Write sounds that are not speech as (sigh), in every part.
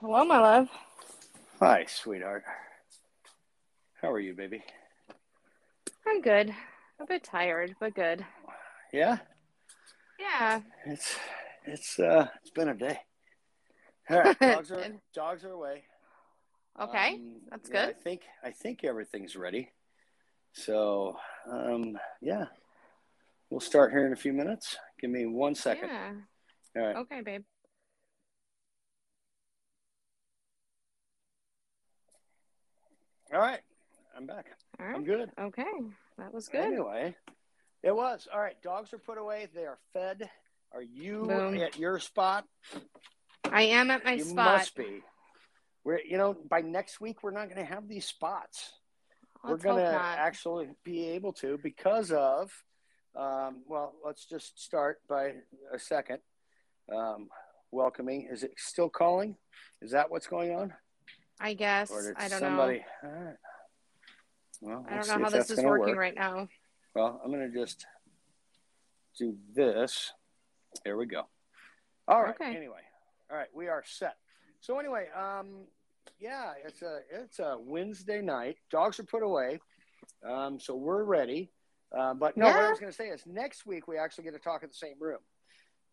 Hello, my love. Hi, sweetheart. How are you, baby? I'm good. A bit tired, but good. Yeah, Yeah. it's it's uh it's been a day. All right, (laughs) dogs are dogs are away. Okay. Um, that's yeah, good. I think I think everything's ready. So um yeah, we'll start here in a few minutes. Give me one second. Yeah. All right. Okay, babe. All right. I'm back. All I'm good. Okay. That was good. Anyway, it was all right. Dogs are put away. They are fed. Are you Boom. at your spot? I am at my you spot. must be. We're you know by next week we're not going to have these spots. Let's we're going to actually be able to because of. Um, well, let's just start by a second. Um, welcoming. Is it still calling? Is that what's going on? I guess. I don't somebody? know. All right. Well, I don't know how this is working work. right now. Well, I'm going to just do this. There we go. All right. Okay. Anyway, all right, we are set. So anyway, um, yeah, it's a it's a Wednesday night. Dogs are put away, um, so we're ready. Uh, but no, what I was going to say is next week we actually get to talk in the same room.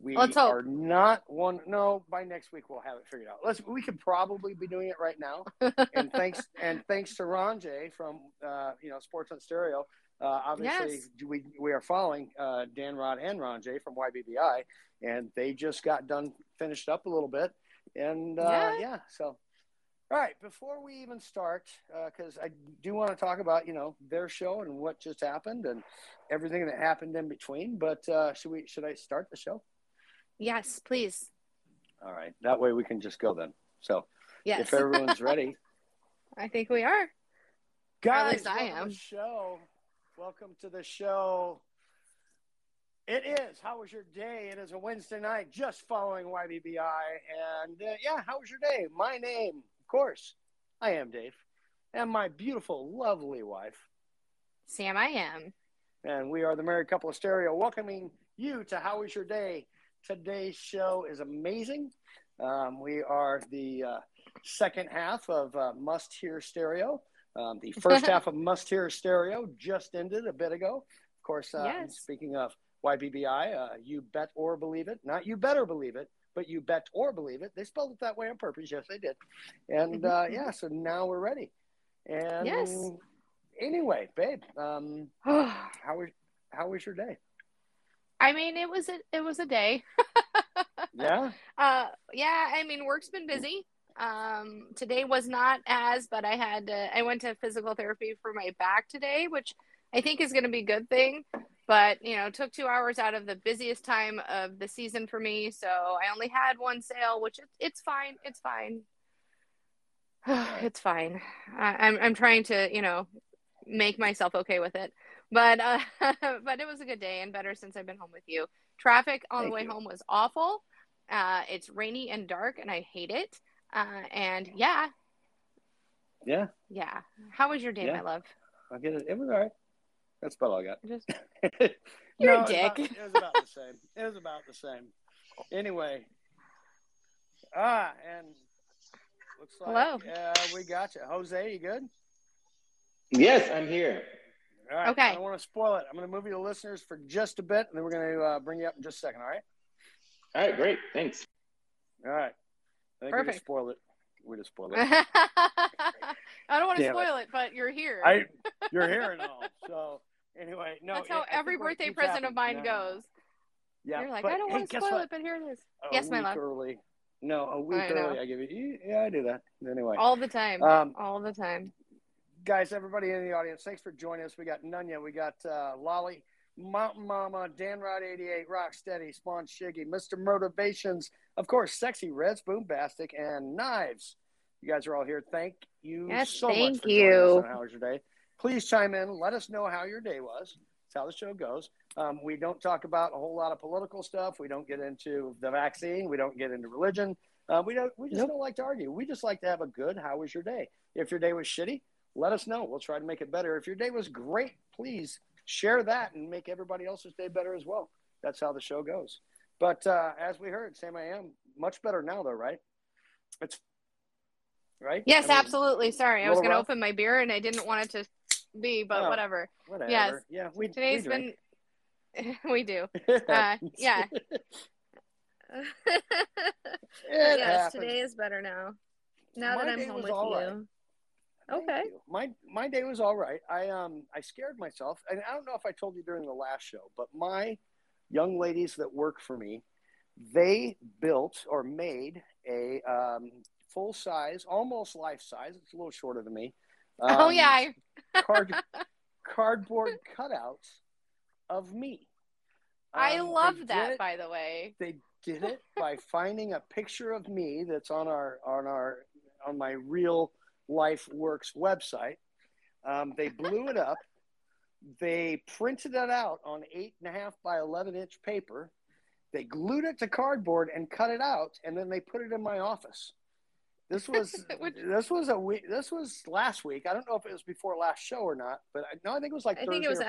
We Let's hope. are not one. No, by next week we'll have it figured out. Let's. We could probably be doing it right now. (laughs) and thanks and thanks to Ron J from uh, you know Sports on Stereo. Uh, obviously, Yes. we we are following uh, Dan Rod and Ron J from YBBI, and they just got done finished up a little bit, and uh, Yeah. yeah. So, all right, before we even start, because I do want to talk about you know their show and what just happened and everything that happened in between. But uh, should we should I start the show? Yes, please. All right, that way we can just go then. So Yes. if everyone's ready. (laughs) I think we are. Guys, least I am. show. Welcome to the show. It is. How was your day? It is a Wednesday night, just following YBBI. And uh, yeah, how was your day? My name, of course, I am Dave, and my beautiful, lovely wife. Sam, I am. And we are the Married Couple of Stereo, welcoming you to How Was Your Day? Today's show is amazing. Um, we are the uh, second half of uh, Must Hear Stereo. Um, the first (laughs) half of Must Hear Stereo just ended a bit ago. Of course, uh, Yes. speaking of YBBI, uh, you bet or believe it. Not you better believe it, but you bet or believe it. They spelled it that way on purpose. Yes, they did. And uh, yeah, so now we're ready. And Yes. anyway, babe, um, (sighs) how was how was your day? I mean, it was a it was a day. (laughs) Yeah, Uh, yeah, I mean, work's been busy. Um, today was not as, but I had to, I went to physical therapy for my back today, which I think is going to be a good thing. But you know, took two hours out of the busiest time of the season for me, so I only had one sale, which it, it's fine. It's fine. (sighs) it's fine. I, I'm I'm trying to you know make myself okay with it, but uh, (laughs) but it was a good day and better since I've been home with you. Traffic on Thank the way you. home was awful. Uh, it's rainy and dark, and I hate it. Uh, and yeah, yeah, yeah. How was your day, Yeah. my love? I get it. It was all right. That's about all I got. Just No, (laughs) You're a it was about- dick. it was about the same. It was about the same. Anyway, ah, and looks like Hello. uh, we got you, Jose. You good? Yes, I'm here. All right. Okay. I don't want to spoil it. I'm going to move you to listeners for just a bit, and then we're going to uh, bring you up in just a second. All right. All right, great. Thanks. All right. I think we Perfect. just spoiled it. We just spoiled it. (laughs) I don't want to Damn it. spoil it, but you're here. I, (laughs) you're here and all. So anyway, no. That's how I- I every what birthday present of mine no. goes. Yeah. you're like, but, I don't hey, want to spoil what? it, but here it is. A Yes, my week love. early. No, a week I early. I give you. Yeah, I do that. Anyway, All the time. um, All the time. Guys, everybody in the audience, thanks for joining us. We got Nunya, we got uh, Lolly, Mountain Mama, Dan Rod 88, Rocksteady, Spawn Shiggy, Mr. Motivations, of course, Sexy Reds, Boombastic, and Knives. You guys are all here. Thank you Yes, so much thank for joining us you. on How was your day? Please chime in. Let us know how your day was. That's how the show goes. Um, we don't talk about a whole lot of political stuff. We don't get into the vaccine. We don't get into religion. Uh, we don't. We just Nope. don't like to argue. We just like to have a good. How was your day? If your day was shitty, let us know. We'll try to make it better. If your day was great, please share that and make everybody else's day better as well. That's how the show goes. But uh, as we heard, Sam, I am much better now, though, right? It's right? Yes, I mean, absolutely. Sorry, I was going to open my beer and I didn't want it to be, but Oh. whatever. Whatever. Yes. Yeah, we Today's we been. (laughs) we do. (laughs) Uh, yeah. (laughs) Yes, happens. today is better now. Now My that I'm home with you. right. Okay. My my day was all right. I um I scared myself, and I don't know if I told you during the last show, but my young ladies that work for me, they built or made a um, full size, almost life size. It's a little shorter than me. (laughs) oh um, yeah, I, card (laughs) cardboard cutouts of me. I Um, they love that. it- By the way, they did it by finding a picture of me that's on our on our on my real life works website. Um, they blew it up. They printed it out on eight and a half by 11 inch paper. They glued it to cardboard and cut it out and then they put it in my office. This was (laughs) this was a week this was last week. I don't know if it was before last show or not but I, no i think it was like I Thursday think it was or af-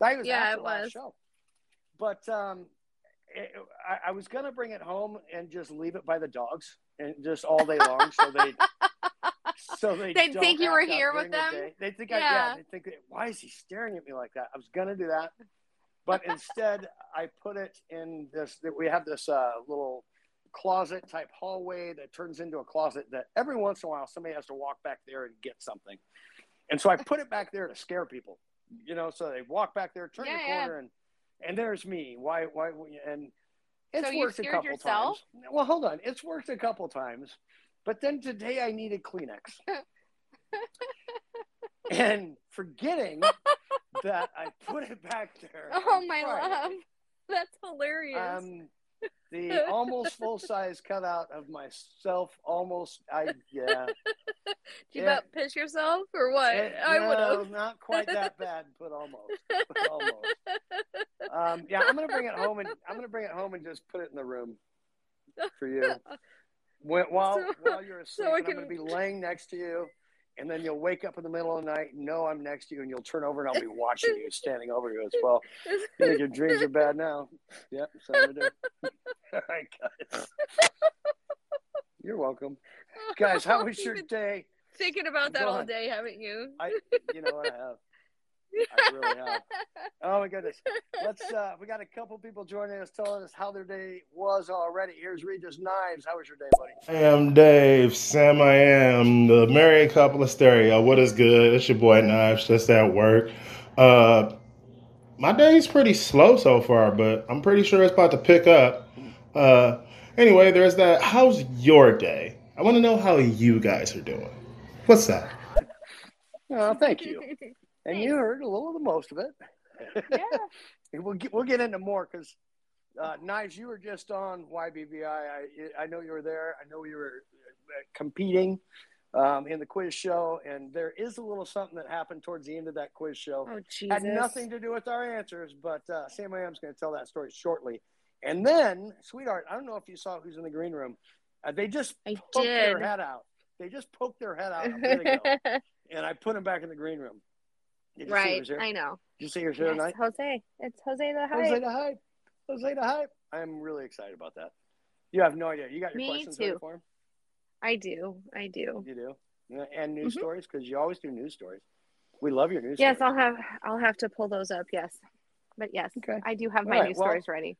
friday. It was Yeah, after it last was. show. But um it, I, I was gonna bring it home and just leave it by the dogs and just all day long, so they (laughs) so they They'd don't think you were here with the them? day. They think I Yeah. yeah. They think why is he staring at me like that? I was gonna do that, but instead I put it in this. That We have this uh, little closet type hallway that turns into a closet that every once in a while somebody has to walk back there and get something, and so I put it back there to scare people. You know, so they walk back there, turn Yeah, the yeah. corner, and and there's me. Why? Why? And it's So worked a couple yourself? times. Well, hold on. It's worked a couple times, but then today I needed Kleenex, (laughs) and forgetting that I put it back there. (laughs) oh my Friday, love, that's hilarious. Um, the (laughs) almost full size cutout of myself. Almost. I yeah. Did you yeah. about piss yourself or what? It- I no, would have. not quite that bad, but almost. But almost. Um, yeah, I'm gonna bring it home and I'm gonna bring it home and just put it in the room for you. (laughs) While So- while you're asleep, so I and I'm gonna be laying next to you, and then you'll wake up in the middle of the night, and know I'm next to you, and you'll turn over, and I'll be watching you, standing over you as well. You think your dreams are bad now? Yep, so I do. (laughs) All right, guys. You're welcome, guys. How was your (laughs) day? thinking about that all day, haven't you? I, you know what I have. I really have. (laughs) Oh my goodness. Let's uh we got a couple people joining us telling us how their day was already. Here's Regis Knives. How was your day, buddy? I am Dave, Sam I am, the married couple of stereo. What is good? It's your boy Knives, just at work. Uh my day's pretty slow so far, but I'm pretty sure it's about to pick up. Uh anyway, there's that. How's your day? I want to know how you guys are doing. What's that? (laughs) Oh, thank you. (laughs) And Thanks. you heard a little of the most of it. yeah. (laughs) We'll get we'll get into more because uh, Knives, you were just on YBBI. I I know you were there. I know you were uh, competing um, in the quiz show, and there is a little something that happened towards the end of that quiz show. Oh Jesus. had nothing to do with our answers, but uh, Sam I am going to tell that story shortly. And then, sweetheart, I don't know if you saw who's in the green room. Uh, they just I poked their head out. They just poked their head out a minute ago, and I put them back in the green room. Did you see right. here? I know. Did you see who's show Yes, tonight? Jose. It's Jose the Hype. Jose Hype. the hype. Jose the hype. I'm really excited about that. You have no idea. You got your Me questions ready too. for him? I do. I do. You do. And news Mhm. stories because you always do news stories. We love your news. Stories. Yes, stories. I'll have I'll have to pull those up. Yes, but yes, Okay. I do have All my right, news well- stories ready.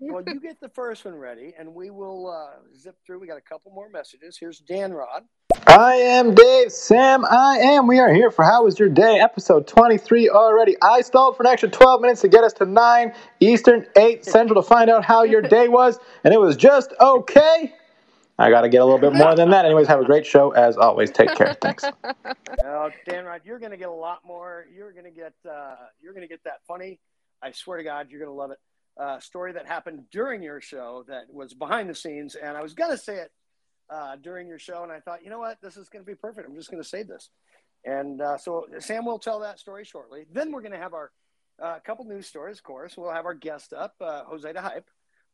Well, you get the first one ready, and we will uh, zip through. We got a couple more messages. Here's Dan Rod. I am Dave. Sam, I am. We are here for How Was Your Day, episode 23 already. I stalled for an extra 12 minutes to get us to 9 Eastern, 8 (laughs) Central to find out how your day was, and it was just okay. I got to get a little bit more than that. Anyways, have a great show as always. Take care. Thanks. (laughs) Oh, Dan Rod, you're going to get a lot more. You're going to get. Uh, you're going to get that funny. I swear to God, you're going to love it. Uh, story that happened during your show that was behind the scenes, and I was going to say it uh, during your show, and I thought, you know what, this is going to be perfect. I'm just going to save this, and uh, so Sam will tell that story shortly. Then we're going to have our uh, couple news stories, of course. We'll have our guest up, uh, Jose the Hype.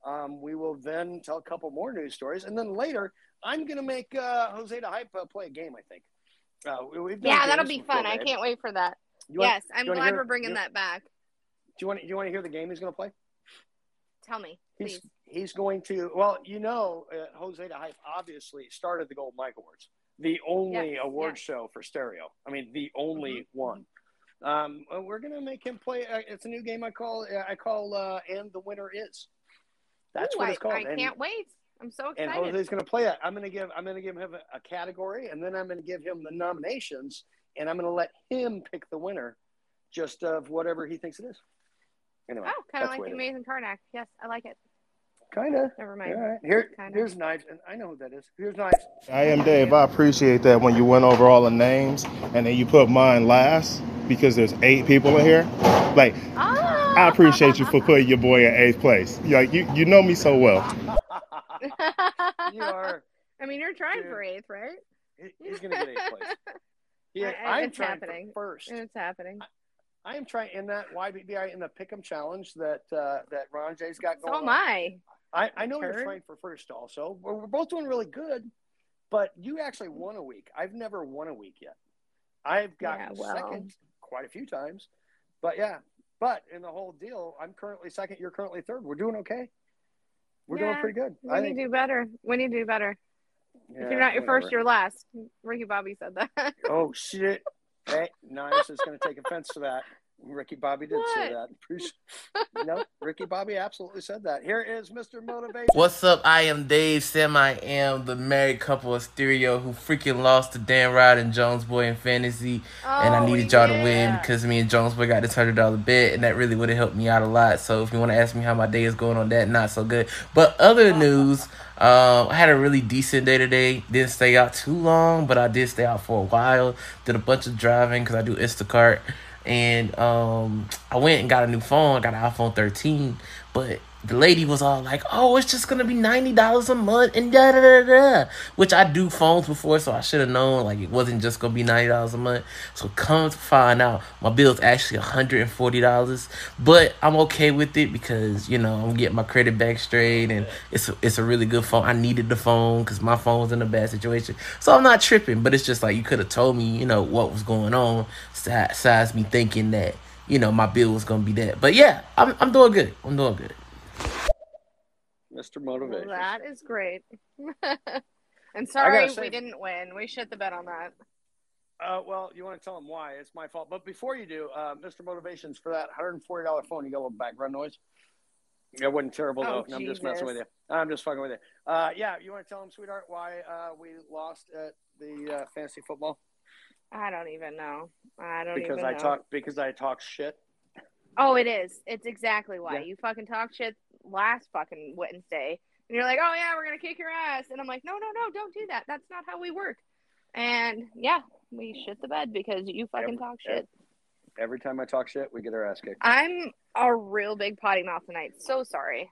Um, we will then tell a couple more news stories, and then later I'm going to make uh, Jose the Hype uh, play a game. I think. Uh, we- Yeah, that'll be before, fun. I can't wait for that. You want- yes, I'm glad hear- we're bringing that back. Do you want? Do you want to hear the game he's going to play? Tell me, He's please. he's going to. Well, you know, uh, Jose the Hype obviously started the Gold Mike Awards. the only Yes, award yes. show for stereo. I mean, the only one. Um, uh, we're gonna make him play. Uh, it's a new game I call. I call. Uh, and the winner is. That's Ooh, what I, it's called. I and, can't wait. I'm so excited. and. Jose's gonna play it. I'm gonna give. I'm gonna give him a, a category, and then I'm gonna give him the nominations, and I'm gonna let him pick the winner, just of whatever he thinks it is. Anyway, oh, kind of like the. Amazing Karnak. Yes, I like it. Kind of. Never mind. right. Here, Kinda. here's Knives, and I know who that is. Here's Knives. I am Dave. I appreciate that when you went over all the names and then you put mine last because there's eight people in here. Like, Ah! I appreciate you for putting your boy in eighth place. You Like, you, you know me so well. (laughs) (laughs) you are. I mean, you're trying Dude. for eighth, right? He's gonna get eighth place. (laughs) He, I- I- I'm it's trying happening. for first. It's happening. I am trying in that YBBI in the Pick'em challenge that uh, that Ron Jay's got going. So am. I. I, I know you're trying for first also. We're, we're both doing really good, but you actually won a week. I've never won a week yet. I've gotten Yeah, well. second quite a few times, but yeah. But in the whole deal, I'm currently second. You're currently third. We're doing okay. We're doing pretty good. We I need to do better. We need to do better. yeah, if you're not your whatever. first, you're last. Ricky Bobby said that. (laughs) Oh shit! Hey, Nice is going to take offense to that. Ricky Bobby did say that. (laughs) No, Ricky Bobby absolutely said that. Here is Mr. Motivation. What's up? I am Dave. Sam I am the married couple of stereo who freaking lost to Dan Rod and Jones Boy in fantasy. and I Oh, needed y'all to win because me and Jones Boy got this hundred dollar bet, and that really would have helped me out a lot. So if you want to ask me how my day is going on that, not so good. But other news, um, I had a really decent day today. Didn't stay out too long, but I did stay out for a while. Did a bunch of driving because I do Instacart, and um, I went and got a new phone. I got an iPhone 13, but the lady was all like, "Oh, it's just gonna be ninety dollars a month," and da da da da. Which I do phones before, so I should have known like it wasn't just gonna be ninety dollars a month. So come to find out, my bill's actually hundred and forty dollars. But I'm okay with it because you know I'm getting my credit back straight, and it's a, it's a really good phone. I needed the phone because my phone was in a bad situation, so I'm not tripping. But it's just like you could have told me, you know, what was going on. Besides me thinking that you know my bill was gonna be that. But yeah, I'm I'm doing good. I'm doing good. Mr. Well, Motivation. that is great. (laughs) and sorry say- we didn't win. We shit the bet on that. Uh, well, you want to tell them why? It's my fault. But before you do, uh, Mr. Motivations for that $140 phone, you got a little background noise. It wasn't terrible Oh, though. I'm just messing with you. I'm just fucking with you. Uh, yeah, you want to tell them, sweetheart, why uh, we lost at the uh, fantasy football? I don't even know. I don't Because even I know. talk because I talk shit. Oh, it is. It's exactly why. Yeah. You fucking talk shit last fucking Wednesday. And you're like, oh, yeah, we're to kick your ass. And I'm like, no, no, no, don't do that. That's not how we work. And yeah, we shit the bed because you fucking Every- talk shit. Every time I talk shit, we get our ass kicked. I'm a real big potty mouth tonight. So sorry.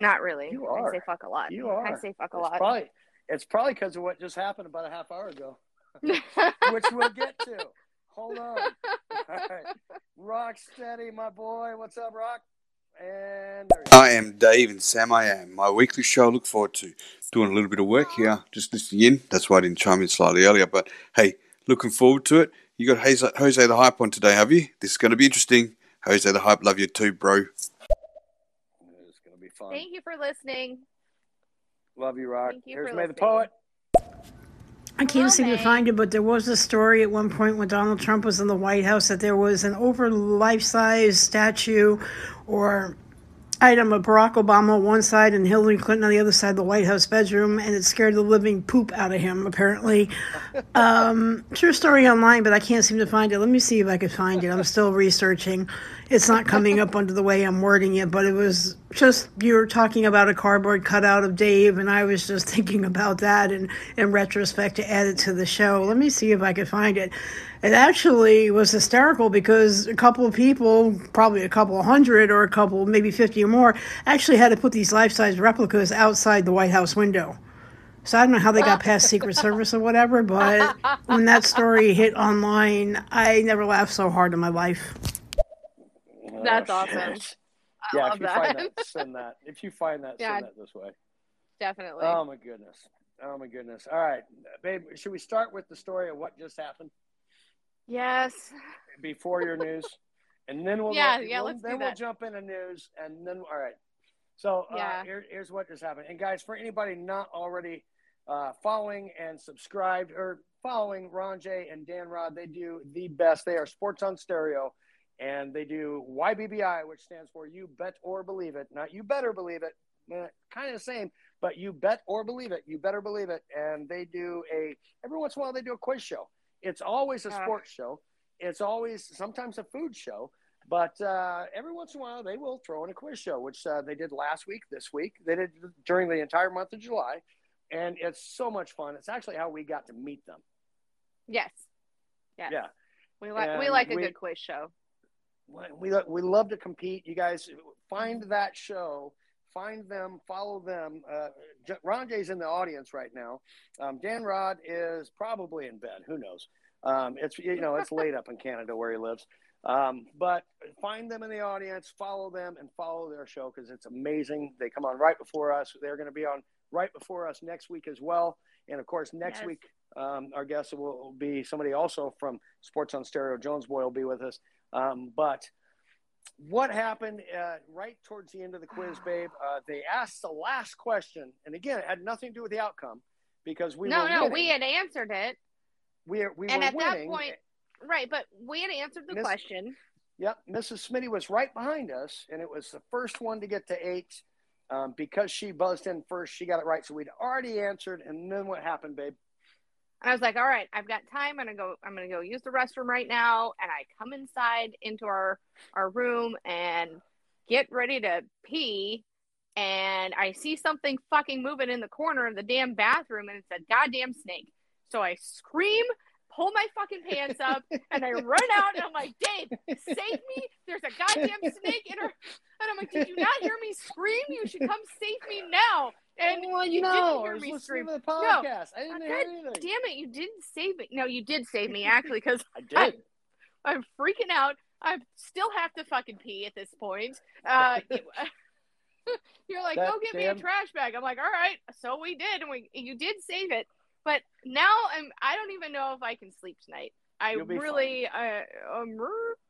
Not really. You are. I say fuck a lot. You are. I say fuck a It's lot. probably it's probably because of what just happened about a half hour ago, (laughs) which we'll get to. Hold on. All right. Rock steady, my boy. What's up, Rock? And there. I am Dave and Sam I am. My weekly show I look forward to. Doing a little bit of work here, just listening in. That's why I didn't chime in slightly earlier. But hey, looking forward to it. You got Jose, Jose the Hype on today, have you? This is going to be interesting. Jose the Hype, love you too, bro. It's gonna be fun. Thank you for listening. Love you, Rock. Thank you Here's for May the poet. I can't seem to find it, but there was a story at one point when Donald Trump was in the White House that there was an over life size statue or item of Barack Obama on one side and Hillary Clinton on the other side of the White House bedroom, and it scared the living poop out of him, apparently. (laughs) Um, true story online, but I can't seem to find it. Let me see if I can find it. I'm still researching. It's not coming up under the way I'm wording it, but it was just you were talking about a cardboard cutout of Dave, and I was just (laughs) thinking about that and in retrospect to add it to the show. Let me see if I can find it. It actually was hysterical because a couple of people, probably a couple of hundred or a couple, maybe 50 or more, actually had to put these life size replicas outside the White House window. So I don't know how they got (laughs) past Secret Service or whatever, but when that story hit online, I never laughed so hard in my life. That's (laughs) awesome. I yeah, love if you find that. that, (laughs) send that. If you find that, Yeah. send that this way. Definitely. Oh my goodness. Oh my goodness. All right, babe. Should we start with the story of what just happened yes. before your news, and then we'll Yeah, we'll- yeah, let's do then we'll that. jump into news, and then all right. So uh, Yeah. here, here's what just happened. And guys, for anybody not already uh, following and subscribed or following Ron J and Dan Rod. They do the best. They are Sports on Stereo, and they do YBBI, which stands for You Bet or Believe It. Not You Better Believe It. Eh, kind of the same, but You Bet or Believe It. You better believe it. And they do a every once in a while they do a quiz show. It's always a Uh. sports show. It's always sometimes a food show. But uh, every once in a while, they will throw in a quiz show, which uh, they did last week, this week. They did during the entire month of July, and it's so much fun. It's actually how we got to meet them. Yes. Yes. Yeah. We like we like a we- good quiz show. We we love to compete. You guys find that show, find them, follow them. Uh, J- Ron J's in the audience right now. Um, Dan Rod is probably in bed. Who knows? Um, it's you know it's late up in Canada where he lives. Um, but find them in the audience, follow them, and follow their show because it's amazing. They come on right before us. They're going to be on right before us next week as well. And of course, next Yes. week, um, our guest will be somebody also from Sports on Stereo. Jones Boy will be with us. Um, but what happened uh, right towards the end of the quiz, babe? Uh, they asked the last question, and again, it had nothing to do with the outcome because we no, were no, winning. we had answered it. we, we and were at that point, right? But we had answered the Miss- question. Yep, Mrs. Smitty was right behind us, and it was the first one to get to eight. Um, because she buzzed in first, she got it right. So we'd already answered, and then what happened, babe? And I was like, all right, I've got time. I'm gonna go. I'm gonna go use the restroom right now. And I come inside into our our room and get ready to pee. And I see something fucking moving in the corner of the damn bathroom, and it's a goddamn snake. So I scream, pull my fucking pants up, and I run out. And I'm like, Dave, save me! There's a goddamn snake in her. And I'm like, did you not hear me scream? You should come save me now. And well, you no, didn't hear me listening scream. to the No. podcast. I didn't God hear anything. Damn it, you didn't save me. No, you did save me actually (laughs) because I did. I'm freaking out. I still have to fucking pee at this point. Uh, (laughs) it- (laughs) you're like, That go get me a trash bag. I'm like, all right. So we did, and we you did save it. But now I'm. I don't even know if I can sleep tonight. I really, I, um,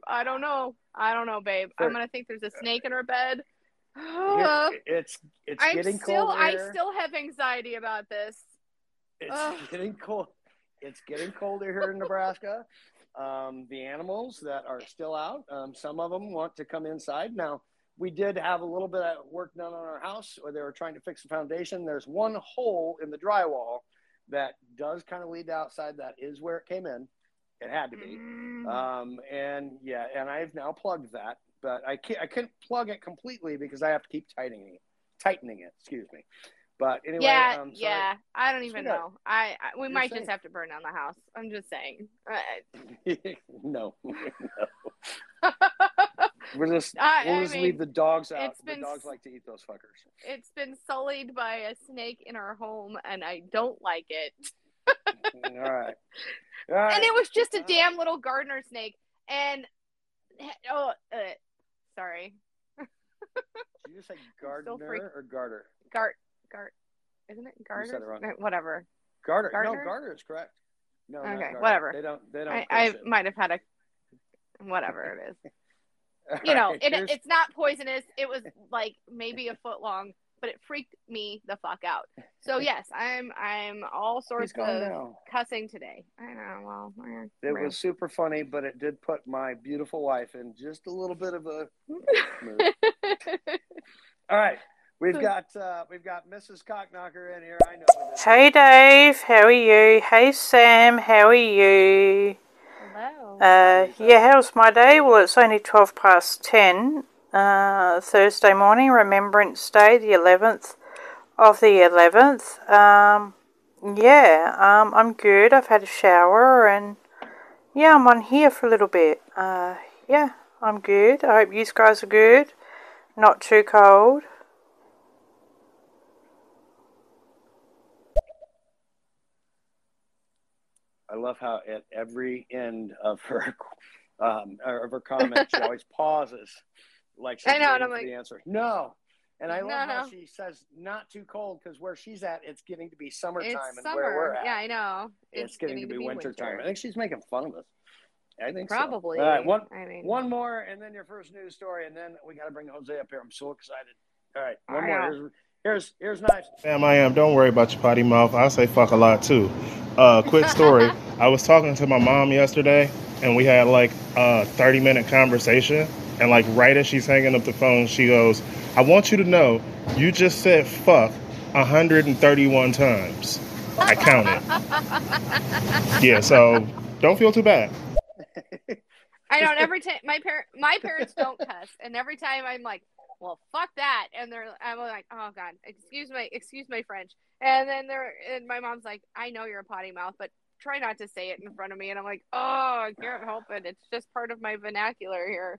I don't know. I don't know, babe. I'm gonna think there's a snake in her bed. Here- (laughs) it's it's I'm getting still. cold I still have anxiety about this. It's Ugh. (laughs) getting cold. It's getting colder here in Nebraska. Um, the animals that are still out, um, some of them want to come inside. Now, we did have a little bit of work done on our house where they were trying to fix the foundation. There's one hole in the drywall that does kind of lead to outside. That is where it came in. It had to be. Mm. Um, and yeah, and I've now plugged that, but I can't, I couldn't plug it completely because I have to keep tightening it, tightening it, excuse me. But anyway, yeah, um, so yeah. I don't even know. I, I we you're might safe. just have to burn down the house. I'm just saying. (laughs) No, (laughs) no. (laughs) We'll just I- we'll I just mean, leave the dogs out. it's The been dogs like to eat those fuckers. it's been sullied by a snake in our home, and I don't like it. All right. All right. And it was just a damn little gardener snake. And oh, uh, sorry, Did you just say (laughs) gardener or garter? Gart, Gart, isn't it Garter? said it wrong. Eh, whatever. Garter. No, garter is correct. No, Okay, whatever. They don't. They don't. I, I might have had a whatever it is. (laughs) You know, right, it, it's not poisonous. It was like maybe a foot long, but it freaked me the fuck out. (laughs) So yes, I'm I'm all he's sorts gone of now. cussing today. I know. Well, It rude. was super funny, but it did put my beautiful wife in just a little bit of a. (laughs) All right, we've got uh, we've got Mrs. Cockknocker in here. I know. who this is. Hey Dave, how are you? Hey Sam, how are you? Hello. Uh, yeah, how's my day? Well, it's only 12 past 10, uh, Thursday morning, Remembrance Day, the 11th of the 11th. Um, yeah, um, I'm good. I've had a shower and yeah, I'm on here for a little bit. Uh, yeah, I'm good. I hope you guys are good. Not too cold. I love how at every end of her (laughs) um, of her comment, she (laughs) always pauses, like she's I know, and I'm for like- the answer. No, and I No, love how no. she says not too cold because where she's at, it's getting to be summertime, it's and summer. where we're at, Yeah, I know. it's, getting, to be, winter time. I think she's making fun of us. I think so. Probably. All right, one I mean, one more, and then your first news story, and then we got to bring Jose up here. I'm so excited. All right, one I more. know. Here's, Here's here's knives. Sam, I am. Don't worry about your potty mouth. I say fuck a lot too. Uh, quick story. (laughs) I was talking to my mom yesterday, and we had like a 30 minute conversation. And like right as she's hanging up the phone, she goes, "I want you to know, you just said fuck 131 times. I counted. (laughs) yeah, so don't feel too bad." I don't. Every time my parent, my parents don't cuss, and every time I'm like, "Well, fuck that," and they're, I'm like, "Oh God, excuse my, excuse my French," and then they're, and my mom's like, "I know you're a potty mouth, but try not to say it in front of me," and I'm like, "Oh, I can't help it. It's just part of my vernacular here."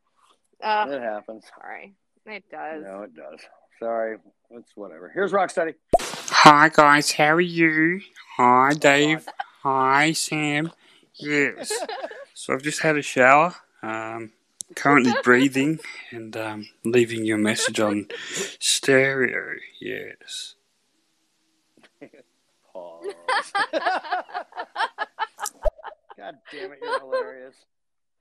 Uh, It happens. sorry, it does. No, it does. Sorry. It's whatever. Here's Rocksteady. Hi guys, how are you? Hi Dave. Hi Sam. Yes. (laughs) So I've just had a shower. Um, currently (laughs) breathing and um, leaving your message on stereo. Yes. (laughs) Pause. God damn it, you're hilarious.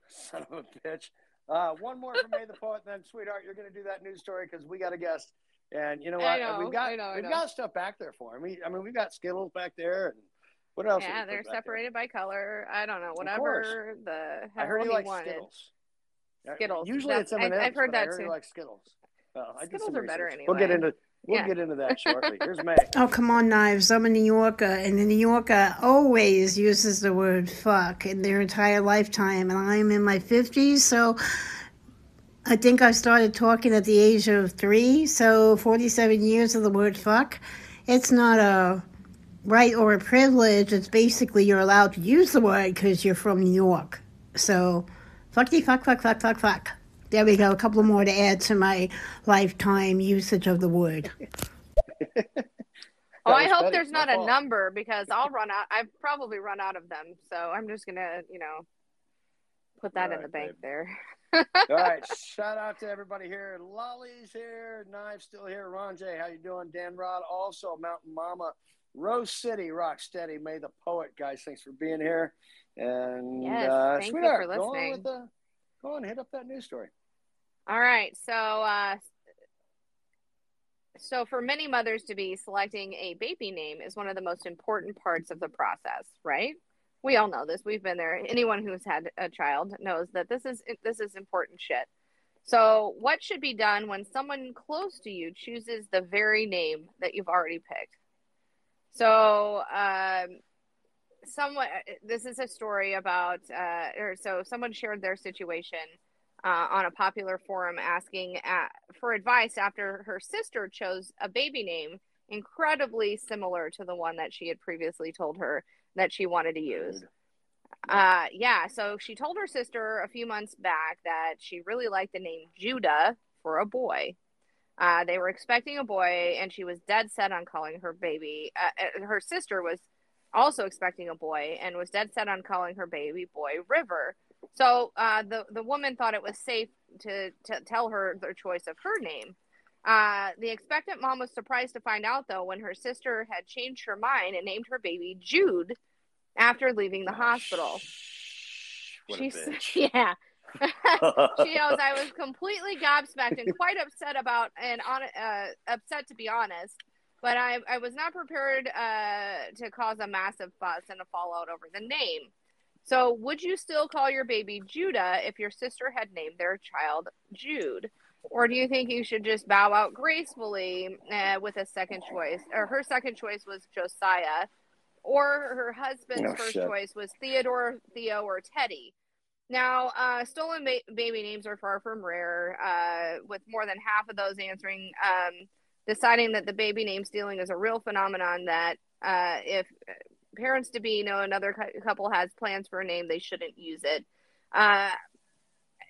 Son of a bitch. Uh, one more from May the Poet, then sweetheart, you're going to do that news story because we got a guest. And you know what? I know, we've got I know, I we've know. got stuff back there for him. We, I mean, we've got Skittles back there, and what else? yeah, they're separated by color. I don't know, whatever the I heard he he likes wanted. Skittles. Skittles. Usually That's- it's I- M&Ms, I've heard but I that heard he too. likes Skittles. Skittles are better anyway. We'll get into we'll Yeah. get into that shortly. Here's (laughs) May. Oh, come on, Knives. I'm a New Yorker, and the New Yorker always uses the word fuck in their entire lifetime. And I'm in my 50s, so I think I started talking at the age of three, so 47 years of the word fuck. It's not a right or a privilege. It's basically you're allowed to use the word because you're from New York. So, fucky, fuck, fuck, fuck, fuck, fuck. There we go. A couple more to add to my lifetime usage of the word. (laughs) Oh, I hope Betty. there's My not a fault. number because I'll run out. I've probably run out of them, so I'm just gonna, you know, put that in All the bank babe. there. (laughs) All right, (laughs) shout out to everybody here. Lolly's here, Knives still here. Ron J, how you doing? Dan Rod, also Mountain Mama, Rose City, Rock Steady. May the poet, guys. Thanks for being here. And Yes, uh, thank you sweetheart, for go on with the, go on, hit up that news story. All right, so uh, so for many mothers to be selecting a baby name is one of the most important parts of the process, right? We all know this. We've been there. Anyone who's had a child knows that this is this is important shit. So, what should be done when someone close to you chooses the very name that you've already picked? So, um, someone this is a story about uh, or so someone shared their situation uh, on a popular forum asking uh for advice after her sister chose a baby name incredibly similar to the one that she had previously told her that she wanted to use. Uh, yeah, so she told her sister a few months back that she really liked the name Judah for a boy. Uh, they were expecting a boy, and she was dead set on calling her baby. Uh, uh, her sister was also expecting a boy and was dead set on calling her baby boy River. So uh, the the woman thought it was safe to, to tell her the choice of her name. Uh, the expectant mom was surprised to find out, though, when her sister had changed her mind and named her baby Jude after leaving the hospital. What (laughs) (laughs) She said. "Yeah." she knows I was completely gobsmacked and quite upset about and on uh, upset to be honest. But I I was not prepared uh, to cause a massive fuss and a fallout over the name. So, would you still call your baby Judah if your sister had named their child Jude? Or do you think you should just bow out gracefully uh, with a second choice? Or her second choice was Josiah, or her husband's Oh, first shit. choice was Theodore, Theo, or Teddy. Now, uh, stolen ba- baby names are far from rare, uh, with more than half of those answering um, deciding that the baby name stealing is a real phenomenon that uh, if parents to be know another cou- couple has plans for a name, they shouldn't use it. Uh,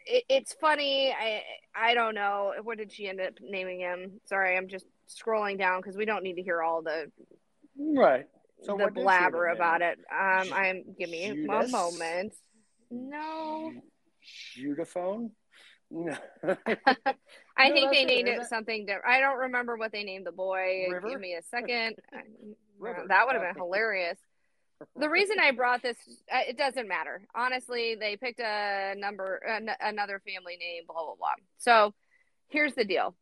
it. It's funny. I I don't know. What did she end up naming him? Sorry, I'm just scrolling down because we don't need to hear all the Right. So the blabber about it. Um, I'm give me a moment. No, Judaphone? No. (laughs) I No, think they named it it? something different. I don't remember what they named the boy. River? Give me a second. (laughs) That would have been hilarious. The reason I brought this, uh, it doesn't matter. Honestly, they picked a number, an- another family name, blah blah blah. So, here's the deal.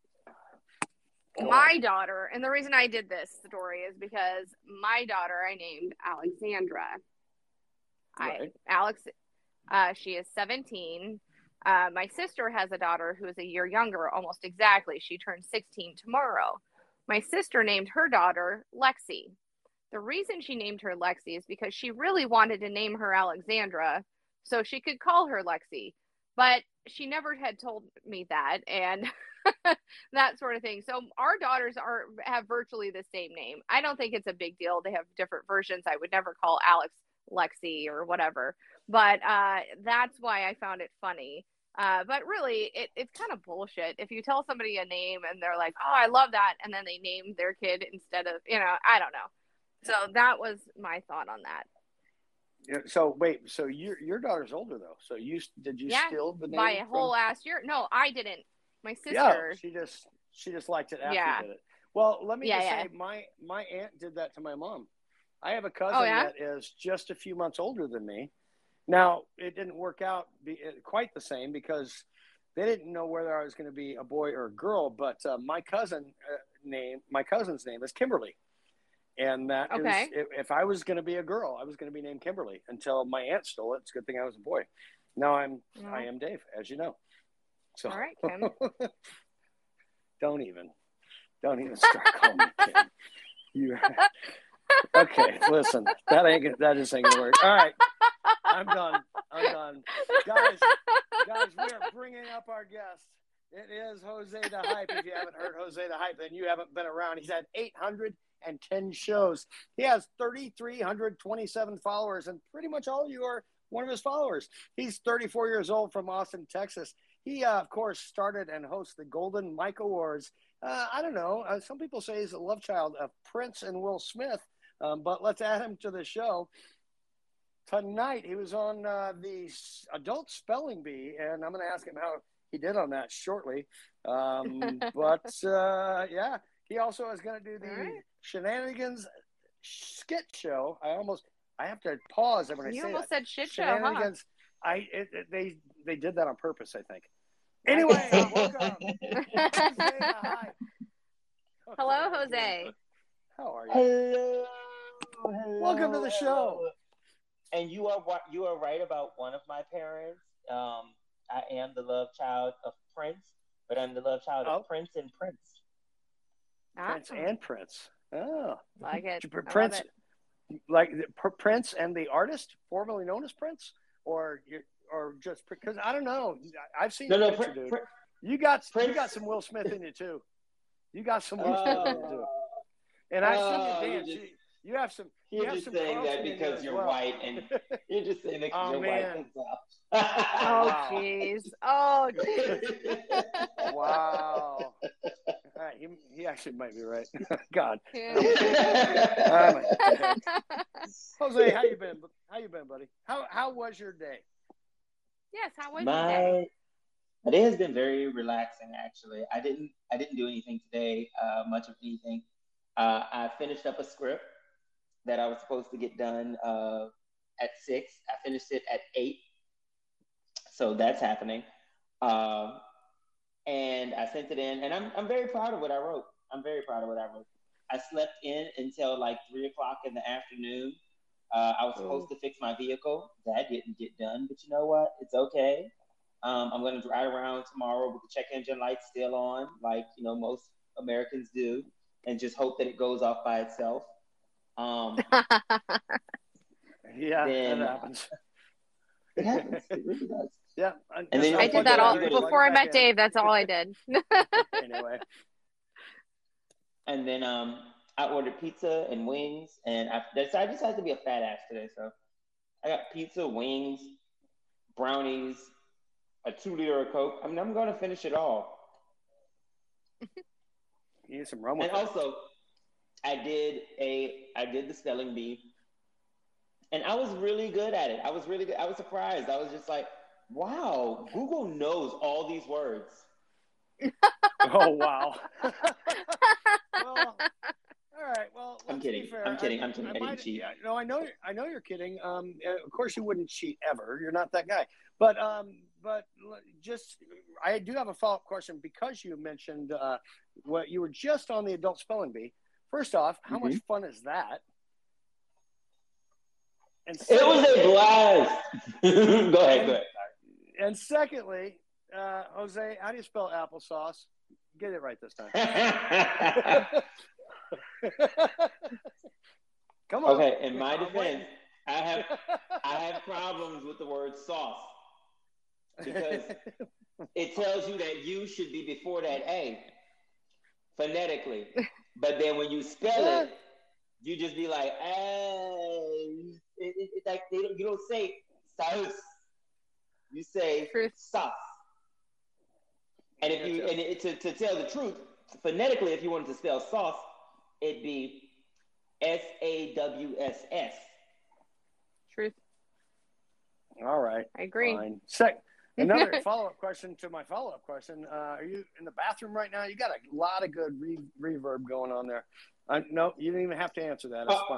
my daughter, and the reason I did this story is because my daughter I named Alexandra. I Alex, uh, she is 17. Uh, my sister has a daughter who is a year younger, almost exactly. She turns 16 tomorrow. My sister named her daughter Lexi. The reason she named her Lexi is because she really wanted to name her Alexandra so she could call her Lexi, but she never had told me that and (laughs) that sort of thing. So our daughters are have virtually the same name. I don't think it's a big deal. They have different versions. I would never call Alex Lexi or whatever, but uh, that's why I found it funny. Uh, but really, it, it's kind of bullshit. If you tell somebody a name and they're like, "Oh, I love that," and then they name their kid instead of, you know, I don't know. So that was my thought on that. Yeah, So wait, so your your daughter's older though. So you did you yeah, steal the name by a from- whole ass year. No, I didn't. My sister. Yeah, she just she just liked it after Yeah. did it. Well, let me Yeah, just yeah. say my my aunt did that to my mom. I have a cousin Oh, that is just a few months older than me. Now it didn't work out be, quite the same because they didn't know whether I was going to be a boy or a girl. But uh, my cousin uh, name, my cousin's name is Kimberly, and that is- Okay. if, if I was going to be a girl, I was going to be named Kimberly until my aunt stole it. It's a good thing I was a boy. Now I'm Oh. I am Dave, as you know. So All right, Kim. (laughs) don't even, don't even start calling me Kim. You (laughs) okay? Listen, that ain't gonna- that just ain't gonna work. All right, I'm done. I'm done, guys. Guys, we are bringing up our guest. It is Jose the Hype. If you haven't heard Jose the Hype, then you haven't been around. He's had 810 shows. He has 3,327 followers, and pretty much all of you are one of his followers. He's 34 years old from Austin, Texas. He, uh, of course, started and hosts the Golden Mike Awards. Uh, I don't know. Uh, some people say he's a love child of Prince and Will Smith, um, but let's add him to the show. Tonight, he was on uh, the adult spelling bee, and I'm going to ask him how he did on that shortly. Um, (laughs) but uh, yeah, he also is going to do the right. Shenanigans skit show. I almost I have to pause when I You say almost that. said shit show, huh? I it, it- they they did that on purpose. I think. (laughs) Anyway, welcome. (laughs) Hello, Jose. How are you? Hello, hello, Welcome to the show. And you are you are right about one of my parents. Um, I am the love child of Prince, but I'm the love child Oh. of Prince and Prince. Prince Ah, and Prince. Oh, like it. I (laughs) Prince, it. like Prince and the artist, formerly known as Prince, or or just because I don't know. I- I've seen No, no, picture, Prin- dude. Prin- You got you got some Will Smith in you too. You got some Will Smith in you too. Uh, and I Oh, see you oh, you dance. just- You, you have some. You You're have just some saying that Carlton in you because you're well. white, and (laughs) you're just saying that because Oh, you're man. white. Oh, Wow. jeez. Oh, jeez. (laughs) wow. All right, he, he actually might be right. (laughs) God, (laughs) Yeah. I'm a (laughs) dick. Jose, how you been? How you been, buddy? How how was your day? yes, how was your day? my my day has been very relaxing. Actually, I didn't I didn't do anything today, uh, much of anything. Uh, I finished up a script that I was supposed to get done uh, at six. I finished it at eight, so that's happening. Um, and I sent it in, and I'm I'm very proud of what I wrote. I'm very proud of what I wrote. I slept in until like three o'clock in the afternoon. Uh, I was supposed to fix my vehicle. That didn't get done, but you know what? It's okay. Um, I'm going to drive around tomorrow with the check engine light still on, like you know most Americans do, and just hope that it goes off by itself. Um, (laughs) (laughs) Yeah, Then- that happens. (laughs) it happens. It really does. Yeah, And then I did that all before I met Dave. That's all I did. (laughs) Anyway, And then um, I ordered pizza and wings, and I, that's, I decided to be a fat ass today. So I got pizza, wings, brownies, a two liter of Coke. I mean, I'm going to finish it all. you need some rum And also, I did a I did the spelling bee, and I was really good at it. I was really good. I was surprised. I was just like, wow, Google knows all these words. (laughs) Oh wow. (laughs) well, all right. Well, I'm let's be kidding. fair. I'm kidding. I'm kidding. I didn't cheat. yeah, no, I know. I know you're kidding. Um, of course you wouldn't cheat ever. You're not that guy. But um, but just I do have a follow up question because you mentioned uh, what you were just on the adult spelling bee. First off, how much Mhm. fun is that? And It was a blast. (laughs) go ahead, go ahead. And secondly, uh, Jose, how do you spell applesauce? Get it right this time. (laughs) Come on. Okay, in my defense. I have I have (laughs) problems with the word sauce because it tells you that you should be before that A phonetically. But then when you spell it, you just be like, hey, it, it, it's like they don't, you don't say sauce. You say sauce. And if you and it, to, to tell the truth, phonetically, if you wanted to spell sauce, it'd be S A W S S. Truth. All right. I agree. Fine. Sec- another (laughs) follow up question to my follow up question. Uh, are you in the bathroom right now? You got a lot of good re- reverb going on there. Uh, no, you didn't even have to answer that. It's Oh.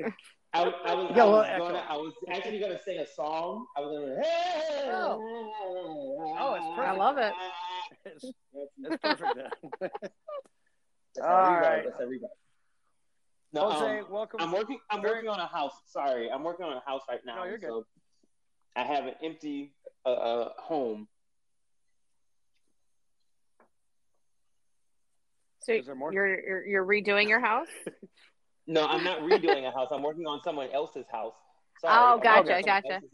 fine. (laughs) I, I was, You got a I little was, echo. gonna, I was actually gonna sing a song. I was gonna. Hey, Oh, (laughs) it's perfect. I love it. It's, it's perfect. That's All how right. That's how. No, Jose, um, welcome. I'm working. I'm Very- working on a house. Sorry, I'm working on a house right now. No, you're good. So I have an empty uh, uh, home. So Is there more? you're, you're you're redoing your house? (laughs) No, I'm not redoing a house. I'm working on someone else's house. Sorry, Oh, I'm gotcha, working gotcha. else's-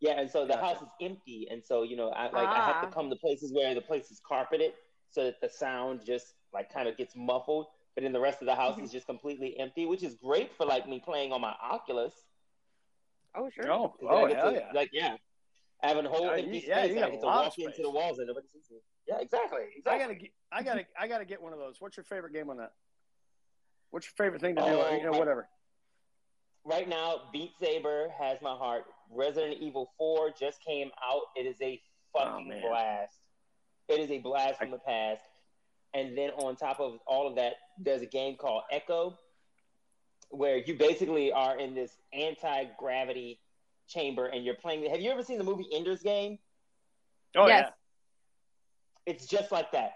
Yeah, and so the house is empty, and so you know, I like I have Ah. to come to places where the place is carpeted, so that the sound just like kind of gets muffled. But then the rest of the house is just completely empty, which is great for like me playing on my Oculus. Oh sure. Oh, 'Cause oh hell to, yeah. Like yeah, I have a whole Yeah, empty you- yeah, space. you I get to lot of walk into the walls and nobody sees me. Yeah, exactly. I gotta, get, I gotta, I gotta get one of those. What's your favorite game on that? What's your favorite thing to do? Oh, you know, right. whatever. right now, Beat Saber has my heart. Resident Evil 4 just came out. It is a oh, fucking man. blast. It is a blast from the past. And then on top of all of that, there's a game called Echo, where you basically are in this anti gravity chamber and you're playing. Have you ever seen the movie Ender's Game? Oh Yes. It's just like that.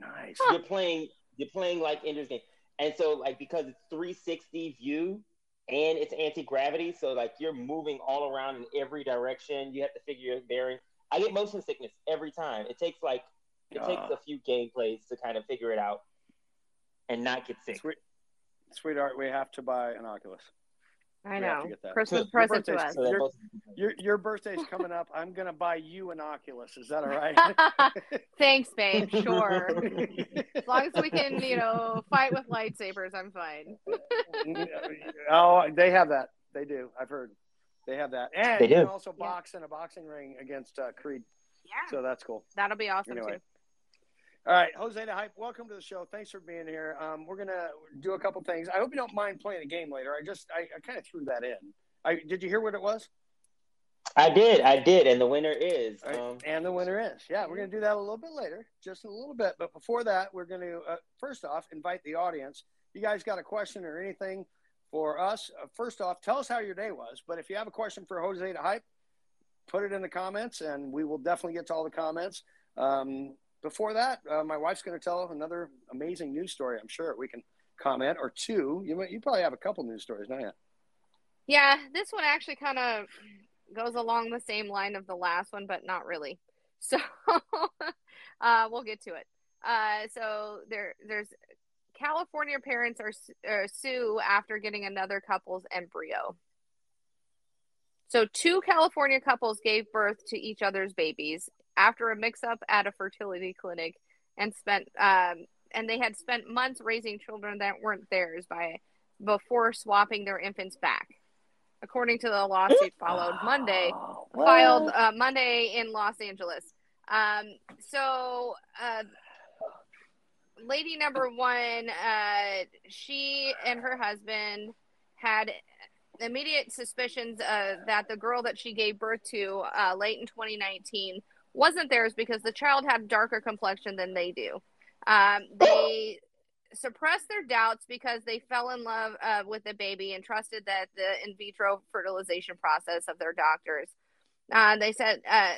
yeah. Nice. You're playing you're playing like Ender's Game. And so like because it's 360 view and it's anti-gravity, so like you're moving all around in every direction. You have to figure your bearing. I get motion sickness every time. It takes like it takes Ah. a few gameplays to kind of figure it out and not get sick. Sweet, sweetheart, we have to buy an Oculus. I know. to get that. Christmas present to us. Your, your, your birthday's coming up. I'm gonna buy you an Oculus. Is that all right? (laughs) Thanks, babe. (laughs) Sure. (laughs) as long as we can, you know, fight with lightsabers, I'm fine. oh, they have that. They do. I've heard. They have that, and They you can do. also box in a boxing ring against uh, Creed. Yeah. So that's cool. That'll be awesome Anyway. too. All right, Jose the Hype, welcome to the show. Thanks for being here. Um, we're gonna do a couple things. I hope you don't mind playing a game later. I just I, I kind of threw that in. I did you hear what it was? I did, I did, and the winner is right, um, and the winner is yeah. We're gonna do that a little bit later, just a little bit. But before that, we're gonna uh, first off invite the audience. You guys got a question or anything for us? Uh, first off, tell us how your day was. But if you have a question for Jose the Hype, put it in the comments, and we will definitely get to all the comments. Um, before that, uh, my wife's going to tell another amazing news story. I'm sure we can comment or two. You you probably have a couple news stories, don't you? Yeah, this one actually kind of goes along the same line of the last one, but not really. (laughs) So uh, we'll get to it. Uh, so there, there's California parents are su- uh, sue after getting another couple's embryo. So two California couples gave birth to each other's babies after a mix-up at a fertility clinic, and spent um, and they had spent months raising children that weren't theirs by before swapping their infants back. According to the lawsuit followed Monday, filed uh, Monday in Los Angeles. Um, so, uh, lady number one, uh, she and her husband had immediate suspicions uh, that the girl that she gave birth to uh, late in 2019 wasn't theirs because the child had darker complexion than they do. Um, they suppressed their doubts because they fell in love uh, with the baby and trusted that the in vitro fertilization process of their doctors. Uh, they said uh,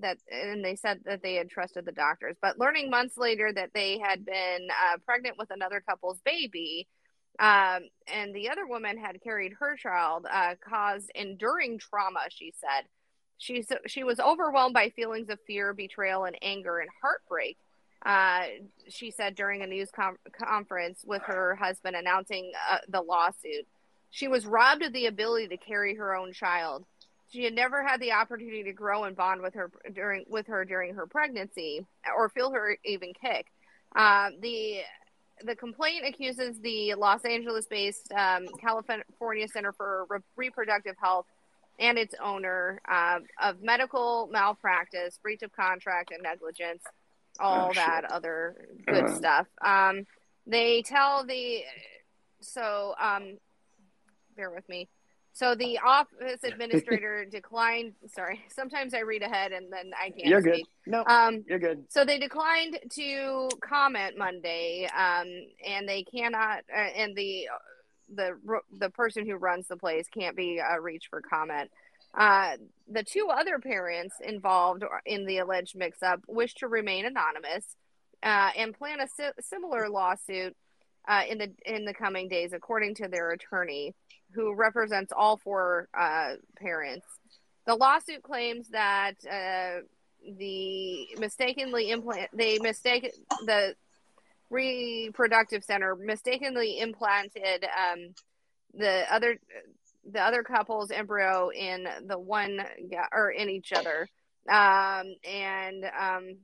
that, and they said that they had trusted the doctors. But learning months later that they had been uh, pregnant with another couple's baby, um, and the other woman had carried her child, uh, caused enduring trauma. She said she she was overwhelmed by feelings of fear, betrayal, and anger and heartbreak. Uh, she said during a news com- conference with her husband announcing uh, the lawsuit, she was robbed of the ability to carry her own child. She had never had the opportunity to grow and bond with her during with her during her pregnancy, or feel her even kick. Uh, the the complaint accuses the Los Angeles-based um, California Center for Re- Reproductive Health and its owner uh, of medical malpractice, breach of contract, and negligence. All Oh, that shit. other good Uh-huh. stuff. Um, they tell the so um, bear with me. So the office administrator declined. Sorry, (laughs) sometimes I read ahead and then I can't. You're good. No, Um, you're good. so they declined to comment Monday, um, and they cannot, uh, and the the the person who runs the place can't be uh, reached for comment. Uh, the two other parents involved in the alleged mix-up wish to remain anonymous uh, and plan a si- similar lawsuit uh, in the in the coming days, according to their attorney, who represents all four uh, parents. The lawsuit claims that uh, the mistakenly implant they mistake the reproductive center mistakenly implanted um, the other the other couple's embryo in the one or in each other. Um, and um,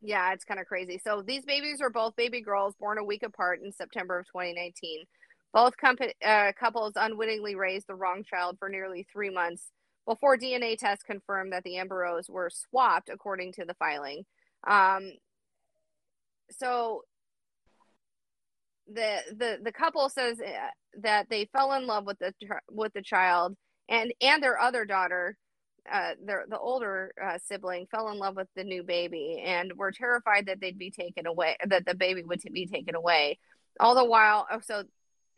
yeah it's kind of crazy. So these babies are both baby girls born a week apart in september of 2019 both uh, couples unwittingly raised the wrong child for nearly three months before dna tests confirmed that the embryos were swapped according to the filing. Um, so the the the couple says uh, that they fell in love with the with the child and and their other daughter uh their the older uh, sibling fell in love with the new baby and were terrified that they'd be taken away that the baby would be taken away. All the while oh, so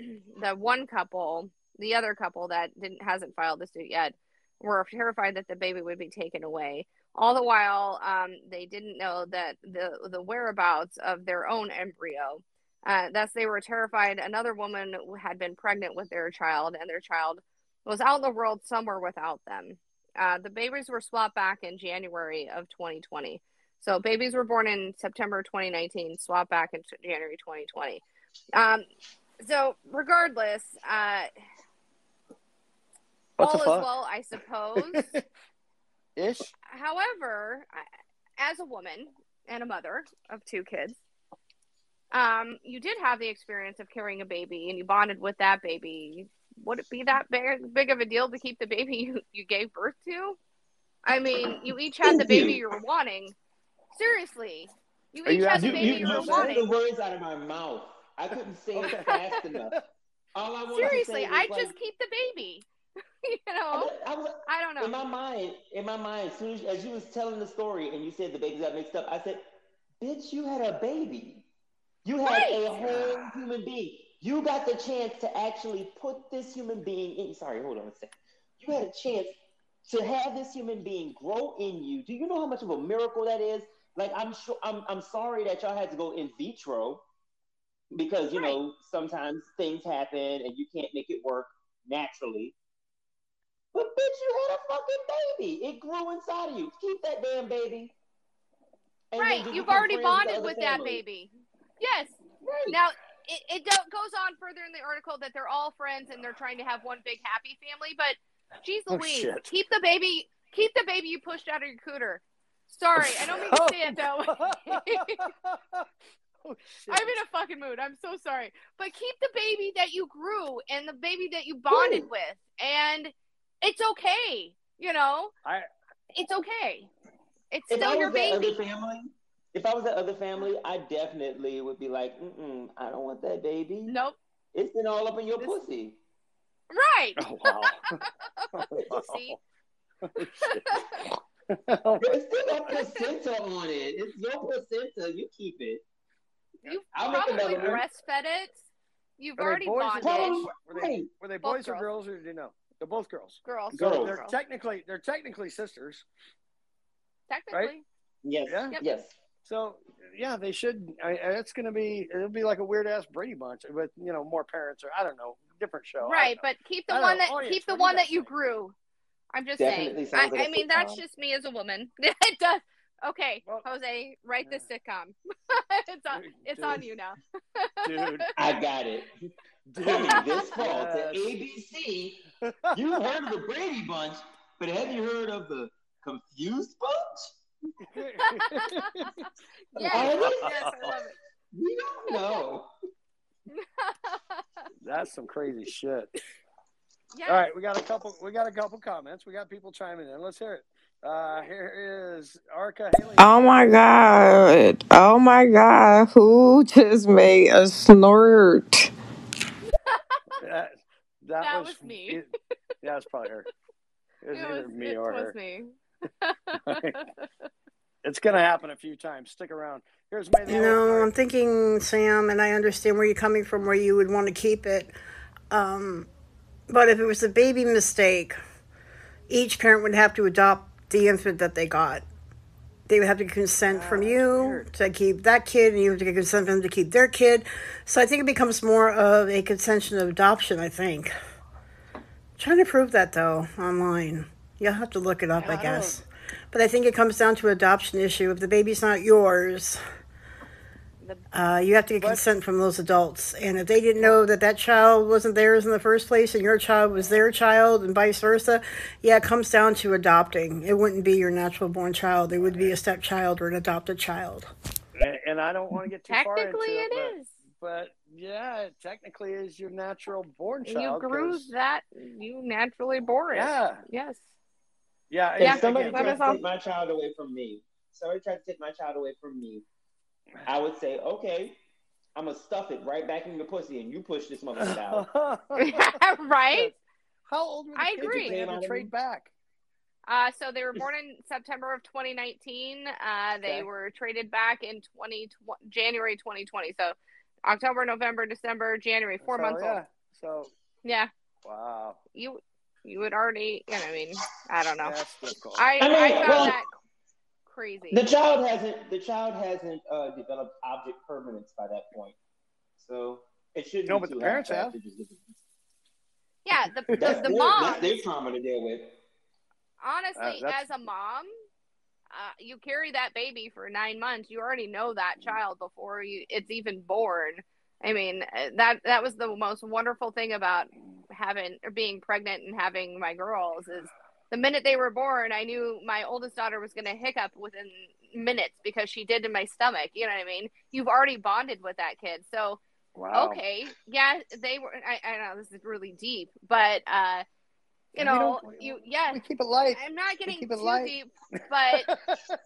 (clears throat) the one couple the other couple that didn't hasn't filed the suit yet were terrified that the baby would be taken away all the while um, they didn't know that the the whereabouts of their own embryo uh, thus, they were terrified. Another woman had been pregnant with their child, and their child was out in the world somewhere without them. Uh, the babies were swapped back in January of 2020. So, babies were born in September 2019, swapped back in January 2020. Um, so, regardless, uh, What all the is fuck? well, I suppose. (laughs) Ish. However, I- as a woman and a mother of two kids, um, you did have the experience of carrying a baby and you bonded with that baby. Would it be that big, big of a deal to keep the baby (laughs) you, you gave birth to? I mean, you each had the baby you. you were wanting. Seriously. You each you had the baby you, you, you were took wanting. the words out of my mouth. I couldn't (laughs) say it fast enough. All I Seriously, to say I like, just keep the baby. (laughs) you I, know, I was, I don't know. in my mind, in my mind, as soon as, as you was telling the story and you said the babies got mixed up, I said, "Bitch, you had a baby. You had Right. a whole human being. You got the chance to actually put this human being in. Sorry, hold on a second. You had a chance to have this human being grow in you. Do you know how much of a miracle that is? Like, I'm sure. I'm I'm sorry that y'all had to go in vitro because you know sometimes things happen and you can't make it work naturally. But bitch, you had a fucking baby. It grew inside of you. Keep that damn baby. And right, you you've already friends with the bonded with that baby. Yes. Right. Now it, it do- goes on further in the article that they're all friends and they're trying to have one big happy family. But geez, Oh, Louise, shit. keep the baby, keep the baby you pushed out of your cooter. Sorry, I don't mean to oh. say it that way. (laughs) (laughs) (laughs) (laughs) oh, shit. I'm in a fucking mood. I'm so sorry. But keep the baby that you grew and the baby that you bonded Right. with. And it's okay. You know? I- It's okay. It's If still I your was that baby. other family, if I was the other family, I definitely would be like, mm I don't want that baby. Nope. It's been all up in your This- pussy. Right. Oh, wow. (laughs) Oh, wow. See? Oh, There's still a placenta on it. It's your placenta. You keep it. You've I'll probably breastfed it. You've Are already boys or bonded. Probably Were they, were they Both boys or girls. girls, or did you know? They're both girls. Girls. So Girls. they're Girls. technically they're technically sisters. Technically. Yes. Yeah? Yep. Yes. So yeah, they should. I, I- it's going to be. It'll be like a weird ass Brady Bunch with you know more parents or I don't know, different show. Right, but keep the I one know. that Audience, keep the what do you one that you think? grew. I'm just Definitely saying. I, like I a mean, that's just me as a woman. (laughs) it does. Okay, Well, Jose, write this sitcom. (laughs) it's on. It's on you now. dude. I got it. (laughs) Dude. Coming this fall to ABC. You heard of the Brady Bunch, but have you heard of the Confused Bunch? (laughs) yes, Oh, yes, I love it. We don't know. That's some crazy shit. Yes. All right, we got a couple. We got a couple comments. We got people chiming in. Let's hear it. Uh, here is Arca Haley. Oh my god. Oh my god. Who just made a snort? That, that, That was, was me. It, yeah, it's probably her. It was It either was, me it or was her. me. (laughs) It's gonna happen a few times. Stick around. Here's May the No, I'm thinking, Sam, and I understand where you're coming from, where you would want to keep it. Um, but if it was a baby mistake, each parent would have to adopt the infant that they got. They would have to consent from you to keep that kid, and you have to get consent from them to keep their kid. So I think it becomes more of a consensual adoption. I think. trying to prove that though online. You'll have to look it up, I guess. But I think it comes down to adoption issue. If the baby's not yours, uh, you have to get consent from those adults. And if they didn't know that that child wasn't theirs in the first place and your child was their child and vice versa, yeah, it comes down to adopting. It wouldn't be your natural born child. It would be a stepchild or an adopted child. And, and I don't want to get too far into Technically, it, it but, is. but yeah, it technically is your natural born child. You grew that. You naturally bore it. Yeah. Yes. Yeah. If Yeah, somebody again, tried to take my child away from me, somebody tried to take my child away from me, I would say, okay, I'm gonna stuff it right back in your pussy, and you push this motherfucker out. (laughs) right? How old were the I kids agree. that they had to trade back? Uh, so they were born in September of 2019. Uh, they Okay. were traded back in 20, January 2020. So October, November, December, January, four So, months yeah. old. So Yeah. wow, You you would already, you know, I mean, I don't know. that's. I, I mean, I found well, that crazy. The child hasn't the child hasn't uh, developed object permanence by that point, so it shouldn't. No, be but the parents hard have. yeah, the, the, That's the their, mom, That's their trauma to deal with. honestly, Uh, as a mom, uh, you carry that baby for nine months. You already know that child before you it's even born. I mean, uh, that that was the most wonderful thing about having or being pregnant and having my girls is the minute they were born, I knew my oldest daughter was going to hiccup within minutes because she did in my stomach. You know what I mean? You've already bonded with that kid, so Wow. okay, yeah, they were. I, I know this is really deep, but uh, you know, you yeah. We keep it light. I'm not getting too light. deep, but (laughs)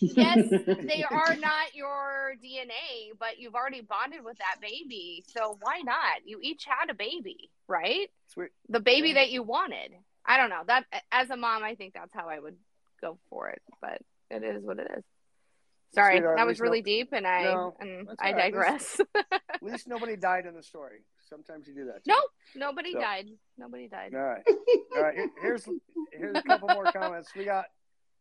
yes, they are not your DNA, but you've already bonded with that baby, so why not? You each had a baby, right? Sweet. The baby that you wanted. I don't know. That as a mom, I think that's how I would go for it, but it is what it is. Sorry, Sweetheart, that was really no- deep, and I No, and that's I all right. At digress. (laughs) At least nobody died in the story. Sometimes you do that. too. no, nobody So- died. Nobody died. All right. All right. Here- Here's here's a couple more comments. We got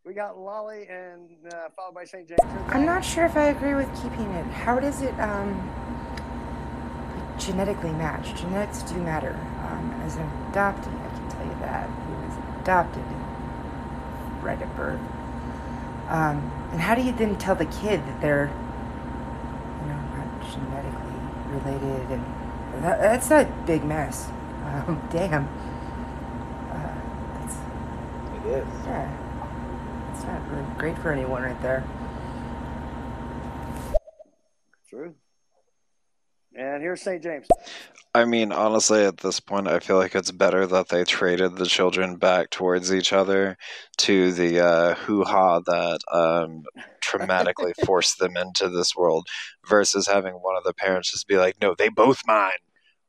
we got Lolly and uh, followed by St. James. I'm not sure if I agree with keeping it. How does it um, genetically match? Genetics do matter. Um, as an adoptee, I can tell you that he was adopted right at birth. Um, and how do you then tell the kid that they're, you know, not genetically related? And that, that's a big mess. Um, (laughs) damn. Uh, it's, It is. yeah. It's not really great for anyone right there. True. And here's St. James. I mean, honestly, at this point, I feel like it's better that they traded the children back towards each other to the uh, hoo ha that um, traumatically (laughs) forced them into this world versus having one of the parents just be like, no, they both mine.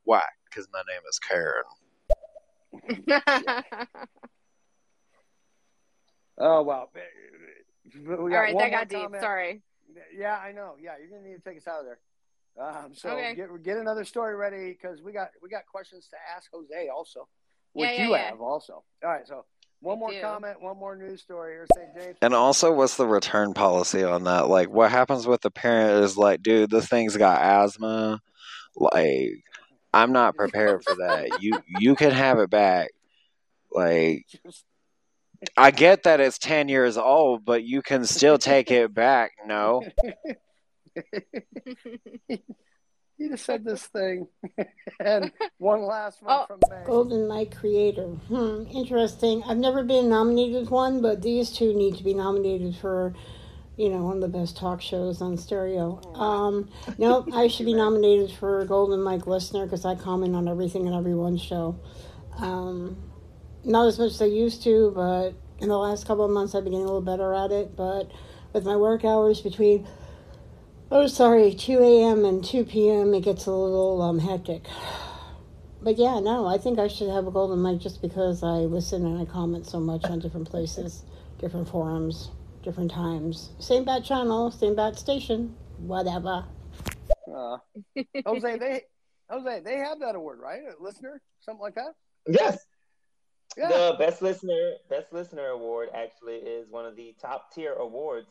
Why? Because my name is Karen. (laughs) Oh wow. We All got right, one that got deep. comment. Sorry. Yeah, I know. Yeah, you're gonna need to take us out of there. Um, so Okay. get get another story ready because we got we got questions to ask Jose also. which Yeah, yeah, you yeah. have also. All right, so one I more do. comment, one more news story here, St. James. And also, what's the return policy on that? Like, what happens with the parent is like, dude, this thing's got asthma. Like, I'm not prepared for that. (laughs) You you can have it back. Like, I get that it's ten years old, but you can still take it back. No, (laughs) (laughs) You just said this thing. (laughs) and one last one Oh. from May. Golden Mic Creator. Hmm, interesting. I've never been nominated one, but these two need to be nominated for, you know, one of the best talk shows on stereo. Um, no, I should be nominated for Golden Mic Listener because I comment on everything in everyone's show. Um, not as much as I used to, but in the last couple of months I've been getting a little better at it. But with my work hours between, oh sorry, 2 a.m. and 2 p.m., it gets a little um, hectic. But yeah, no, I think I should have a golden mic just because I listen and I comment so much on different places, different forums, different times. Same bat channel, same bat station, whatever. Uh, Jose, they Jose, they have that award, right? A listener, something like that. Yes. Yeah. The best listener, best listener award actually is one of the top tier awards.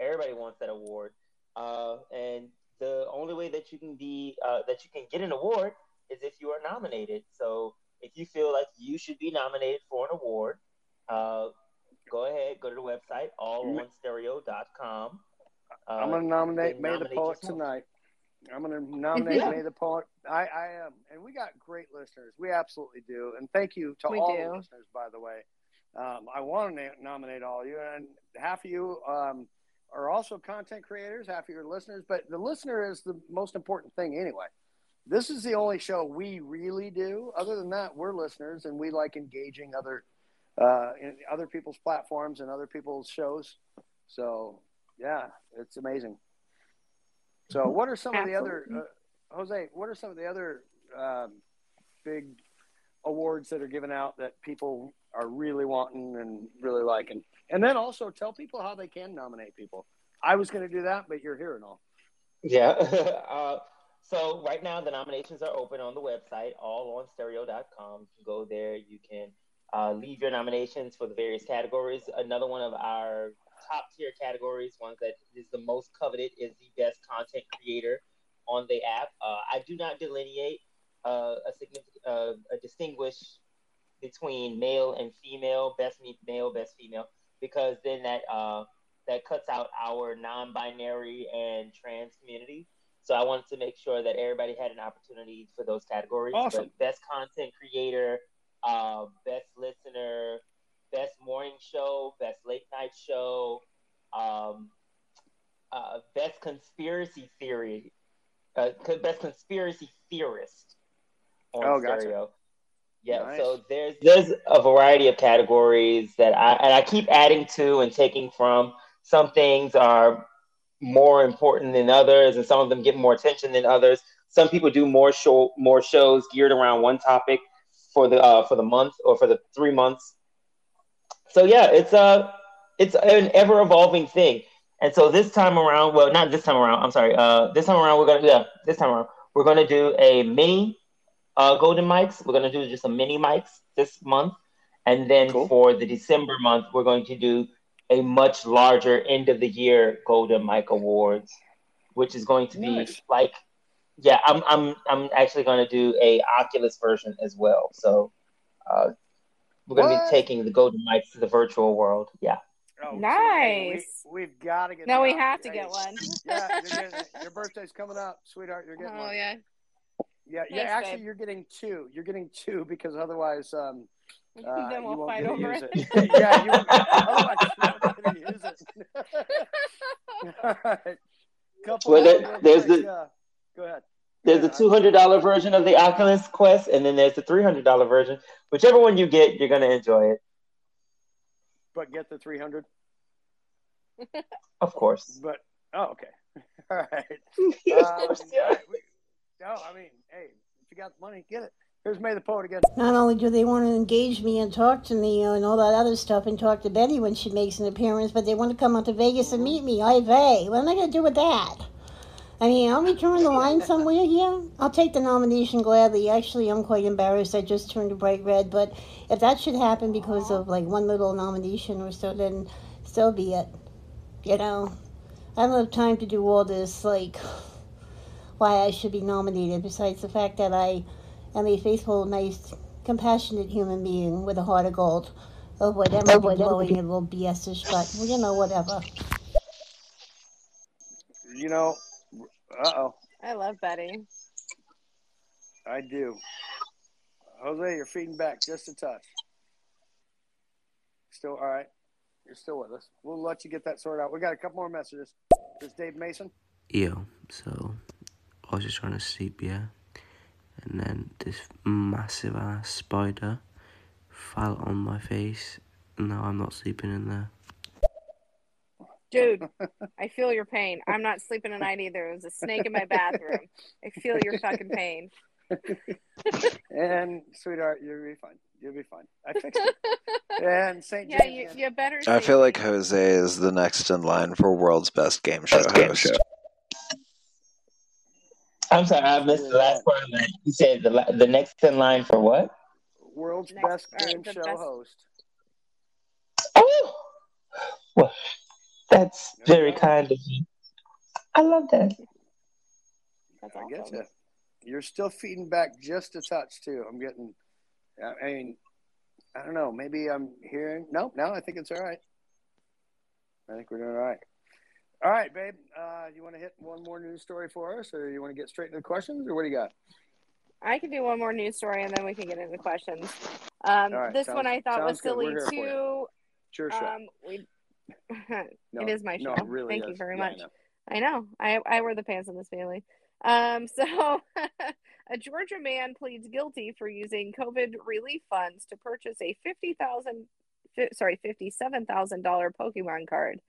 Everybody wants that award, uh, and the only way that you can be uh, that you can get an award is if you are nominated. So if you feel like you should be nominated for an award, uh, go ahead, go to the website allonstereo.com. Uh, I'm going to nominate May the nominate Poet yourself. tonight. I'm going (laughs) to nominate Yeah. May the Poet. I, I am, and we got great listeners. We absolutely do, and thank you to We all do. the listeners. By the way, um, I want to na- nominate all of you, and half of you um, are also content creators. Half of you are listeners, but the listener is the most important thing anyway. This is the only show we really do. Other than that, we're listeners, and we like engaging other uh, in other people's platforms and other people's shows. So yeah, it's amazing. So, what are some of the other, uh, Jose? What are some of the other um, big awards that are given out that people are really wanting and really liking? And then also tell people how they can nominate people. I was going to do that, but you're here and all. Yeah. (laughs) uh, so right now the nominations are open on the website, allonstereo.com. You go there. You can uh, leave your nominations for the various categories. Another one of our top tier categories, ones that is the most coveted, is the best content creator on the app. Uh, I do not delineate uh, a significant, uh, a distinguish between male and female, best male, best female, because then that uh, that cuts out our non-binary and trans community. So I wanted to make sure that everybody had an opportunity for those categories. Awesome. But best content creator, uh, best listener, best morning show, best late night show, um, uh, best conspiracy theory, uh, best conspiracy theorist on Oh, gotcha. Yeah, Nice. so there's there's a variety of categories that I and I keep adding to and taking from. Some things are more important than others, and some of them get more attention than others. Some people do more show more shows geared around one topic for the uh, for the month or for the three months. So yeah, it's a it's an ever evolving thing. And so this time around, well, not this time around. I'm sorry. Uh, this time around, we're gonna yeah, this time around, we're gonna do a mini uh, golden mics. We're gonna do just a mini mics this month, and then for the December month, we're going to do a much larger end of the year golden mic awards, which is going to be Nice. like, yeah, I'm I'm I'm actually gonna do a Oculus version as well. So, uh, we're gonna be taking the golden mics to the virtual world. Yeah. Oh, Nice. hey, we, have got to get. No, we have to Hey, get one. yeah, you're getting, (laughs) your birthday's coming up, sweetheart. You're getting Oh one. yeah. Yeah, yeah. Actually, babe. you're getting two. You're getting two because otherwise, um, (laughs) uh, Then you we'll won't fight get to over use it. it. (laughs) (laughs) yeah, you won't, otherwise you get to use it. All right. Couple Well, there- there's quick, the- uh, go ahead. There's the two hundred dollar version of the Oculus Quest, and then there's the three hundred dollar version. Whichever one you get, you're gonna enjoy it, But get the 300. of course. But oh, okay. All right. Um, all right, we- no, I mean, hey, if you got the money, get it. Here's May the Poet again. Not only do they want to engage me and talk to me and all that other stuff and talk to Betty when she makes an appearance, but they want to come out to Vegas and meet me. I vey. What am I going to do with that? I mean, I'll be drawing the line somewhere here. I'll take the nomination gladly. Actually, I'm quite embarrassed. I just turned a bright red, but if that should happen because of like one little nomination or so, then so be it. You know, I don't have time to do all this, like, why I should be nominated, besides the fact that I am a faithful, nice, compassionate human being with a heart of gold. Of whatever, of whatever. blowing a little BS-ish, but, well, you know, whatever. You know, uh oh. I love Betty. I do. Jose, you're feeding back just a touch. Still all right. You're still with us. We'll let you get that sorted out. We got a couple more messages. This is Dave Mason. Yeah. so I was just trying to sleep, yeah, and then this massive ass spider fell on my face, and now I'm not sleeping in there. Dude, I feel your pain. I'm not sleeping tonight either. There's a snake in my bathroom. I feel your fucking pain. and sweetheart, you'll be fine. You'll be fine. I fixed it. (laughs) and St. Yeah, you, you better. I feel like Jose is the next in line for world's best game show best game host. Show. I'm sorry, I missed the last part of that. You said the the next in line for what? World's next, best game show best. host. Oh, well, that's very kind of you. I love that. That's I get you. You're still feeding back just a touch too. I'm getting. I mean, I don't know. Maybe I'm hearing. No, no. I think it's all right. I think we're doing all right. All right, babe. Uh, you want to hit one more news story for us, or you want to get straight into the questions, or what do you got? I can do one more news story, and then we can get into questions. Um, right, this sounds, one I thought was silly too. Sure, sure. Um, we (laughs) no, it is my show. No, really Thank is. you very yeah, much. I know. I know. I I wear the pants in this family. Um, (laughs) so a Georgia man pleads guilty for using COVID relief funds to purchase a fifty thousand, sorry, fifty-seven thousand dollar Pokemon card.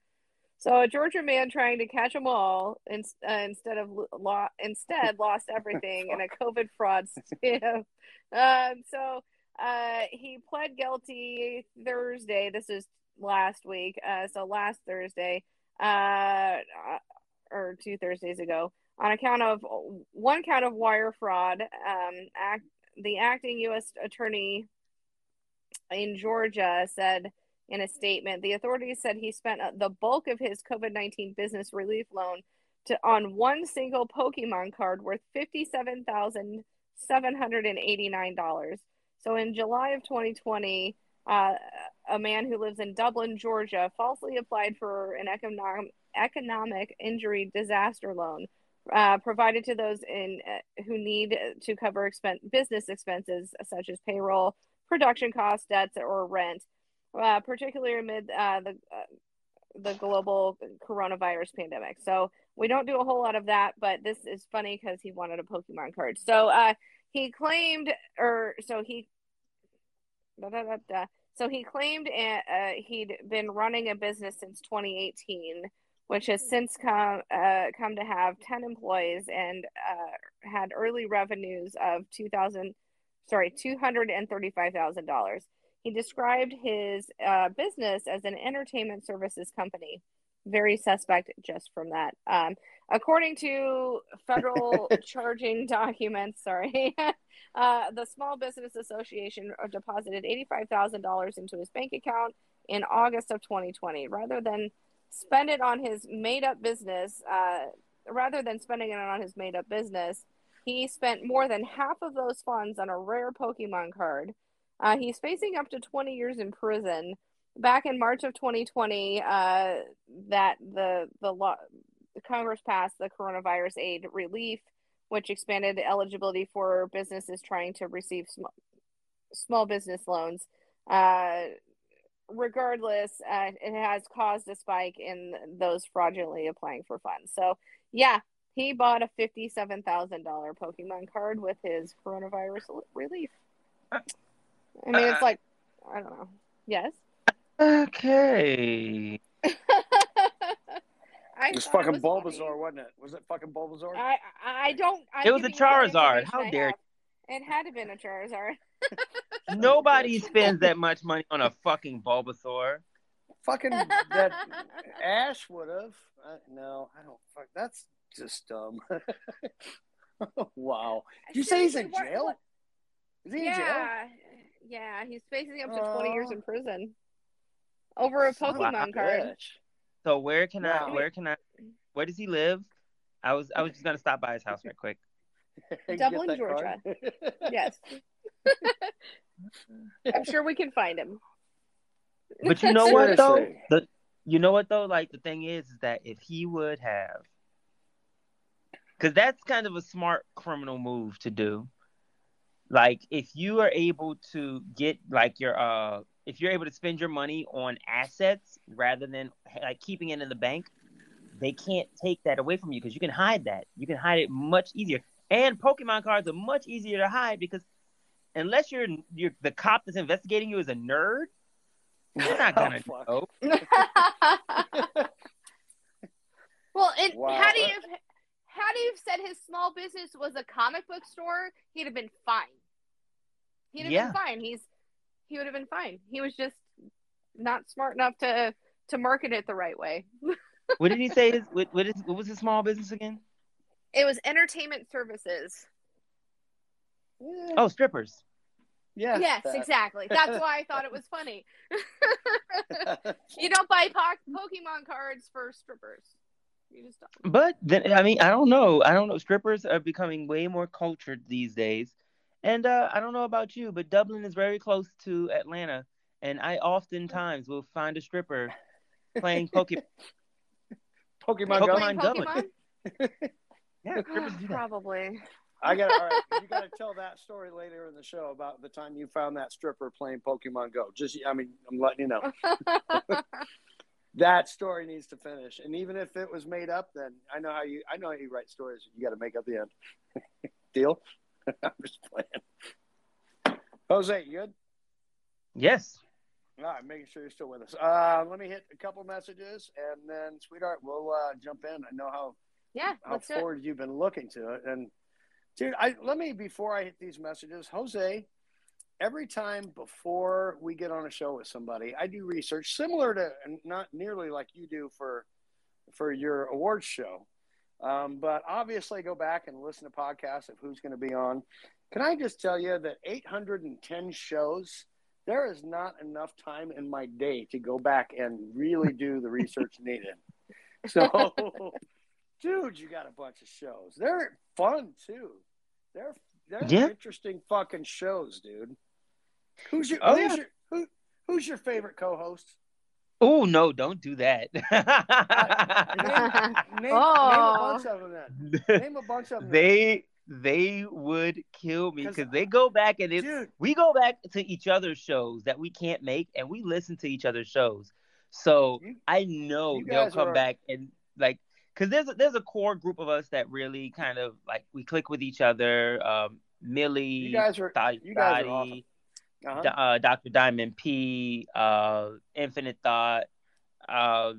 So a Georgia man trying to catch them all in, uh, instead of lo- instead lost (laughs) everything in a COVID fraud scam. (laughs) Um, so uh, he pled guilty Thursday. This is last week. Uh, so last Thursday, uh, or two Thursdays ago, on account of one count of wire fraud. Um, act, the acting U.S. attorney in Georgia said in a statement, the authorities said he spent uh, the bulk of his COVID 19 business relief loan to on one single Pokemon card worth $57,789. So in July of 2020, uh, a man who lives in Dublin, Georgia, falsely applied for an economic economic injury disaster loan uh, provided to those in uh, who need to cover expense business expenses such as payroll, production costs, debts, or rent, uh, particularly amid uh, the uh, the global coronavirus pandemic. So we don't do a whole lot of that, but this is funny because he wanted a Pokemon card. So uh, he claimed, or so he Da, da, da. So he claimed uh, he'd been running a business since 2018, which has since come uh, come to have 10 employees and uh, had early revenues of 2000, sorry, 235,000 dollars. He described his uh, business as an entertainment services company. Very suspect just from that. Um, according to federal (laughs) charging documents, sorry, (laughs) uh, the Small Business Association deposited $85,000 into his bank account in August of 2020 rather than spend it on his made up business. Uh, rather than spending it on his made up business, he spent more than half of those funds on a rare Pokemon card. Uh, he's facing up to 20 years in prison. Back in March of 2020, uh, that the the law, Congress passed the coronavirus aid relief which expanded eligibility for businesses trying to receive small, small business loans. Uh, regardless, uh, it has caused a spike in those fraudulently applying for funds. So, yeah, he bought a $57,000 Pokemon card with his coronavirus relief. I mean, it's like, I don't know. Yes? Okay. (laughs) I it was fucking it was Bulbasaur, funny. wasn't it? Was it fucking Bulbasaur? I I don't. I'm It was a giving you the Charizard. How dare have. It had to have been a Charizard. (laughs) Nobody spends that much money on a fucking Bulbasaur. Fucking (laughs) that Ash would have. Uh, no, I don't. Fuck. That's just dumb. wow. Did you say he's in What- jail? What- Is he in jail? yeah, yeah, he's facing up to twenty years in prison over a Son of a Pokemon card. So where can I? Where can I? Where does he live? I was I was just gonna stop by his house right quick. (laughs) Dublin, Georgia. (laughs) Yes. I'm sure we can find him. But you know (laughs) what though? The you know what though? Like the thing is, is that if he would have, because that's kind of a smart criminal move to do. Like if you are able to get like your uh, if you're able to spend your money on assets rather than like keeping it in the bank, they can't take that away from you because you can hide that. You can hide it much easier. And Pokemon cards are much easier to hide because unless you're you're the cop that's investigating you is a nerd, you're not (laughs) Oh, gonna fuck. know. (laughs) well, and Wow. had he have had he have said his small business was a comic book store, he'd have been fine. He'd have Yeah. been fine. He's he would have been fine. He was just not smart enough to to market it the right way. (laughs) What did he say? His, what, what, is, what was his small business again? It was entertainment services. Oh, strippers. Yeah. yes, that. exactly. That's why I thought it was funny. (laughs) you don't buy po- Pokemon cards for strippers. You just don't. But then, I mean, I don't know. I don't know. Strippers are becoming way more cultured these days. And uh, I don't know about you, but Dublin is very close to Atlanta. And I oftentimes will find a stripper playing Pokemon. (laughs) Pokemon Go. Pokemon Go. Pokemon? (laughs) Yeah, strippers do that. Probably. I got all right. You got to (laughs) tell that story later in the show about the time you found that stripper playing Pokemon Go. Just, I mean, I'm letting you know. that story needs to finish. And even if it was made up, then I know how you. I know how you write stories. You got to make up the end. Deal. (laughs) I'm just playing. Jose, you good? Yes. All right, making sure you're still with us. Uh, let me hit a couple messages, and then, sweetheart, we'll uh, jump in. I know how Yeah, how let's it. forward you've been looking to it. And dude, I let me before I hit these messages, Jose. Every time before we get on a show with somebody, I do research similar to, and not nearly like you do for for your awards show. Um, but obviously, go back and listen to podcasts of who's going to be on. Can I just tell you that 810 shows? There is not enough time in my day to go back and really do the research (laughs) needed. So, dude, you got a bunch of shows. They're fun too. They're they're Yeah. interesting fucking shows, dude. Who's your Oh, who's yeah. your who, who's your favorite co-host? Oh no! Don't do that. (laughs) Name, name, Oh. name a bunch of them then. Name a bunch of them. they they would kill me because they go back and it, Dude. we go back to each other's shows that we can't make and we listen to each other's shows. So You- I know they'll come are- back and like because there's a, there's a core group of us that really kind of like we click with each other. Um, Millie, You guys are Thotty- you guys are awesome. Uh-huh. Uh, Dr. Diamond P, uh, Infinite Thought, uh,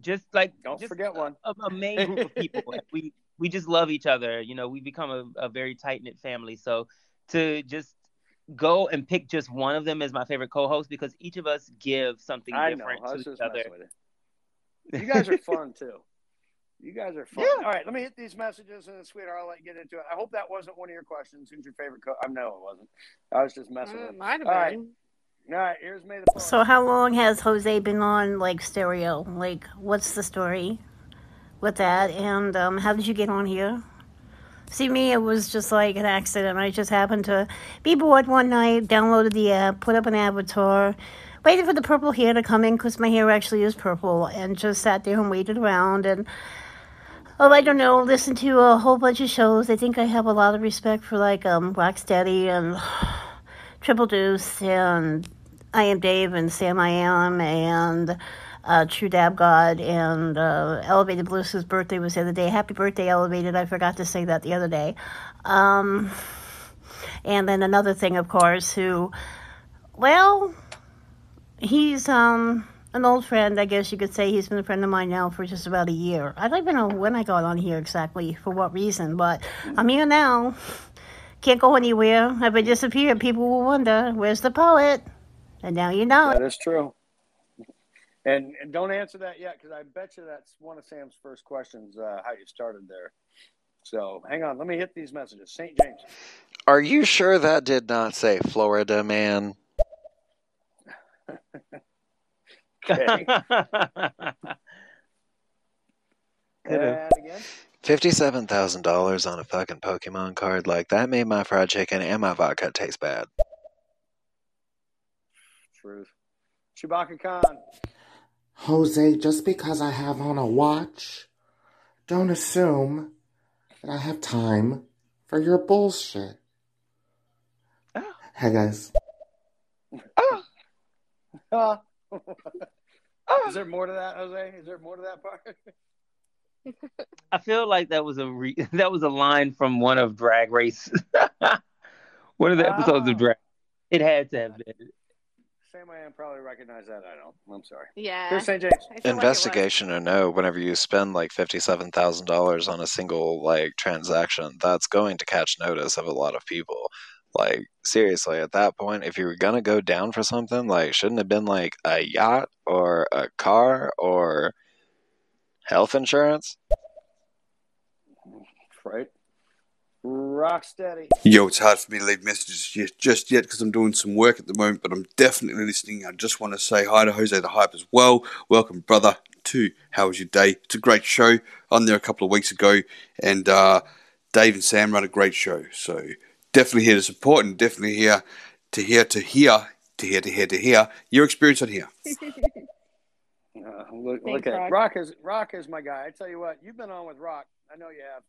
just like Don't just forget one. a, a main group of people. (laughs) Like, we we just love each other. You know, we become a, a very tight knit family. So to just go and pick just one of them as my favorite co-host because each of us give something I different I to each other. messing with you. You guys are fun too. You guys are fun. Yeah. All right, let me hit these messages and then, sweetheart, I'll let you get into it. I hope that wasn't one of your questions. Who's your favorite co I know it wasn't. I was just messing with Uh, you. might have All right. been. All right, here's May the Poet. So how long has Jose been on like stereo? Like what's the story with that? And um, how did you get on here? See me, it was just like an accident. I just happened to be bored one night, downloaded the app, put up an avatar, waited for the purple hair to come in because my hair actually is purple, and just sat there and waited around and. Oh, I don't know. Listen to a whole bunch of shows. I think I have a lot of respect for like um Rocksteady and (sighs) Triple Deuce and I Am Dave and Sam I Am and uh, True Dab God and uh, Elevated Blues, birthday was the other day. Happy birthday, Elevated. I forgot to say that the other day. Um, and then another thing, of course, who, well, he's um an old friend, I guess you could say. He's been a friend of mine now for just about a year. I don't even know when I got on here exactly, for what reason, but I'm here now. Can't go anywhere. If I disappear, people will wonder, where's the poet? And now you know. That is true. And, and don't answer that yet because I bet you that's one of Sam's first questions. Uh, how you started there. So hang on, let me hit these messages. St. James. Are you sure that did not say Florida man? Okay. (laughs) Could've. and again. Fifty-seven thousand dollars on a fucking Pokemon card like that made my fried chicken and my vodka taste bad. Truth. Chewbacca Khan. Jose, just because I have on a watch, don't assume that I have time for your bullshit. Hey guys. Uh, Is there more to that, Jose? Is there more to that part? I feel like that was a re- (laughs) that was a line from one of Drag Race, (laughs) one of the episodes of ah. Drag. It had to have been. Sam I am probably recognize that. I don't. I'm sorry. Yeah. Here's St. James. Investigation or no, whenever you spend like fifty-seven thousand dollars on a single like transaction, that's going to catch notice of a lot of people. Like seriously, at that point, if you were gonna go down for something, like shouldn't it have been like a yacht or a car or health insurance? Right. Rock steady. Yo, it's hard for me to leave messages just yet because I'm doing some work at the moment, but I'm definitely listening. I just want to say hi to Jose the Hype as well. Welcome, brother, to How Was Your Day? It's a great show. On there a couple of weeks ago, and uh, Dave and Sam run a great show. So definitely here to support and definitely here to hear, to hear, to hear, to hear, to hear your experience on here. (laughs) Uh, look, Thanks, look at Rock. Rock is Rock is my guy. I tell you what, you've been on with Rock. I know you have,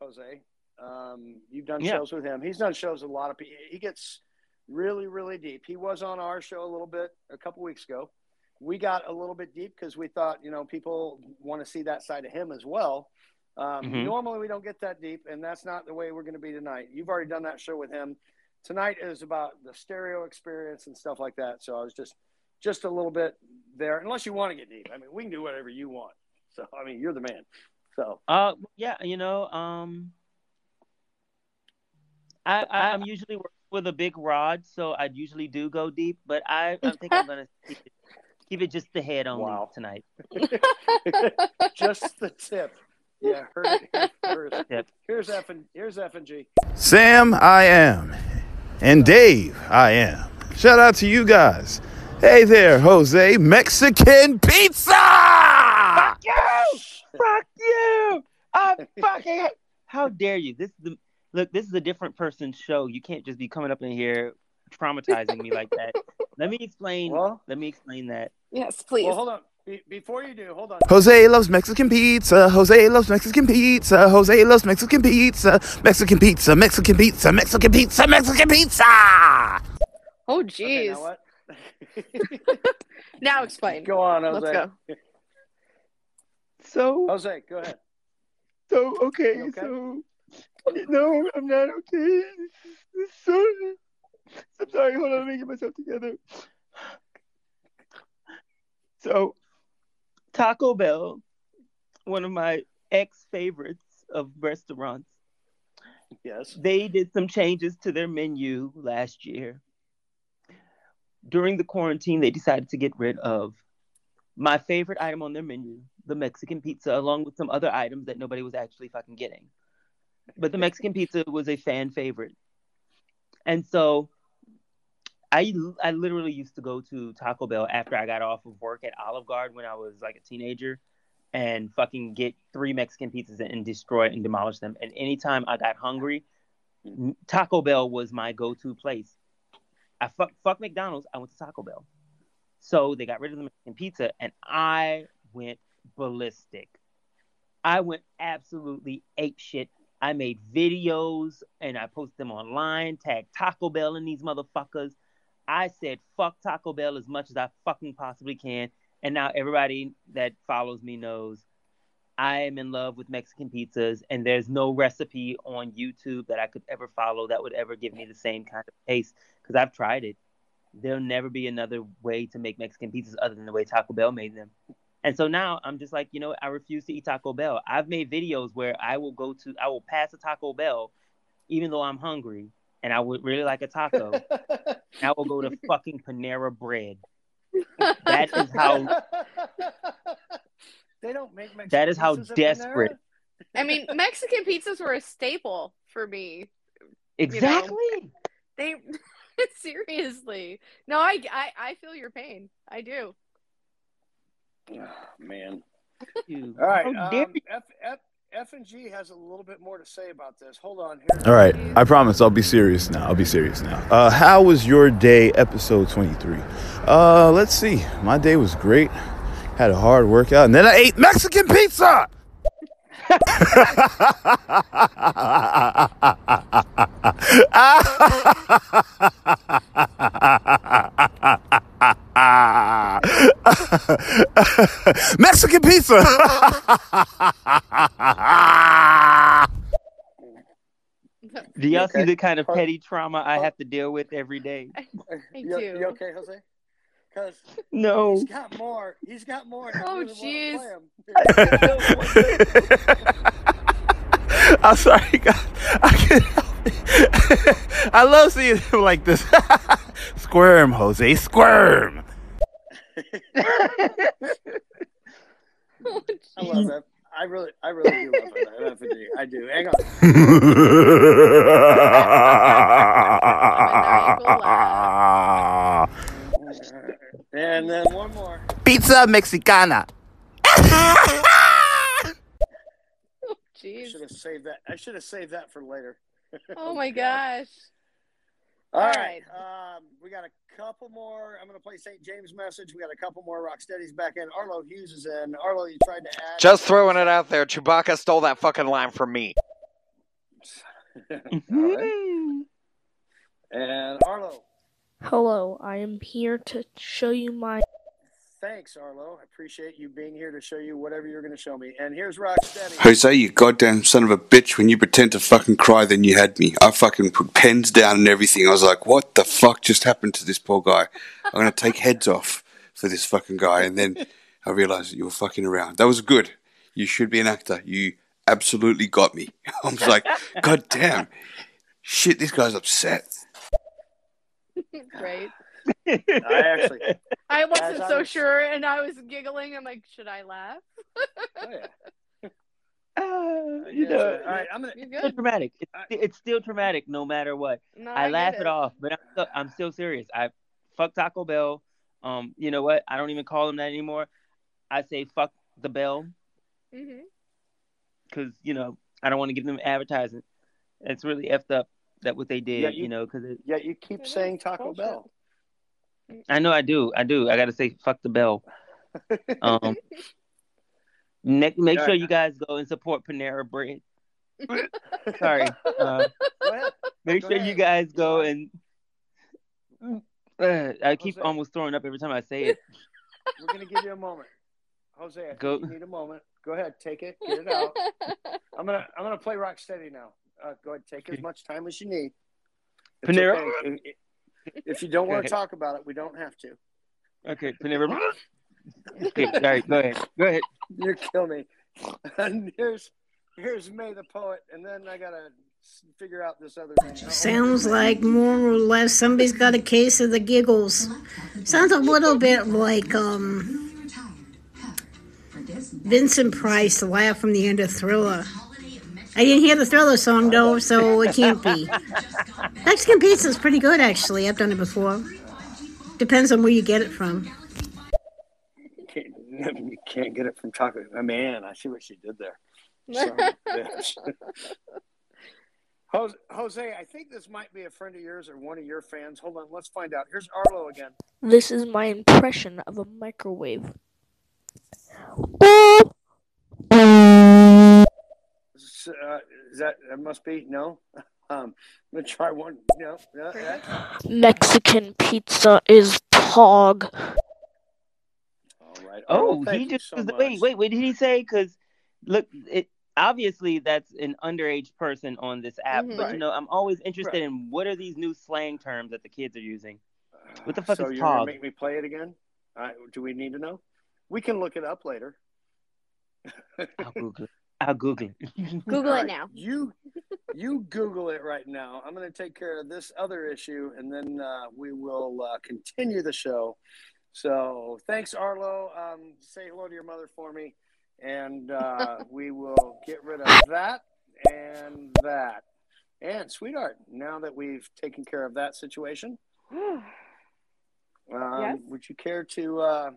Jose. Um, you've done Yeah. shows with him. He's done shows with a lot of people. He gets really, really deep. He was on our show a little bit a couple weeks ago. We got a little bit deep because we thought, you know, people want to see that side of him as well. Um, Mhm. Normally, we don't get that deep, and that's not the way we're going to be tonight. You've already done that show with him. Tonight is about the stereo experience and stuff like that. So I was just, just a little bit there. Unless you want to get deep, I mean, we can do whatever you want. So I mean, you're the man. So Uh, yeah, you know, um, I, I I'm usually working with a big rod, so I usually do go deep, but I I think I'm gonna (laughs) keep it, keep it just the head only Wow. tonight. (laughs) just the tip. Yeah, heard it here (laughs) first. Tip. Here's F and here's F and G. Sam, I am. And Dave, I am. Shout out to you guys. Hey there, Jose. Mexican pizza! Fuck you! (laughs) Fuck you! I fucking how dare you? This is the look. This is a different person's show. You can't just be coming up in here traumatizing me like that. (laughs) Let me explain. Well, let me explain that. Yes, please. Well, hold on. Be- before you do, hold on. Jose loves Mexican pizza. Jose loves Mexican pizza. Jose loves Mexican pizza. Mexican pizza. Mexican pizza. Mexican pizza. Mexican pizza. Oh, Okay, jeez. now (laughs) now explain. Go on, Jose. Let's go. So Jose, go ahead. So okay, okay? so no, I'm not okay. This so I'm sorry, hold on, let me get myself together. So Taco Bell, one of my ex favorites of restaurants, Yes. they did some changes to their menu last year. During the quarantine, they decided to get rid of my favorite item on their menu, the Mexican pizza, along with some other items that nobody was actually fucking getting. But the Mexican pizza was a fan favorite. And so I I literally used to go to Taco Bell after I got off of work at Olive Garden when I was like a teenager and fucking get three Mexican pizzas and destroy and demolish them. And anytime I got hungry, Taco Bell was my go-to place. I fuck, fuck McDonald's, I went to Taco Bell. So they got rid of the Mexican pizza and I went ballistic. I went absolutely ape shit. I made videos and I posted them online, tagged Taco Bell in these motherfuckers. I said fuck Taco Bell as much as I fucking possibly can. And now everybody that follows me knows I am in love with Mexican pizzas, and there's no recipe on YouTube that I could ever follow that would ever give me the same kind of taste because I've tried it. There'll never be another way to make Mexican pizzas other than the way Taco Bell made them. And so now I'm just like, you know, I refuse to eat Taco Bell. I've made videos where I will go to, I will pass a Taco Bell, even though I'm hungry and I would really like a taco. (laughs) I will go to fucking Panera Bread That is how (laughs) they don't make Mexican that is how desperate. I mean, Mexican pizzas were a staple for me. Exactly. They (laughs) seriously. No, I, I I feel your pain. I do. Oh, man. All right. how dare Um, F, F, F and G has a little bit more to say about this. Hold on. Here. All right, I promise I'll be serious now. I'll be serious now. Uh, how was your day, episode 23? Uh, let's see. My day was great. Had a hard workout, and then I ate Mexican pizza. (laughs) Mexican pizza. Do y'all see okay? the kind of petty trauma I have to deal with every day? (laughs) You, you okay, Jose? Because No. he's got more. He's got more. Oh, jeez. play. (laughs) I'm sorry, guys. I can't help it. I love seeing him like this. (laughs) squirm, Jose, squirm. I love that. I really, I really do love that. F and G. I do. Hang on. (laughs) And then one more. Pizza Mexicana. (laughs) Jeez. I Should have saved that. I should have saved that for later. (laughs) Oh my gosh. All All right. Um, we got a couple more. I'm going to play St. James message. We got a couple more Rocksteadies back in. Arlo Hughes is in. Arlo, you tried to add. Just throwing it out there. Chewbacca stole that fucking line from me. (laughs) All right. And Arlo, Hello, I am here to show you my. thanks, Arlo. I appreciate you being here to show you whatever you're going to show me. And here's Rocksteady. Jose, you goddamn son of a bitch. When you pretend to fucking cry, then you had me. I fucking put pens down and everything. I was like, what the fuck just happened to this poor guy? I'm going to take heads off for this fucking guy. And then I realized that you were fucking around. That was good. You should be an actor. You absolutely got me. (laughs) I was like, god damn. Shit, this guy's upset. (laughs) right. I actually. I wasn't I so was- sure, and I was giggling. I'm like, should I laugh? Oh, yeah. (laughs) Uh, you Yes, know, sir. All right, I'm gonna. It's still good. traumatic. It's, it's still traumatic no matter what. No, I, I laugh it it. off, but I'm still, I'm still serious. I fuck Taco Bell. Um, you know what? I don't even call them that anymore. I say fuck the bell Mm-hmm. because you know I don't want to give them advertising. It's really effed up that what they did. Yeah, you, you- know, because Yeah, you keep saying Taco Bullshit. Bell. I know I do. I do. I got to say fuck the bell. (laughs) Um, ne- make All sure you guys go and support Panera Bread. (laughs) Sorry. Uh, make Go sure ahead. you guys go and. Uh, I keep Jose. almost throwing up every time I say it. (laughs) We're gonna give you a moment, Jose. I think Go- you need a moment. Go ahead, take it, get it out. I'm gonna I'm gonna play Rocksteady now. Uh, go ahead, take as much time as you need. It's Panera. okay. If- If you don't want to talk about it, we don't have to. Okay, Panera. (laughs) okay, all right, go ahead. Go ahead. You kill me. And here's here's May the poet, and then I gotta figure out this other thing. Sounds like more or less somebody's got a case of the giggles. Sounds a little bit like um Vincent Price, the laugh from the end of Thriller. I didn't hear the Thriller song though, so it can't be. Mexican pizza is pretty good actually. I've done it before. Depends on where you get it from. Can't, (laughs) you can't get it from Taco. Oh, man, I see what she did there. (laughs) Son of. Jose, Jose, I think this might be a friend of yours or one of your fans. Hold on, let's find out. Here's Arlo again. This is my impression of a microwave. S- Uh, is that that must be no? (laughs) Um, I'm gonna try one. No, no, that- Mexican pizza is pog. All right. Arlo, Oh, thank he just so was- much. wait, wait, what did he say? Because look, it obviously that's an underage person on this app, Mhm. but Right. you know, I'm always interested Right. in what are these new slang terms that the kids are using. What the fuck so is you're gonna pog? make me play it again? Uh, do we need to know? We can look it up later. I'll Google it. I'll Google it. (laughs) Google All it now. You you Google it right now. I'm going to take care of this other issue, and then uh, we will uh, continue the show. So thanks, Arlo. Um, say hello to your mother for me, and uh, (laughs) we will get rid of that and that. And sweetheart, now that we've taken care of that situation, (sighs) um, Yes? would you care to uh,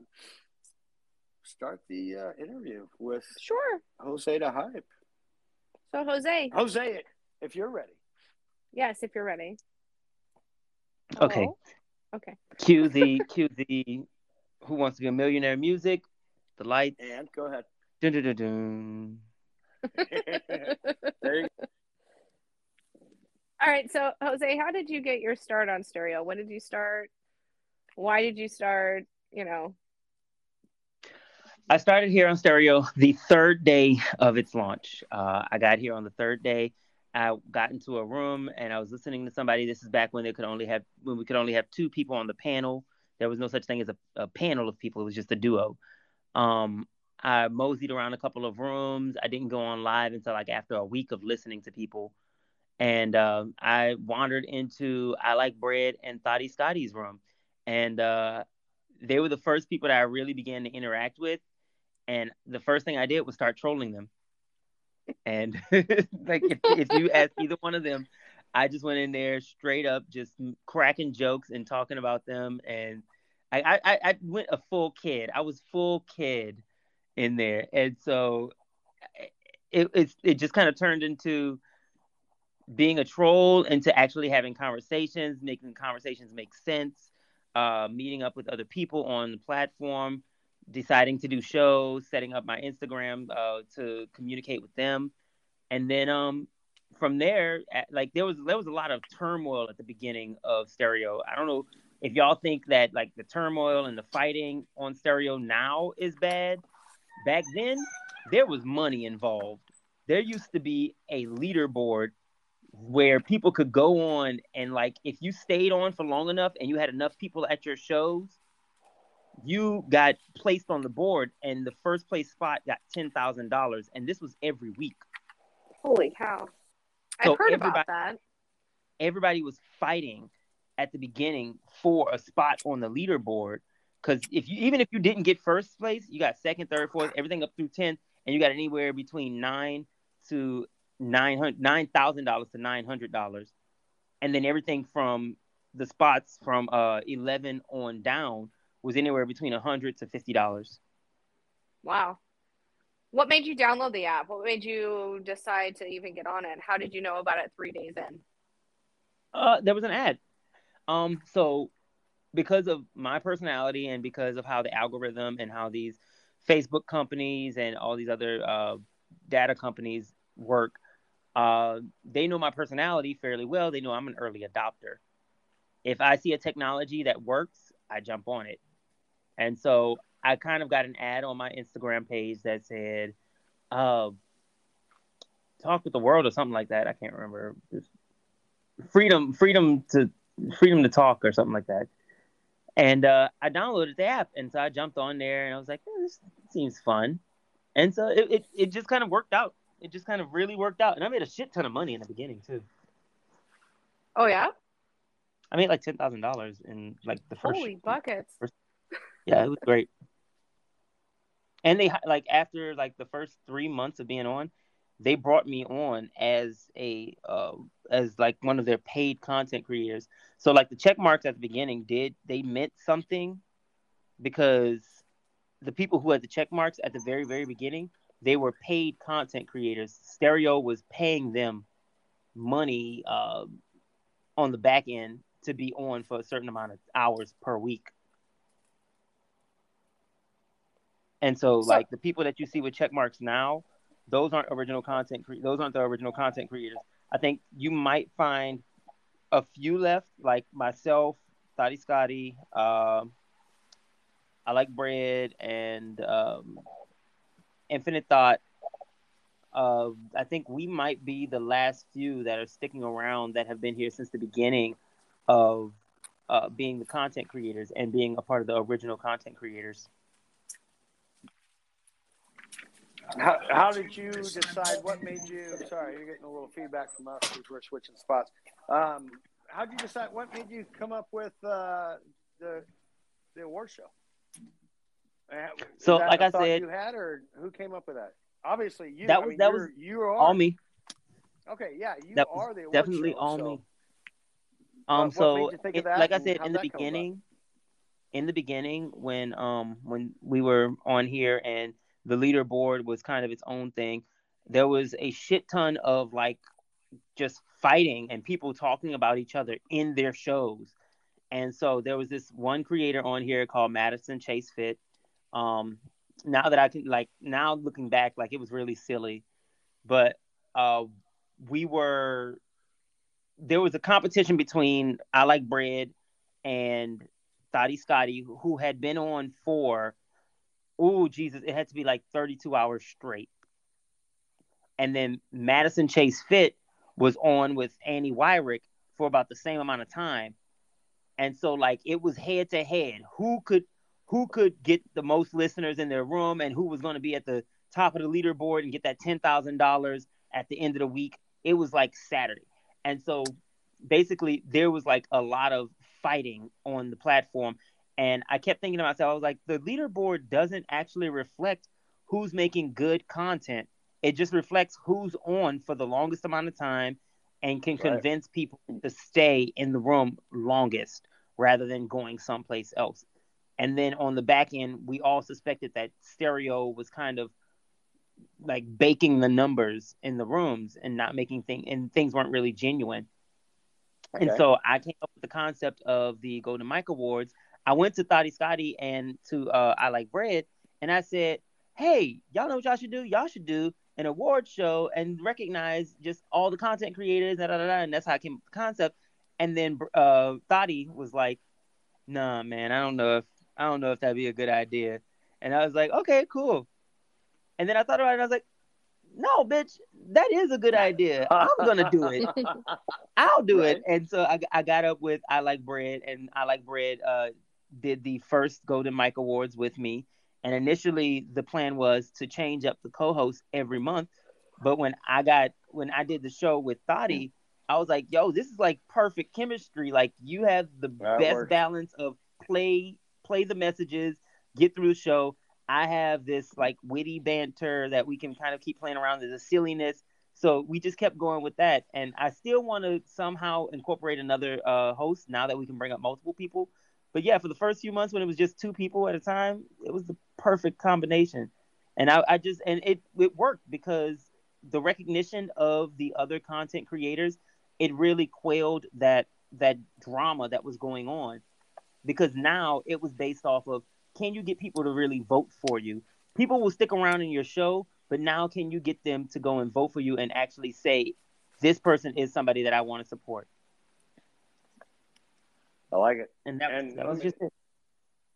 start the uh, interview with Sure. Jose the Hype? So Jose, Jose, if you're ready. yes, if you're ready. Okay. Hello? Okay. Cue the (laughs) cue the Who Wants to Be a Millionaire music. The lights. And go ahead. Dun, dun, dun, dun. (laughs) There you All right. So Jose, how did you get your start on stereo? When did you start? Why did you start? You know. I started here on stereo the third day of its launch. Uh, I got here on the third day. I got into a room and I was listening to somebody. This is back when they could only have when we could only have two people on the panel. There was no such thing as a, a panel of people. It was just a duo. Um, I moseyed around a couple of rooms. I didn't go on live until like after a week of listening to people. And um, I wandered into I Like Bread and Thotty Scotty's room. And uh, they were the first people that I really began to interact with. And the first thing I did was start trolling them. And (laughs) like if, if you ask either one of them, I just went in there straight up, just cracking jokes and talking about them. And I, I, I went a full kid. I was full kid in there. And so it, it, it just kind of turned into being a troll into actually having conversations, making conversations make sense, uh, meeting up with other people on the platform, deciding to do shows, setting up my Instagram uh, to communicate with them, and then um, from there, at, like there was there was a lot of turmoil at the beginning of Stereo. I don't know if y'all think that like the turmoil and the fighting on Stereo now is bad. Back then, there was money involved. There used to be a leaderboard where people could go on and like if you stayed on for long enough and you had enough people at your shows you got placed on the board and the first place spot got $10,000 and this was every week Holy cow! So I've heard about that. everybody was fighting at the beginning for a spot on the leaderboard because if you even if you didn't get first place you got second third fourth everything up through 10 and you got anywhere between 9 to 900 $9000 to $900 and then everything from the spots from uh 11 on down was anywhere between a 100 to $50 Wow. What made you download the app? What made you decide to even get on it? How did you know about it three days in? Uh, there was an ad. Um, so because of my personality and because of how the algorithm and how these Facebook companies and all these other uh, data companies work, uh, they know my personality fairly well. They know I'm an early adopter. If I see a technology that works, I jump on it. And so I kind of got an ad on my Instagram page that said, uh, talk with the world or something like that. I can't remember. Just freedom, freedom to freedom to talk or something like that. And uh, I downloaded the app, and so I jumped on there, and I was like, "Eh, "This seems fun," and so it, it it just kind of worked out. It just kind of really worked out, and I made a shit ton of money in the beginning too. Oh yeah. I made like ten thousand dollars in like the first. Holy buckets. Yeah, it was great. And they like after like the first three months of being on, they brought me on as a uh, as like one of their paid content creators. So like the check marks at the beginning did they meant something because the people who had the check marks at the very very beginning they were paid content creators. Stereo was paying them money uh, on the back end to be on for a certain amount of hours per week. And so, So- like the people that you see with check marks now, those aren't original content. Cre- those aren't the original content creators. I think you might find a few left, like myself, Thotty Scotty, um, I like bread, and um, Infinite Thought. Uh, I think we might be the last few that are sticking around that have been here since the beginning of uh, being the content creators and being a part of the original content creators. How, how did you decide? What made you? Sorry, you're getting a little feedback from us because we're switching spots. Um, how did you decide? What made you come up with uh, the the award show? So, like I said- you had, or who came up with that? Obviously, you. That I was- mean, that was you are all me. Okay, yeah, you that are the award definitely show, all so- me. Um, so made you think of it- like I said in the that come about? beginning, in the beginning when um when we were on here and the leaderboard was kind of its own thing, there was a shit ton of like just fighting and people talking about each other in their shows. And so there was this one creator on here called Madison Chase Fit. Um, now that I can like now looking back, like it was really silly, but uh, we were there was a competition between I Like Bread and Thotty Scotty, who had been on for oh Jesus, it had to be like 32 hours straight. And then Madison Chase Fit was on with Annie Wyrick for about the same amount of time. And so like it was head to head. Who could who could get the most listeners in their room and who was going to be at the top of the leaderboard and get that ten thousand dollars at the end of the week. It was like Saturday. And so basically there was like a lot of fighting on the platform. And I kept thinking to myself, I was like, the leaderboard doesn't actually reflect who's making good content. It just reflects who's on for the longest amount of time and can Right. convince people to stay in the room longest rather than going someplace else. And then on the back end, we all suspected that stereo was kind of like baking the numbers in the rooms and not making things and things weren't really genuine. And so I came up with the concept of the Golden Mic Awards. I went to Thotty Scotty and to uh, I Like Bread, and I said, "Hey, y'all know what y'all should do? Y'all should do an award show and recognize just all the content creators." Da, da, da, da. And that's how I came up with the concept. And then uh, Thotty was like, "Nah, man, I don't know if I don't know if that'd be a good idea." And I was like, "Okay, cool." And then I thought about it, and I was like, "No, bitch, that is a good idea. I'm gonna do it." (laughs) I'll do it. And so I, I got up with I Like Bread, and I Like Bread uh, did the first Golden Mic Awards with me. And initially, the plan was to change up the co-host every month. But when I got when I did the show with Thotty, I was like, "Yo, this is like perfect chemistry. Like you have the That best works. balance of play play the messages, get through the show. I have this like witty banter that we can kind of keep playing around. There's a silliness, so we just kept going with that. And I still want to somehow incorporate another uh, host now that we can bring up multiple people. But yeah, for the first few months when it was just two people at a time, it was the perfect combination. And I, I just and it it worked because the recognition of the other content creators, it really quailed that that drama that was going on. Because now it was based off of can you get people to really vote for you? People will stick around in your show, but now can you get them to go and vote for you and actually say, this person is somebody that I want to support? I like it. And that, And that let was me- just it.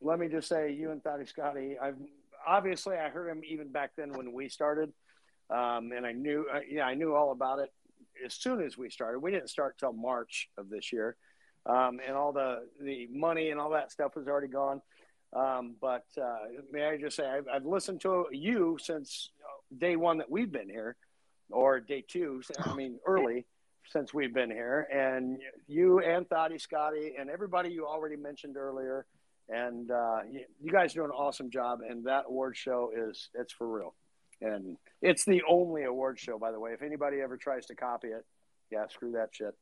let me just say, you and Thotty Scotty, I've obviously I heard him even back then when we started, um, and I knew, uh, yeah, I knew all about it as soon as we started. We didn't start till March of this year, um, and all the the money and all that stuff was already gone. Um, but uh, may I just say, I've, I've listened to you since day one that we've been here, or day two. I mean, early since we've been here, and you and Thotty Scotty and everybody you already mentioned earlier and uh, you, you guys do an awesome job. And that award show is it's for real, and it's the only award show, by the way. If anybody ever tries to copy it, yeah, screw that shit.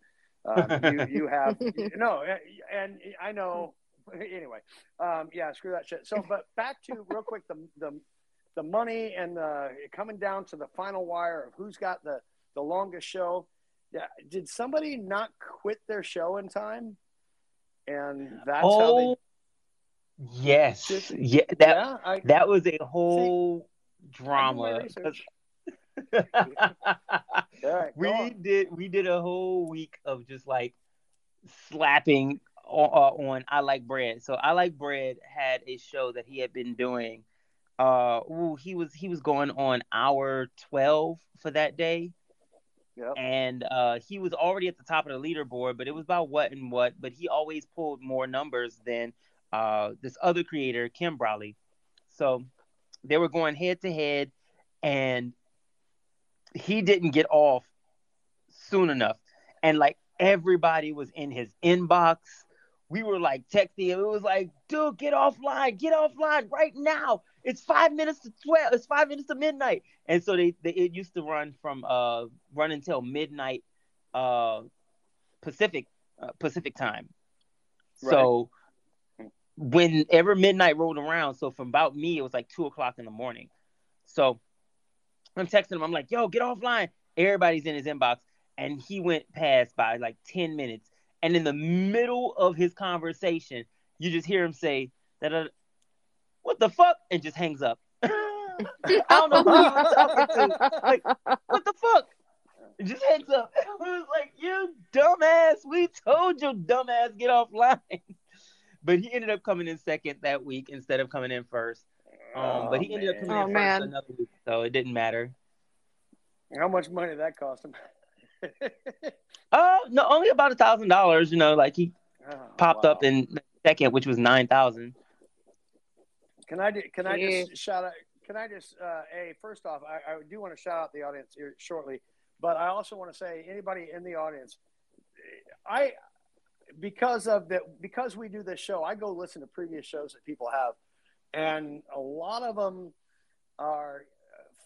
Um, you you have (laughs) no, and I know. Anyway, um, yeah, screw that shit. So, but back to real quick the the the money and the coming down to the final wire of who's got the the longest show. Yeah, did somebody not quit their show in time? And that's how they oh, yes. Yeah, that, Yeah, I- that was a whole my drama. (laughs) right, we on. did we did a whole week of just like slapping on, uh, on I like bread. So I like bread had a show that he had been doing. Uh, ooh, he was he was going on hour twelve for that day. And uh, he was already at the top of the leaderboard, but it was about what and what. But he always pulled more numbers than uh, this other creator, Kim Brawley. So they were going head to head, and he didn't get off soon enough. And like everybody was in his inbox we were like texting him. It was like, dude, get offline, get offline right now. It's five minutes to twelve. It's five minutes to midnight. And so they, they it used to run from uh run until midnight uh Pacific uh, Pacific time. Right. So whenever midnight rolled around, so from about me, it was like two o'clock in the morning. So I'm texting him. I'm like, yo, get offline. Everybody's in his inbox. And he went past by like 10 minutes. And in the middle of his conversation, you just hear him say, that, what the fuck? And just hangs up. (laughs) I don't know who was talking to. Like, what the fuck? It just hangs up. (laughs) I was like, you dumbass. We told you, dumbass, get offline. (laughs) But he ended up coming in second that week instead of coming in first. Um, but he ended up coming Oh, in man. first another week, so it didn't matter. How much money did that cost him? Oh no, only about a thousand dollars. You know, like he Oh, popped wow. up in second, which was nine thousand. Can I do, can I just shout out? Can I just uh, a first off, I, I do want to shout out the audience here shortly, but I also want to say anybody in the audience, I because of the because we do this show, I go listen to previous shows that people have, and a lot of them are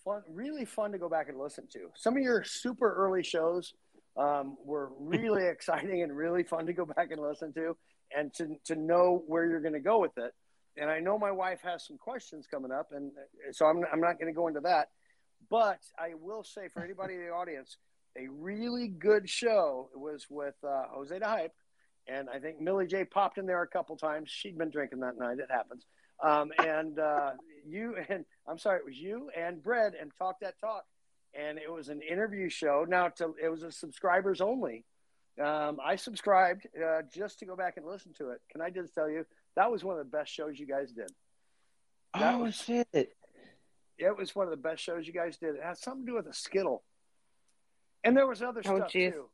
fun, really fun to go back and listen to. Some of your super early shows um, were really (laughs) exciting and really fun to go back and listen to, and to to know where you're going to go with it. And I know my wife has some questions coming up, and so I'm I'm not going to go into that. But I will say for anybody in the audience, a really good show was with uh, Jose the Hype, and I think Millie J popped in there a couple times. She'd been drinking that night. It happens. Um, and uh, you (laughs) and I'm sorry, it was you and Bread and Talk That Talk, and it was an interview show. Now to it was a subscribers only. Um, I subscribed uh, just to go back and listen to it. Can I just tell you that was one of the best shows you guys did. That oh was shit! it was one of the best shows you guys did. It had something to do with a Skittle, and there was other Oh, stuff jeez. too.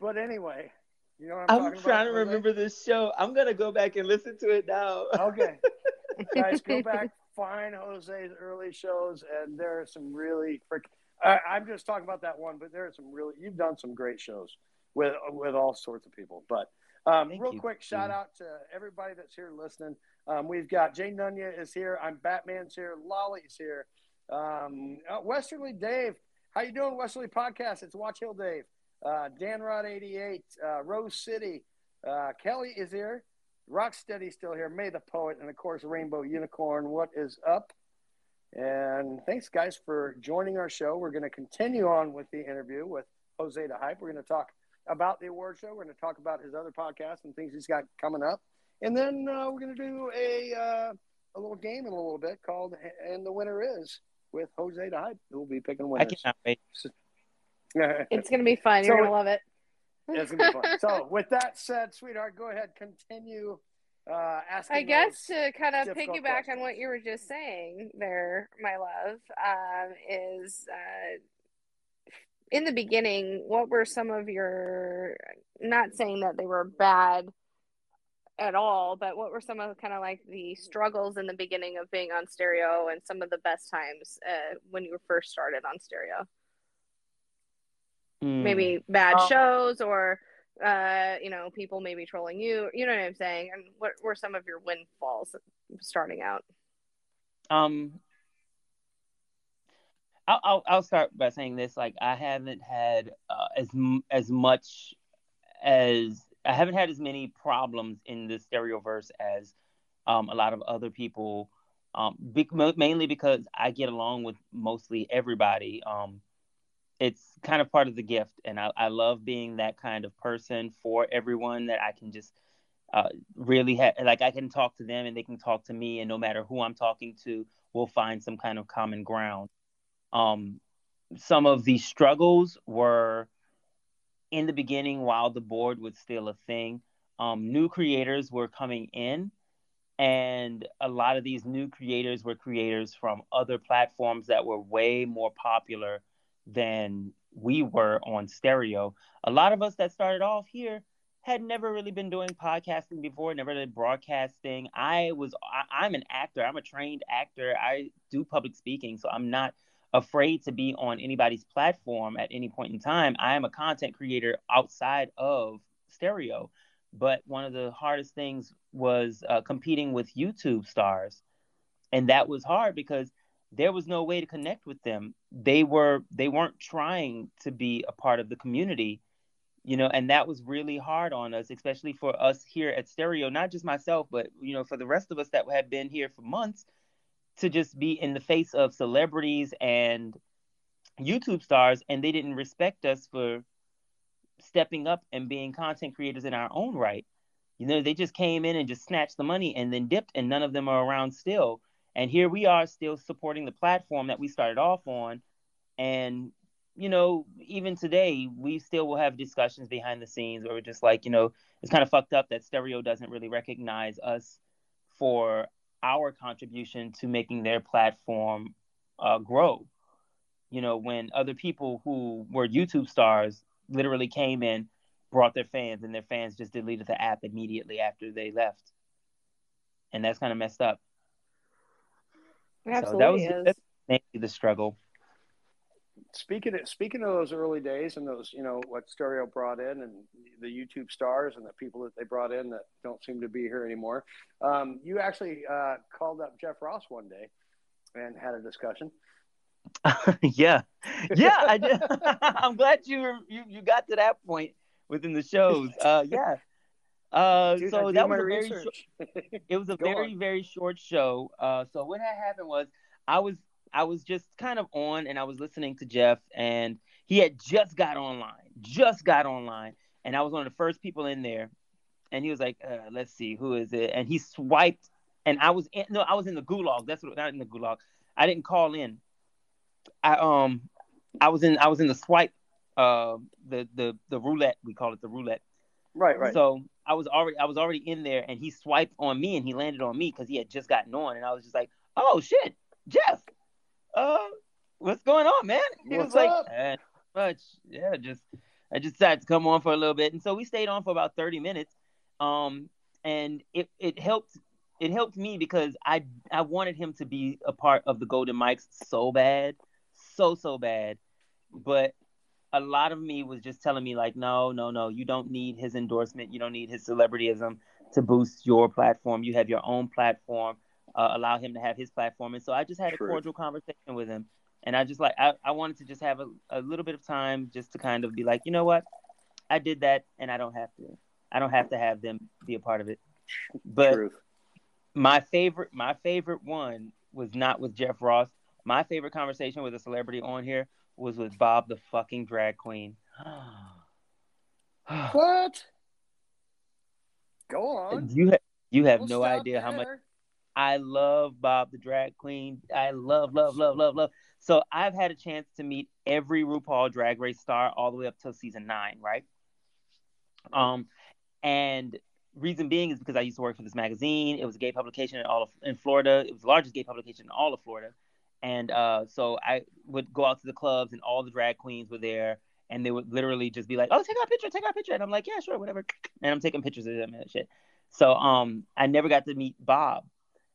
But anyway, you know what I'm, talking about. I'm trying about. to remember this show. I'm gonna go back and listen to it now. Okay, (laughs) guys, go back, find Jose's early shows, and there are some really frick. I, I'm just talking about that one, but there are some really. You've done some great shows with with all sorts of people. But um, real you. quick, shout out to everybody that's here listening. Um, we've got Jane Nunya is here. I'm Batman's here. Lolly's here. Um, uh, Westerly Dave, how you doing? Westerly Podcast. It's Watch Hill Dave. Uh, Dan Rod 88, uh, Rose City. Uh, Kelly is here. Rocksteady's still here. May the Poet, and of course, Rainbow Unicorn. What is up? And thanks, guys, for joining our show. We're going to continue on with the interview with Jose the Hype. We're going to talk about the award show. We're going to talk about his other podcasts and things he's got coming up. And then uh, we're going to do a, uh, a little game in a little bit called And the Winner Is with Jose the Hype, who will be picking winners. I cannot wait. (laughs) It's gonna be fun. You're So- gonna love it. It's gonna be fun. So, with that said, sweetheart, go ahead, continue uh, asking. I guess to kind of difficult piggyback on what you were just saying there, my love, um, is uh, in the beginning, what were some of your, not saying that they were bad at all, but what were some of kind of like the struggles in the beginning of being on stereo and some of the best times uh, when you first started on stereo? Hmm. Maybe bad Um, shows or uh, you know, people maybe trolling you. You know what I'm saying? And what were some of your windfalls starting out? Um, I'll, I'll start by saying this: like I haven't had uh, as as much as I haven't had as many problems in the stereoverse as um, a lot of other people. Um, be- mainly because I get along with mostly everybody. Um, it's kind of part of the gift, and I, I love being that kind of person for everyone that I can just uh, really have like I can talk to them and they can talk to me, and no matter who I'm talking to, we'll find some kind of common ground. Um, some of the struggles were in the beginning while the board was still a thing. Um, new creators were coming in, and a lot of these new creators were creators from other platforms that were way more popular than we were on stereo. A lot of us that started off here had never really been doing podcasting before, never did broadcasting. I was I, I'm an actor. I'm a trained actor. I do public speaking, so I'm not afraid to be on anybody's platform at any point in time. I am a content creator outside of stereo. but one of the hardest things was uh, competing with YouTube stars, and that was hard because there was no way to connect with them. They were they weren't trying to be a part of the community, you know, and that was really hard on us, especially for us here at Stereo. Not just myself, but you know, for the rest of us that had been here for months, to just be in the face of celebrities and YouTube stars, and they didn't respect us for stepping up and being content creators in our own right. You know, they just came in and just snatched the money and then dipped, and none of them are around still. And here we are still supporting the platform that we started off on. And, you know, even today, we still will have discussions behind the scenes where we're just like, you know, it's kind of fucked up that Stereo doesn't really recognize us for our contribution to making their platform uh, grow. You know, when other people who were YouTube stars literally came in, brought their fans, and their fans just deleted the app immediately after they left. And that's kind of messed up. It absolutely so that was is. the struggle. Speaking of, speaking of those early days and those, you know, what Stereo brought in and the YouTube stars and the people that they brought in that don't seem to be here anymore, um, you actually uh, called up Jeff Ross one day and had a discussion. (laughs) yeah, yeah. I did. (laughs) I'm glad you, were, you you got to that point within the shows. Uh, yeah. Uh, (laughs) Dude, so that was a very short, it was a Go very on. very short show. Uh, so what had happened was I was I was just kind of on and I was listening to Jeff and he had just got online, just got online, and I was one of the first people in there, and he was like, uh, "Let's see, who is it?" And he swiped, and I was in, no, I was in the gulag. That's what not in the gulag. I didn't call in. I um, I was in I was in the swipe, uh, the the the roulette we call it the roulette. Right, right. So I was already I was already in there, and he swiped on me, and he landed on me because he had just gotten on, and I was just like, "Oh shit, Jeff, uh, what's going on, man?" He What's was like, up? "Eh, much, yeah, just I just decided to come on for a little bit, and so we stayed on for about thirty minutes, um, and it it helped it helped me because I I wanted him to be a part of the Golden Mics so bad, so so bad, but a lot of me was just telling me like, no, no, no, you don't need his endorsement, you don't need his celebrityism to boost your platform. You have your own platform. Uh, allow him to have his platform, and so I just had a cordial conversation with him, and I just like I, I wanted to just have a, a little bit of time just to kind of be like, you know what, I did that, and I don't have to, I don't have to have them be a part of it. But Truth. my favorite my favorite one was not with Jeff Ross. My favorite conversation with a celebrity on here was with Bob the fucking drag queen. what? Go (sighs) on. You ha- you have Don't no stop idea how much there. I love Bob the drag queen. I love love love love love. So I've had a chance to meet every RuPaul Drag Race star all the way up till season nine, right? Um, and reason being is because I used to work for this magazine. It was a gay publication in all of in Florida. It was the largest gay publication in all of Florida. And uh, so I would go out to the clubs, and all the drag queens were there, and they would literally just be like, "Oh, take our picture, take our picture," and I'm like, "Yeah, sure, whatever." And I'm taking pictures of them and shit. So um, I never got to meet Bob,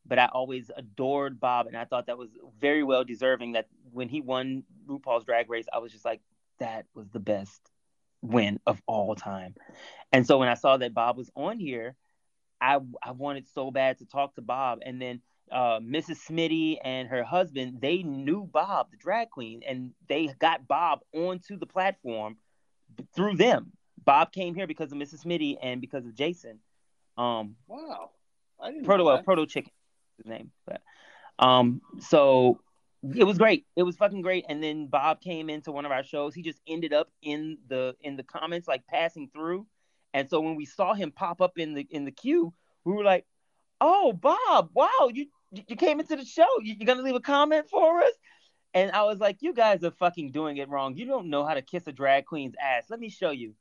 but I always adored Bob, and I thought that was very well deserving. That when he won RuPaul's Drag Race, I was just like, that was the best win of all time. And so when I saw that Bob was on here, I I wanted so bad to talk to Bob, and then uh, Mrs. Smitty and her husband they knew Bob, the drag queen, and they got Bob onto the platform through them. Bob came here because of Mrs. Smitty and because of Jason. Um, Wow. Proto well, proto chicken his name but um so it was great. It was fucking great. And then bob came into one of our shows. He just ended up in the in the comments like passing through. And so when we saw him pop up in the in the queue we were like oh bob wow you you came into the show. You, you're gonna leave a comment for us? And i was like you guys are fucking doing it wrong. You don't know how to kiss a drag queen's ass. Let me show you.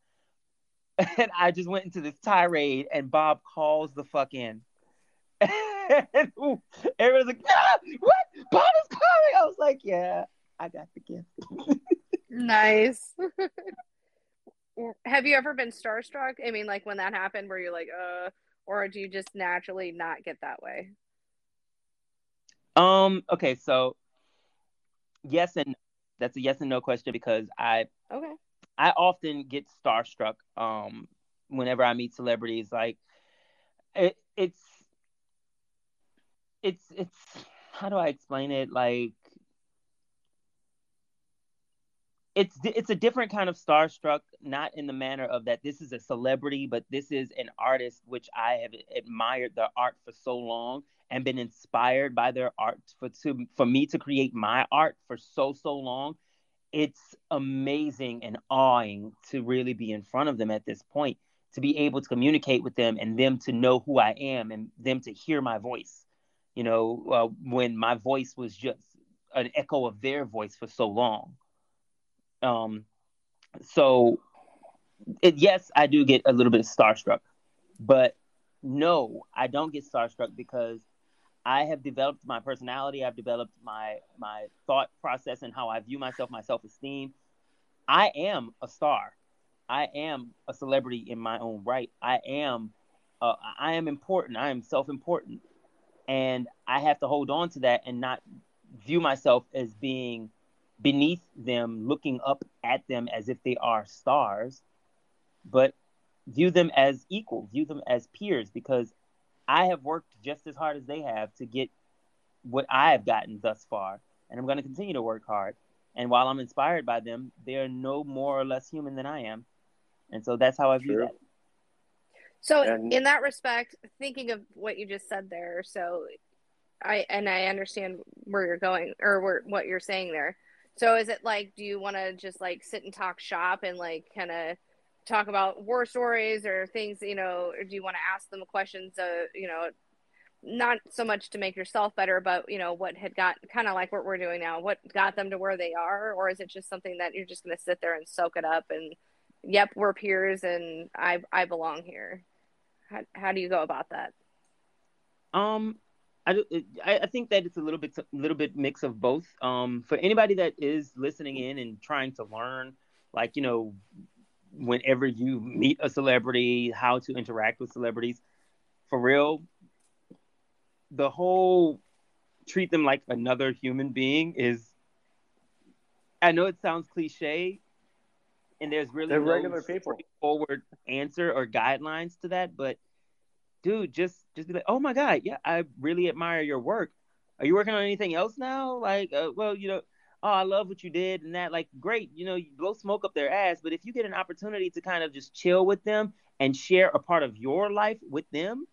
(laughs) And i just went into this tirade and bob calls the fuck in and everyone's like, ah, what? Bob is calling. I was like, yeah, I got the gift. Nice. Have you ever been starstruck? I mean, like when that happened, where you're like, uh, or do you just naturally not get that way? Um, okay, so yes and that's a yes and no question because I Okay. I often get starstruck um whenever I meet celebrities. Like it, it's it's it's how do I explain it? Like it's it's a different kind of starstruck, not in the manner of that this is a celebrity, but this is an artist which I have admired their art for so long and been inspired by their art for to for me to create my art for so so long. It's amazing and awing to really be in front of them at this point, to be able to communicate with them and them to know who I am and them to hear my voice. You know, uh, when my voice was just an echo of their voice for so long. Um, so it, yes, I do get a little bit starstruck, but no, I don't get starstruck because I have developed my personality. I've developed my my thought process and how I view myself, my self esteem. I am a star. I am a celebrity in my own right. I am uh, I am important. I am self important, and I have to hold on to that and not view myself as being beneath them, looking up at them as if they are stars, but view them as equal, view them as peers, because I have worked just as hard as they have to get what I have gotten thus far, and I'm going to continue to work hard. And while I'm inspired by them, they are no more or less human than I am, and so that's how I view that. So And- in that respect, thinking of what you just said there, so I and I understand where you're going or where, what you're saying there. So is it like do you want to just like sit and talk shop and like kind of talk about war stories or things, you know, or do you want to ask them questions uh, you know, not so much to make yourself better, but you know, what had got kind of like what we're doing now, what got them to where they are or is it just something that you're just going to sit there and soak it up and yep, we're peers and I I belong here. How, how do you go about that? Um, I, I think that it's a little bit little bit mix of both. Um, for anybody that is listening in and trying to learn, like you know, whenever you meet a celebrity, how to interact with celebrities, for real, the whole treat them like another human being is. I know it sounds cliche, and there's really They're no regular people. straightforward answer or guidelines to that, but dude, just just be like, oh my god, yeah, I really admire your work. Are you working on anything else now? Like, uh, well, you know, oh, I love what you did and that. Like, great, you know, you blow smoke up their ass. But if you get an opportunity to kind of just chill with them and share a part of your life with them,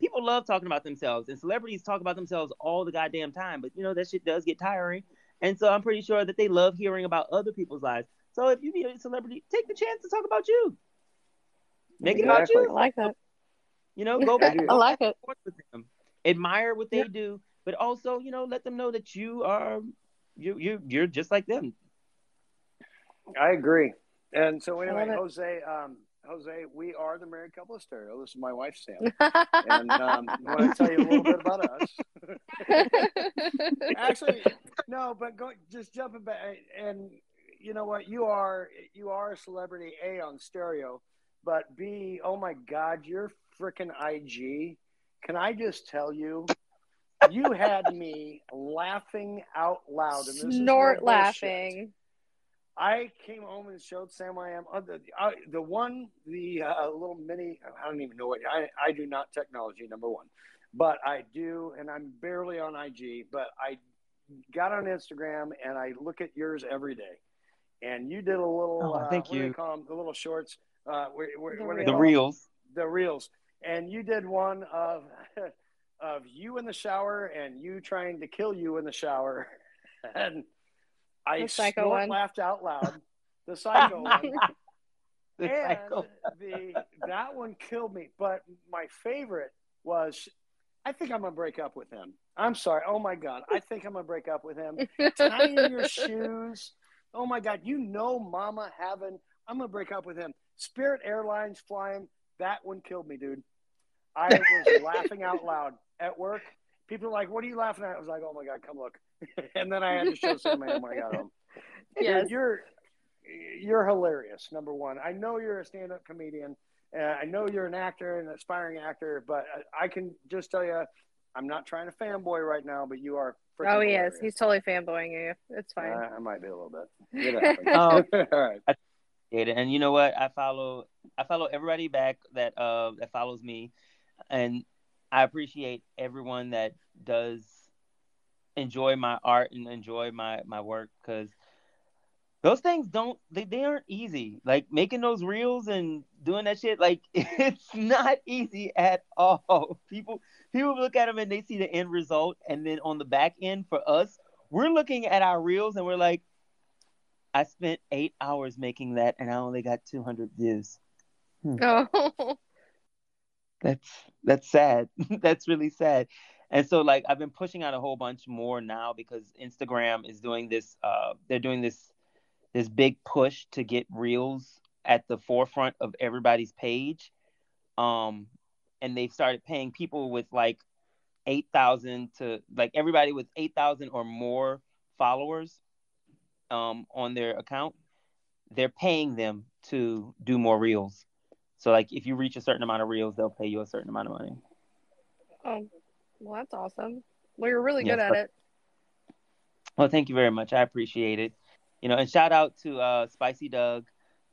people love talking about themselves, and celebrities talk about themselves all the goddamn time. But you know, that shit does get tiring. And so I'm pretty sure that they love hearing about other people's lives. So if you meet a celebrity, take the chance to talk about you. Make it about you. I like that. You know, go back. (laughs) I do. go I like it. with them. Admire what they do, but also, you know, let them know that you are you you you're just like them. I agree. And so anyway. Jose, um, Jose, we are the married couple of stereo. This is my wife (laughs) Sam, and um, I want to tell you a little bit about us. (laughs) Actually, no, but go just jumping back, and you know what? You are you are a celebrity A on stereo, but B, oh my God, you're freaking IG. Can I just tell you? You had me laughing out loud, and this is no Snort laughing. I came home and showed Sam I am uh, the uh, the one the uh, little mini. I don't even know what I I do not technology number one, but I do, and I'm barely on IG. But I got on Instagram and I look at yours every day, and you did a little. Oh, uh, thank what do they you. call 'em? The little shorts. Uh, where, where, The what do The reels. the reels and you did one of (laughs) of you in the shower and you trying to kill you in the shower (laughs) and i psycho snort one. laughed out loud (laughs) the psycho one The and psycho. the that one killed me but my favorite was i think i'm gonna break up with him i'm sorry oh my god i think i'm gonna break up with him tying your shoes oh my god you know mama having i'm gonna break up with him. Spirit airlines flying that one killed me dude. I was (laughs) laughing out loud at work. People are like what are you laughing at? I was like oh my god come look. (laughs) And then i had to show somebody when i got home. (laughs) Dude, Yes. you're you're hilarious number one. I know you're a stand-up comedian uh, i know you're an actor an aspiring actor but I, I can just tell you i'm not trying to fanboy right now but you are Oh, he hilarious. is. He's totally fanboying you. It's fine. Uh, I might be a little bit. It (laughs) happens. Oh. (laughs) All right. Appreciate it. And you know what? I follow I follow everybody back that uh that follows me, and I appreciate everyone that does enjoy my art and enjoy my my work because those things don't they, they aren't easy. Like making those reels and doing that shit like (laughs) it's not easy at all. People people look at them and they see the end result. And then on the back end for us we're looking at our reels and we're like i spent eight hours making that and i only got 200 views. Hmm. Oh. (laughs) that's that's sad. (laughs) That's really sad. And so like i've been pushing out a whole bunch more now because instagram is doing this uh they're doing this this big push to get reels at the forefront of everybody's page um and they've started paying people with like 8000 to like everybody with 8000 or more followers um on their account they're paying them to do more reels so like if you reach a certain amount of reels they'll pay you a certain amount of money Oh, well, that's awesome. Well, you're really good at but- it. Well, thank you very much. I appreciate it. You know, and shout out to uh, Spicy Doug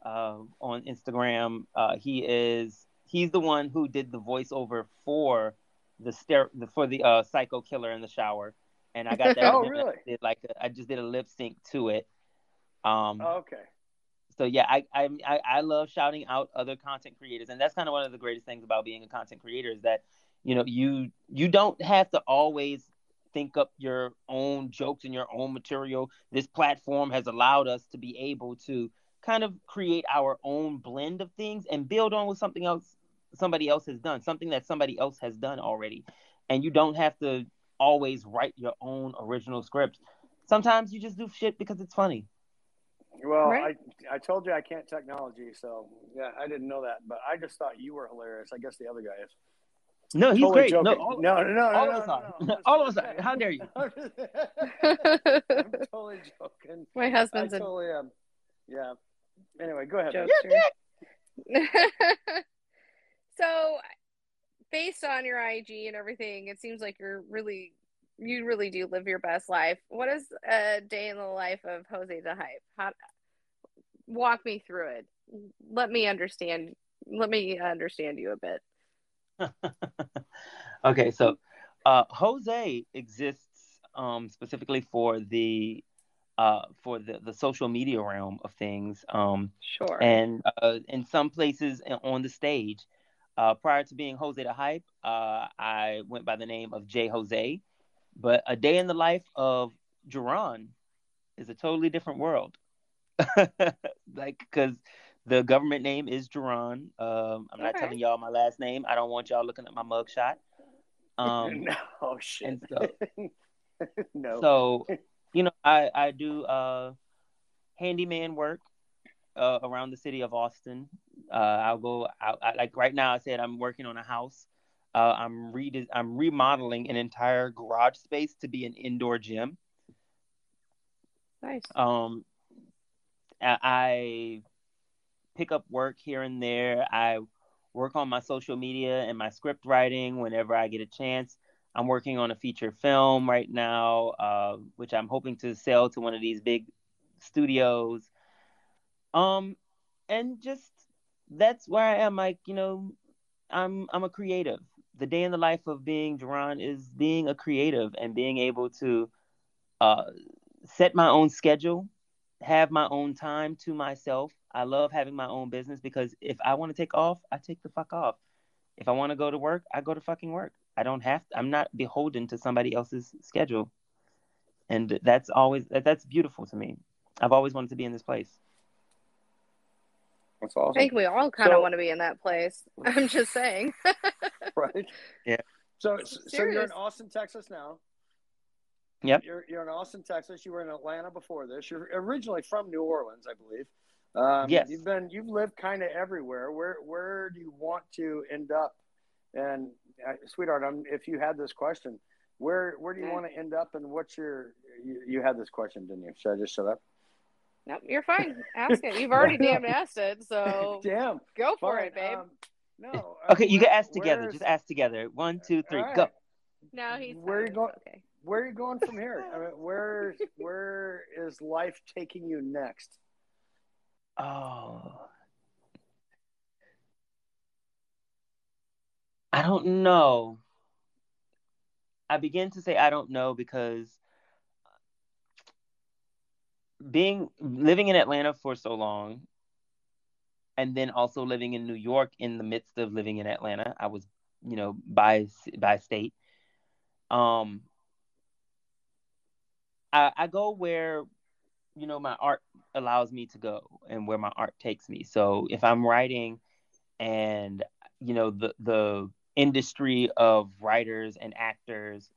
uh, on Instagram. Uh, he is he's the one who did the voiceover for the stare for the uh, Psycho Killer in the shower, and I got (laughs) that. Oh, really? I did like a, I just did a lip sync to it. Um, Oh, okay. so yeah, I, I I I love shouting out other content creators, and that's kind of one of the greatest things about being a content creator is that you know you you don't have to always think up your own jokes and your own material. This platform has allowed us to be able to kind of create our own blend of things and build on with something else somebody else has done, something that somebody else has done already. And you don't have to always write your own original script. Sometimes you just do shit because it's funny. Well, Right. I I told you I can't technology, so yeah, I didn't know that, but I just thought you were hilarious. I guess the other guy is. No, he's Totally great. No, all, no, no, no, all no, of us no, are. no. all of us are. How dare you? (laughs) I'm totally joking. My husband's I a totally am. Yeah. Anyway, go ahead. jokester. (laughs) so, based on your IG and everything, it seems like you're really, you really do live your best life. What is a day in the life of Jose the Hype? How, walk me through it. Let me understand. Let me understand you a bit. (laughs) Okay, so uh, Jose exists um, specifically for the uh, for the, the social media realm of things. Um, Sure. And uh, in some places on the stage, uh, prior to being Jose the Hype, uh, I went by the name of J Jose. But a day in the life of Jerron is a totally different world. (laughs) like, because the government name is Jerron. Um, I'm not telling y'all my last name. I don't want y'all looking at my mugshot. Um, (laughs) no, shit. so, (laughs) no. so you know, I I do uh handyman work uh, around the city of Austin. Uh, I'll go out I, like right now. I said I'm working on a house. Uh, I'm re I'm remodeling an entire garage space to be an indoor gym. Nice. Um, I, I pick up work here and there. I work on my social media and my script writing whenever I get a chance. I'm working on a feature film right now, uh, which I'm hoping to sell to one of these big studios. Um, and just that's where I am. Like you know, I'm I'm a creative. The day in the life of being Jerron is being a creative and being able to uh, set my own schedule, have my own time to myself. I love having my own business because if I want to take off, I take the fuck off. If I want to go to work, I go to fucking work. I don't have to, I'm not beholden to somebody else's schedule. And that's always that, that's beautiful to me. I've always wanted to be in this place. That's awesome. I think we all kind of So- want to be in that place. (laughs) I'm just saying. (laughs) right? Yeah. So, so you're in Austin, Texas now. Yep. You're you're in Austin, Texas. You were in Atlanta before this. You're originally from New Orleans, I believe. Um, Yes. You've been you've lived kind of everywhere. Where where do you want to end up? And uh, sweetheart, I'm, if you had this question, where where do you Okay. want to end up? And what's your you, you had this question, didn't you? Should I just shut up? Nope, you're fine. Ask it. You've already damn asked it, so (laughs) Damn. go for Fine. it, babe. Um, no. Okay, you can where- ask together. Just ask together. One, two, three, All go. right. no, he's Where are you going? Okay. Where are you going from here? I mean, where where is life taking you next? Oh. I don't know. I begin to say I don't know because being living in Atlanta for so long and then also living in New York in the midst of living in Atlanta, I was, you know, by by state. Um I, I go where you know my art allows me to go and where my art takes me. So if I'm writing and you know the the industry of writers and actors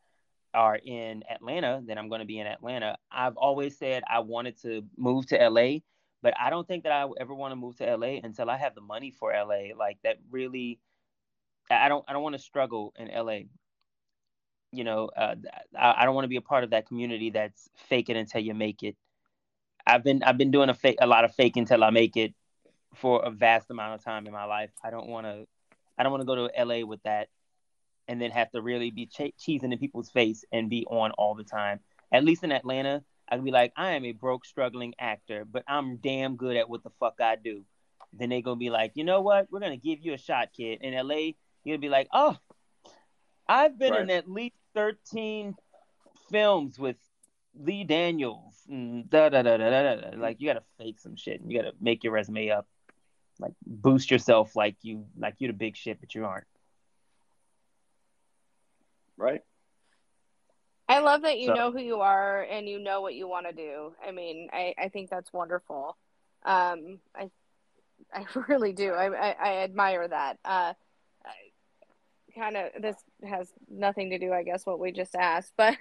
are in Atlanta, then I'm going to be in Atlanta. I've always said I wanted to move to LA, but I don't think that I ever want to move to LA until I have the money for LA. Like that really I don't I don't want to struggle in LA. You know, uh, I, I don't want to be a part of that community that's fake it until you make it. I've been I've been doing a fake a lot of fake until I make it for a vast amount of time in my life. I don't want to I don't want to go to LA with that and then have to really be ch- cheesing in people's face and be on all the time. At least in Atlanta, I would be like, I am a broke, struggling actor, but I'm damn good at what the fuck I do. Then they gonna be like, you know what? We're gonna give you a shot, kid. In LA, you're gonna be like, oh, I've been Right. in at least 13 films with Lee Daniels. Da, da, da, da, da, da. Like you gotta fake some shit. And you gotta make your resume up, like boost yourself, like you like you're the big shit, but you aren't. Right. I love that you So- know who you are and you know what you want to do. I mean, I, I think that's wonderful. Um, I I (laughs) really do. I I, I admire that. Uh, kind of this has nothing to do, I guess, what we just asked. (laughs) But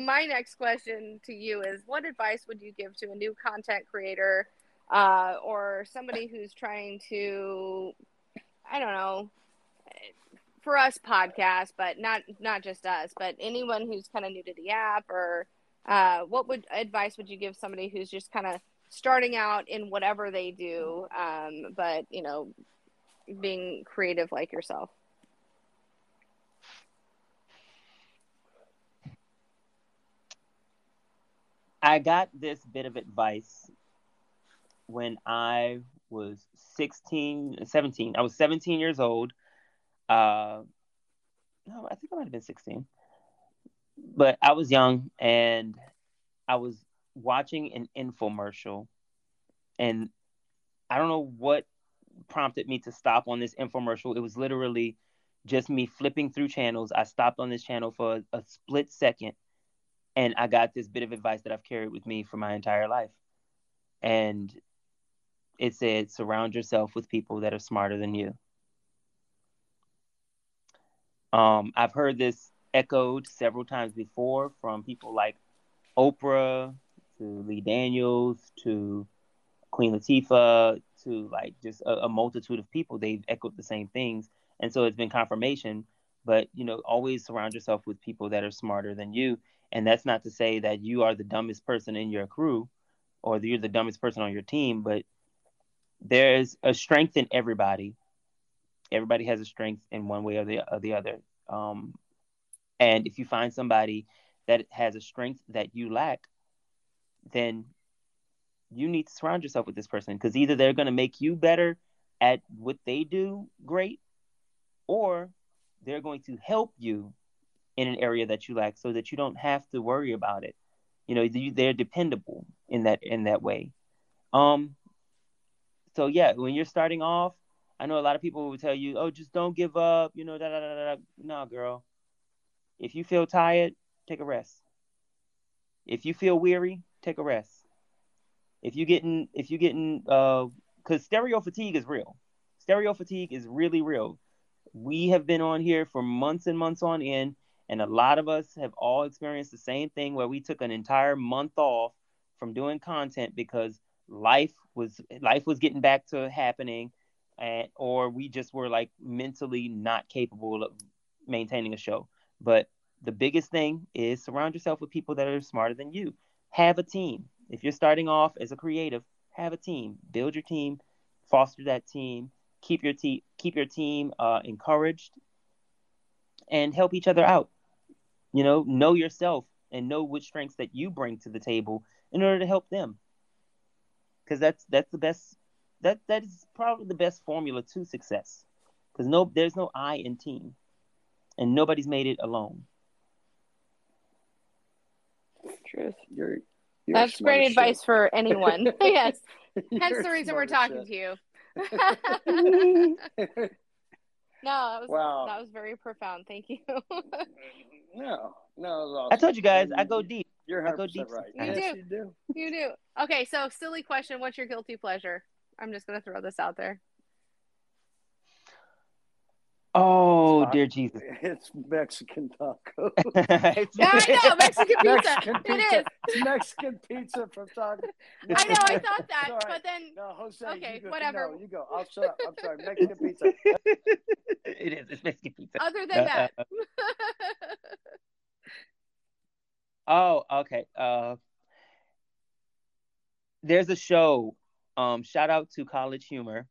my next question to you is, what advice would you give to a new content creator uh, or somebody who's trying to, I don't know, for us podcast, but not not just us, but anyone who's kind of new to the app, or uh, what would advice would you give somebody who's just kind of starting out in whatever they do, um, but you know, being creative like yourself? I got this bit of advice when I was 16, 17. I was 17 years old. Uh, no, I think I might have been 16. But I was young and I was watching an infomercial. And I don't know what prompted me to stop on this infomercial. It was literally just me flipping through channels. I stopped on this channel for a, a split second and I got this bit of advice that I've carried with me for my entire life. And it said, surround yourself with people that are smarter than you. Um, I've heard this echoed several times before from people like Oprah to Lee Daniels to Queen Latifah to like just a, a multitude of people. They've echoed the same things. And so it's been confirmation. But, you know, always surround yourself with people that are smarter than you. And that's not to say that you are the dumbest person in your crew or that you're the dumbest person on your team, but there's a strength in everybody. Everybody has a strength in one way or the, or the other. Um, and if you find somebody that has a strength that you lack, then you need to surround yourself with this person because either they're going to make you better at what they do great, or they're going to help you in an area that you lack so that you don't have to worry about it. You know, they're dependable in that in that way. Um so yeah, when you're starting off, I know a lot of people will tell you, "Oh, just don't give up," you know, da da da da. No, girl. If you feel tired, take a rest. If you feel weary, take a rest. If you getting if you getting uh cuz stereo fatigue is real. Stereo fatigue is really real. We have been on here for months and months on end and a lot of us have all experienced the same thing where we took an entire month off from doing content because life was life was getting back to happening and or we just were like mentally not capable of maintaining a show. But the biggest thing is surround yourself with people that are smarter than you. Have a team. If you're starting off as a creative have a team. Build your team. Foster that team keep your team keep your team uh, encouraged and help each other out you know know yourself and know which strengths that you bring to the table in order to help them because that's that's the best that that is probably the best formula to success because no, there's no I in team, and nobody's made it alone. Truth. You're, you're That's great advice shit. for anyone. (laughs) yes. Hence the reason we're talking shit. to you. No, that was Wow. that was very profound. Thank you. (laughs) No, no, it was awesome. I told you guys, I go deep. You're I go deep. right. You yes, do. you do. you do. Okay, so silly question. What's your guilty pleasure? I'm just gonna throw this out there. Oh dear Jesus! (laughs) It's Mexican taco. (laughs) (laughs) It's- Yeah, I know Mexican pizza. Mexican It pizza. is. It's Mexican pizza from Taco. I know. I thought that, Sorry. but then No, Jose. Okay, you go, whatever. No, you go. I'll shut up. I'm sorry. Mexican pizza. it is. It's Mexican pizza. other than Uh, that, uh, Oh, okay. Uh, there's a show. Um, shout out to College Humor,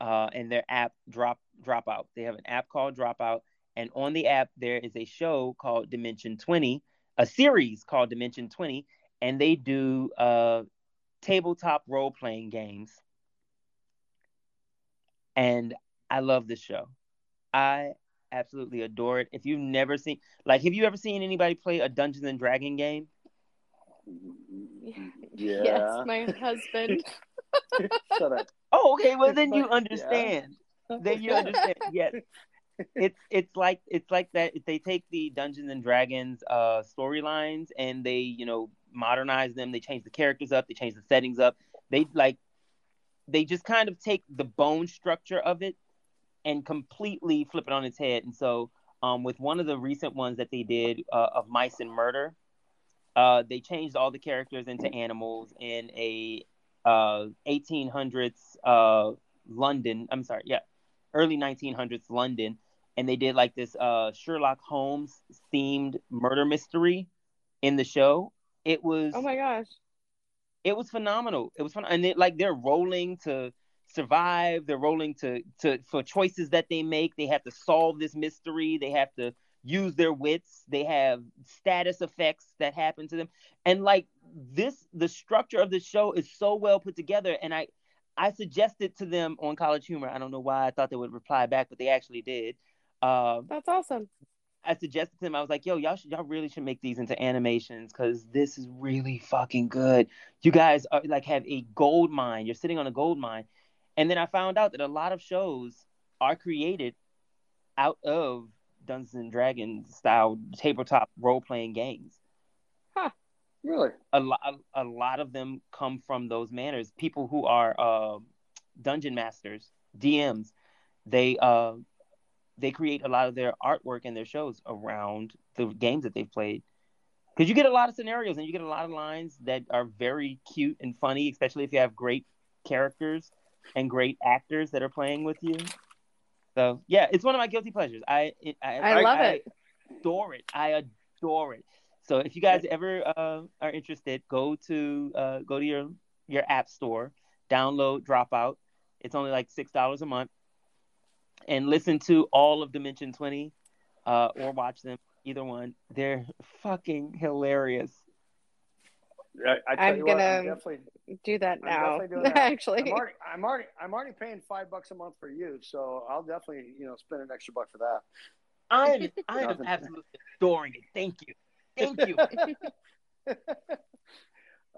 uh, and their app Drop Dropout. They have an app called Dropout, and on the app there is a show called Dimension Twenty, a series called Dimension Twenty, and they do uh, tabletop role playing games. And I love this show. I absolutely adore it. If you've never seen, like, have you ever seen anybody play a Dungeons and Dragon game? (laughs) Yeah. yes, my husband. (laughs) Shut up. (laughs) Oh, okay. Well, then you Yeah. understand. Then you understand. (laughs) Yes, it's it's like it's like that. They take the Dungeons and Dragons uh, storylines and they you know modernize them. They change the characters up. They change the settings up. They like they just kind of take the bone structure of it and completely flip it on its head. And so, um, with one of the recent ones that they did uh, of Mice and Murder, uh, they changed all the characters into animals in a uh, 1800s uh, London. I'm sorry, yeah, early 1900s London, and they did like this uh, Sherlock Holmes themed murder mystery in the show. It was Oh my gosh. it was phenomenal. It was fun, and it, like they're rolling to survive. They're rolling to to for choices that they make. They have to solve this mystery. They have to use their wits. They have status effects that happen to them, and like this, the structure of the show is so well put together. And I I suggested to them on College Humor. I don't know why I thought they would reply back, but they actually did. Uh, That's awesome. I suggested to them, I was like, yo, y'all should, y'all really should make these into animations because this is really fucking good. You guys are like have a gold mine. You're sitting on a gold mine. And then I found out that a lot of shows are created out of Dungeons and Dragons style tabletop role playing games. Ha. Really? A lot, a, a lot of them come from those manners. People who are uh, dungeon masters, DMs, they uh, they create a lot of their artwork and their shows around the games that they've played. Because you get a lot of scenarios and you get a lot of lines that are very cute and funny, especially if you have great characters and great actors that are playing with you. So yeah, it's one of my guilty pleasures. I it, I, I love it. adore it. I adore it. So if you guys ever uh, are interested, go to uh, go to your your app store, download Dropout. It's only like six dollars a month, and listen to all of Dimension Twenty, uh, or watch them. Either one, they're fucking hilarious. I, I tell I'm you what, I'm gonna definitely, do that I'm now. definitely doing that. (laughs) Actually, I'm already, I'm already, I'm already paying five bucks a month for you, so I'll definitely, you know, spend an extra buck for that. I'm I am absolutely adoring it. Thank you, thank you. (laughs) (laughs)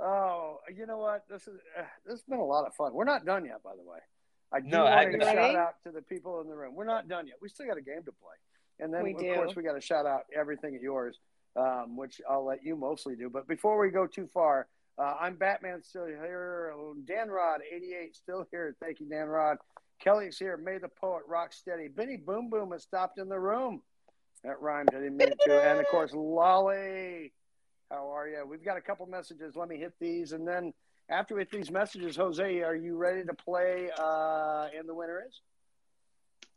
oh, you know what? This is uh, this has been a lot of fun. We're not done yet, by the way. I do No, want I- to shout ready? out to the people in the room. We're not done yet. We still got a game to play, and then We of do. course we got to shout out everything at yours, um, which I'll let you mostly do. But before we go too far, uh, I'm Batman still here. Dan Rod, 88, still here. Thank you, Dan Rod. Kelly's here. May the Poet rock steady. Benny Boom Boom has stopped in the room. That rhymed. I didn't mean to. And of course, Lolly. How are you? We've got a couple messages. Let me hit these, and then after we hit these messages, Jose, are you ready to play? Uh, and the winner is.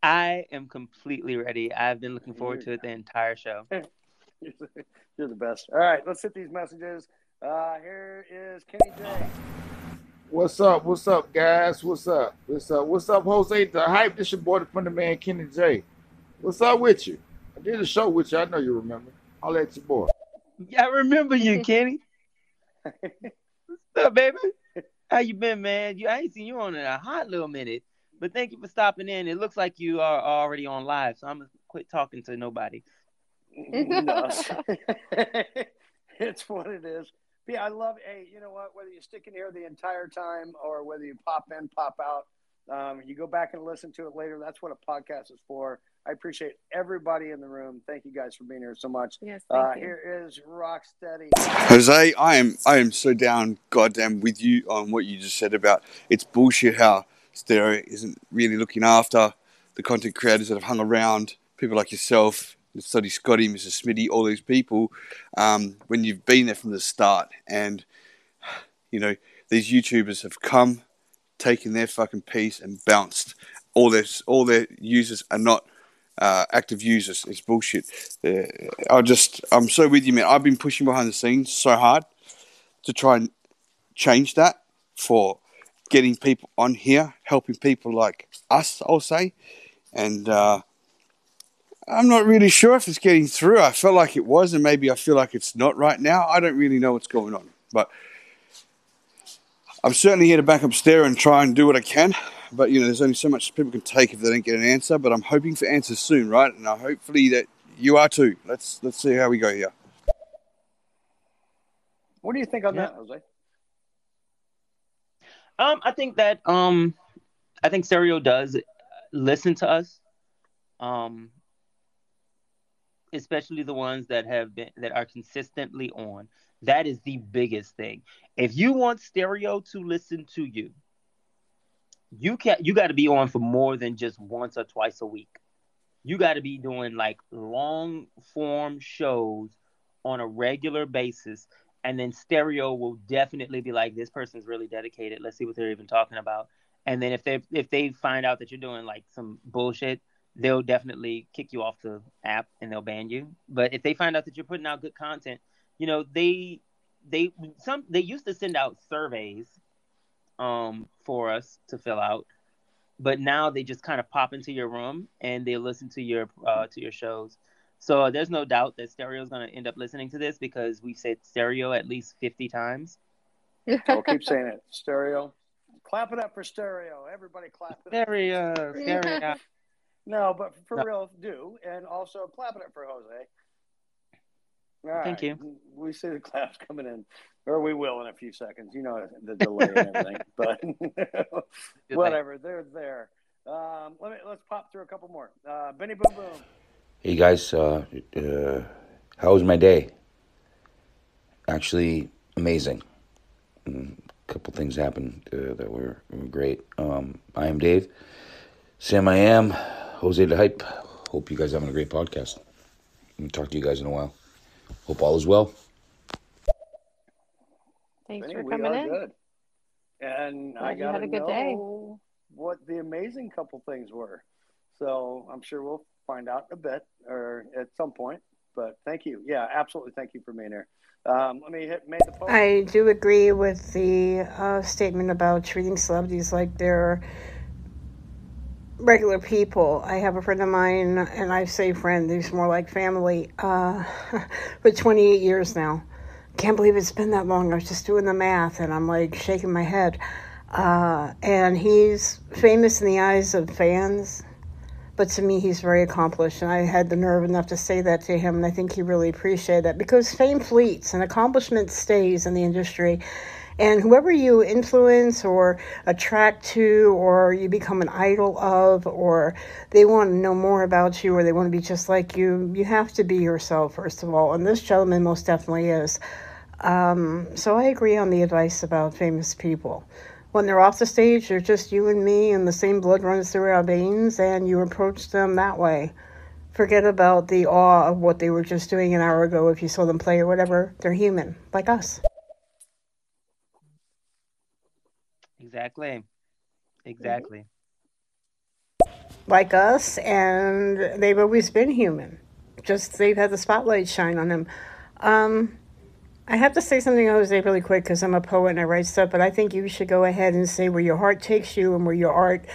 I am completely ready. I've been looking forward to it the entire show. (laughs) You're the best. All right, let's hit these messages. Uh, here is Kenny J. What's up? What's up, guys? What's up? What's up? What's up, Jose? The hype. This your boy, the funny man, Kenny J. What's up with you? I did a show with you. I know you remember. I'll let your boy. Yeah, I remember you, (laughs) Kenny. What's up, baby? How you been, man? You I ain't seen you on in a hot little minute. But thank you for stopping in. It looks like you are already on live, so I'm gonna quit talking to nobody. No. (laughs) (laughs) it's what it is. But yeah, I love. Hey, you know what? Whether you stick in here the entire time or whether you pop in, pop out, um, you go back and listen to it later. That's what a podcast is for. I appreciate everybody in the room. Thank you guys for being here so much. Yes, Uh, thank you. here is Rocksteady. Jose, I am I am so down goddamn with you on what you just said about it's bullshit how Stereo isn't really looking after the content creators that have hung around, people like yourself, Study Scotty, Mrs. Smitty, all these people, um, when you've been there from the start. And, you know, these YouTubers have come, taken their fucking piece and bounced. All their, all their users are not uh, active users. It's bullshit. Uh, I just, I'm so with you, man. I've been pushing behind the scenes so hard to try and change that for getting people on here, helping people like us, I'll say. And uh, I'm not really sure if it's getting through. I felt like it was, and maybe I feel like it's not right now. I don't really know what's going on. But I'm certainly here to back up Stereo and try and do what I can. But, you know, there's only so much people can take if they don't get an answer. But I'm hoping for answers soon, right? And I hopefully that you are too. Let's let's see how we go here. What do you think on Yeah. that, Jose? Um, I think that um, I think Stereo does listen to us, um, especially the ones that have been that are consistently on. That is the biggest thing. If you want Stereo to listen to you, you can you got to be on for more than just once or twice a week. You got to be doing like long form shows on a regular basis and then stereo will definitely be like this person's really dedicated let's see what they're even talking about and then if they if they find out that you're doing like some bullshit they'll definitely kick you off the app and they'll ban you but if they find out that you're putting out good content you know they they some they used to send out surveys um for us to fill out but now they just kind of pop into your room and they listen to your uh, to your shows. So there's no doubt that Stereo is going to end up listening to this because we've said Stereo at least 50 times. I'll keep (laughs) saying it. Stereo. Clap it up for stereo. Everybody clap it up. Stereo, stereo. (laughs) No, but for No. real, do. And also clap it up for Jose. All Thank right. you. We see the claps coming in, or we will in a few seconds. You know the delay and everything, (laughs) but (laughs) whatever. They're there. Um, let me let's pop through a couple more. Uh, Benny Boom Boom. Hey guys, uh, uh, how was my day? Actually, amazing. Mm, A couple things happened uh, that were, were great. Um, I am Dave. Sam, I am. Jose the Hype. Hope you guys are having a great podcast. I'll talk to you guys in a while. Hope all is well. Thanks Benny, for we coming are in. good. And I Glad you got had to a good know day. what the amazing couple things were. So I'm sure we'll find out in a bit or at some point. But thank you. Yeah, absolutely. Thank you for being here. Um, let me hit May the Poet. I do agree with the uh, statement about treating celebrities like they're regular people. I have a friend of mine, and I say friend, he's more like family, uh, (laughs) for 28 years now. Can't believe it's been that long. I was just doing the math, and I'm like shaking my head. Uh, and he's famous in the eyes of fans, but to me, he's very accomplished. And I had the nerve enough to say that to him, and I think he really appreciated that because fame fleets and accomplishment stays in the industry. And whoever you influence or attract to, or you become an idol of, or they want to know more about you, or they want to be just like you, you have to be yourself, first of all. And this gentleman most definitely is. Um, so I agree on the advice about famous people. When they're off the stage, they're just you and me, and the same blood runs through our veins, and you approach them that way. Forget about the awe of what they were just doing an hour ago if you saw them play or whatever. They're human, like us. Exactly. Exactly. like us, and they've always been human. Just they've had the spotlight shine on them. Um, I have to say something, Jose, really quick because I'm a poet and I write stuff. But I think you should go ahead and say where your heart takes you and where your art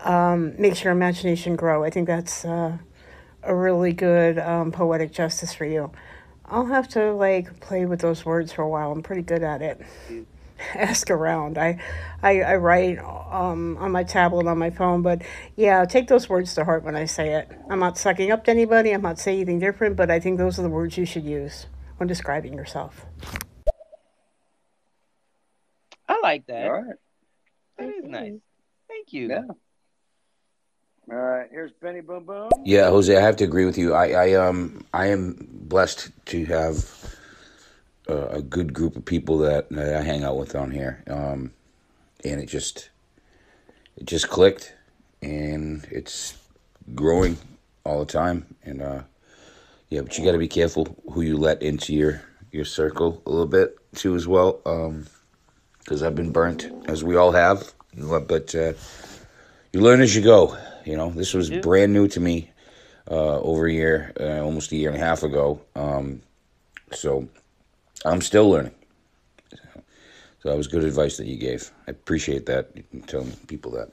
um, makes your imagination grow. I think that's uh, a really good um, poetic justice for you. I'll have to like play with those words for a while. I'm pretty good at it. Ask around. I, I, I write um, on my tablet on my phone, but yeah, take those words to heart when I say it. I'm not sucking up to anybody. I'm not saying anything different, but I think those are the words you should use when describing yourself. I like that. All right. That is nice. Thank you. Yeah. All right. Here's Benny Boom Boom. Yeah, Jose, I have to agree with you. I, I um I am blessed to have uh, a good group of people that, that I hang out with on here. Um, and it just it just clicked, and it's growing all the time. And uh, yeah, but you got to be careful who you let into your your circle a little bit too as well. Um, because I've been burnt, as we all have. But uh, you learn as you go. You know, this was brand new to me uh, over a year, uh, almost a year and a half ago. Um, so I'm still learning. So that was good advice that you gave. I appreciate that. You can tell people that.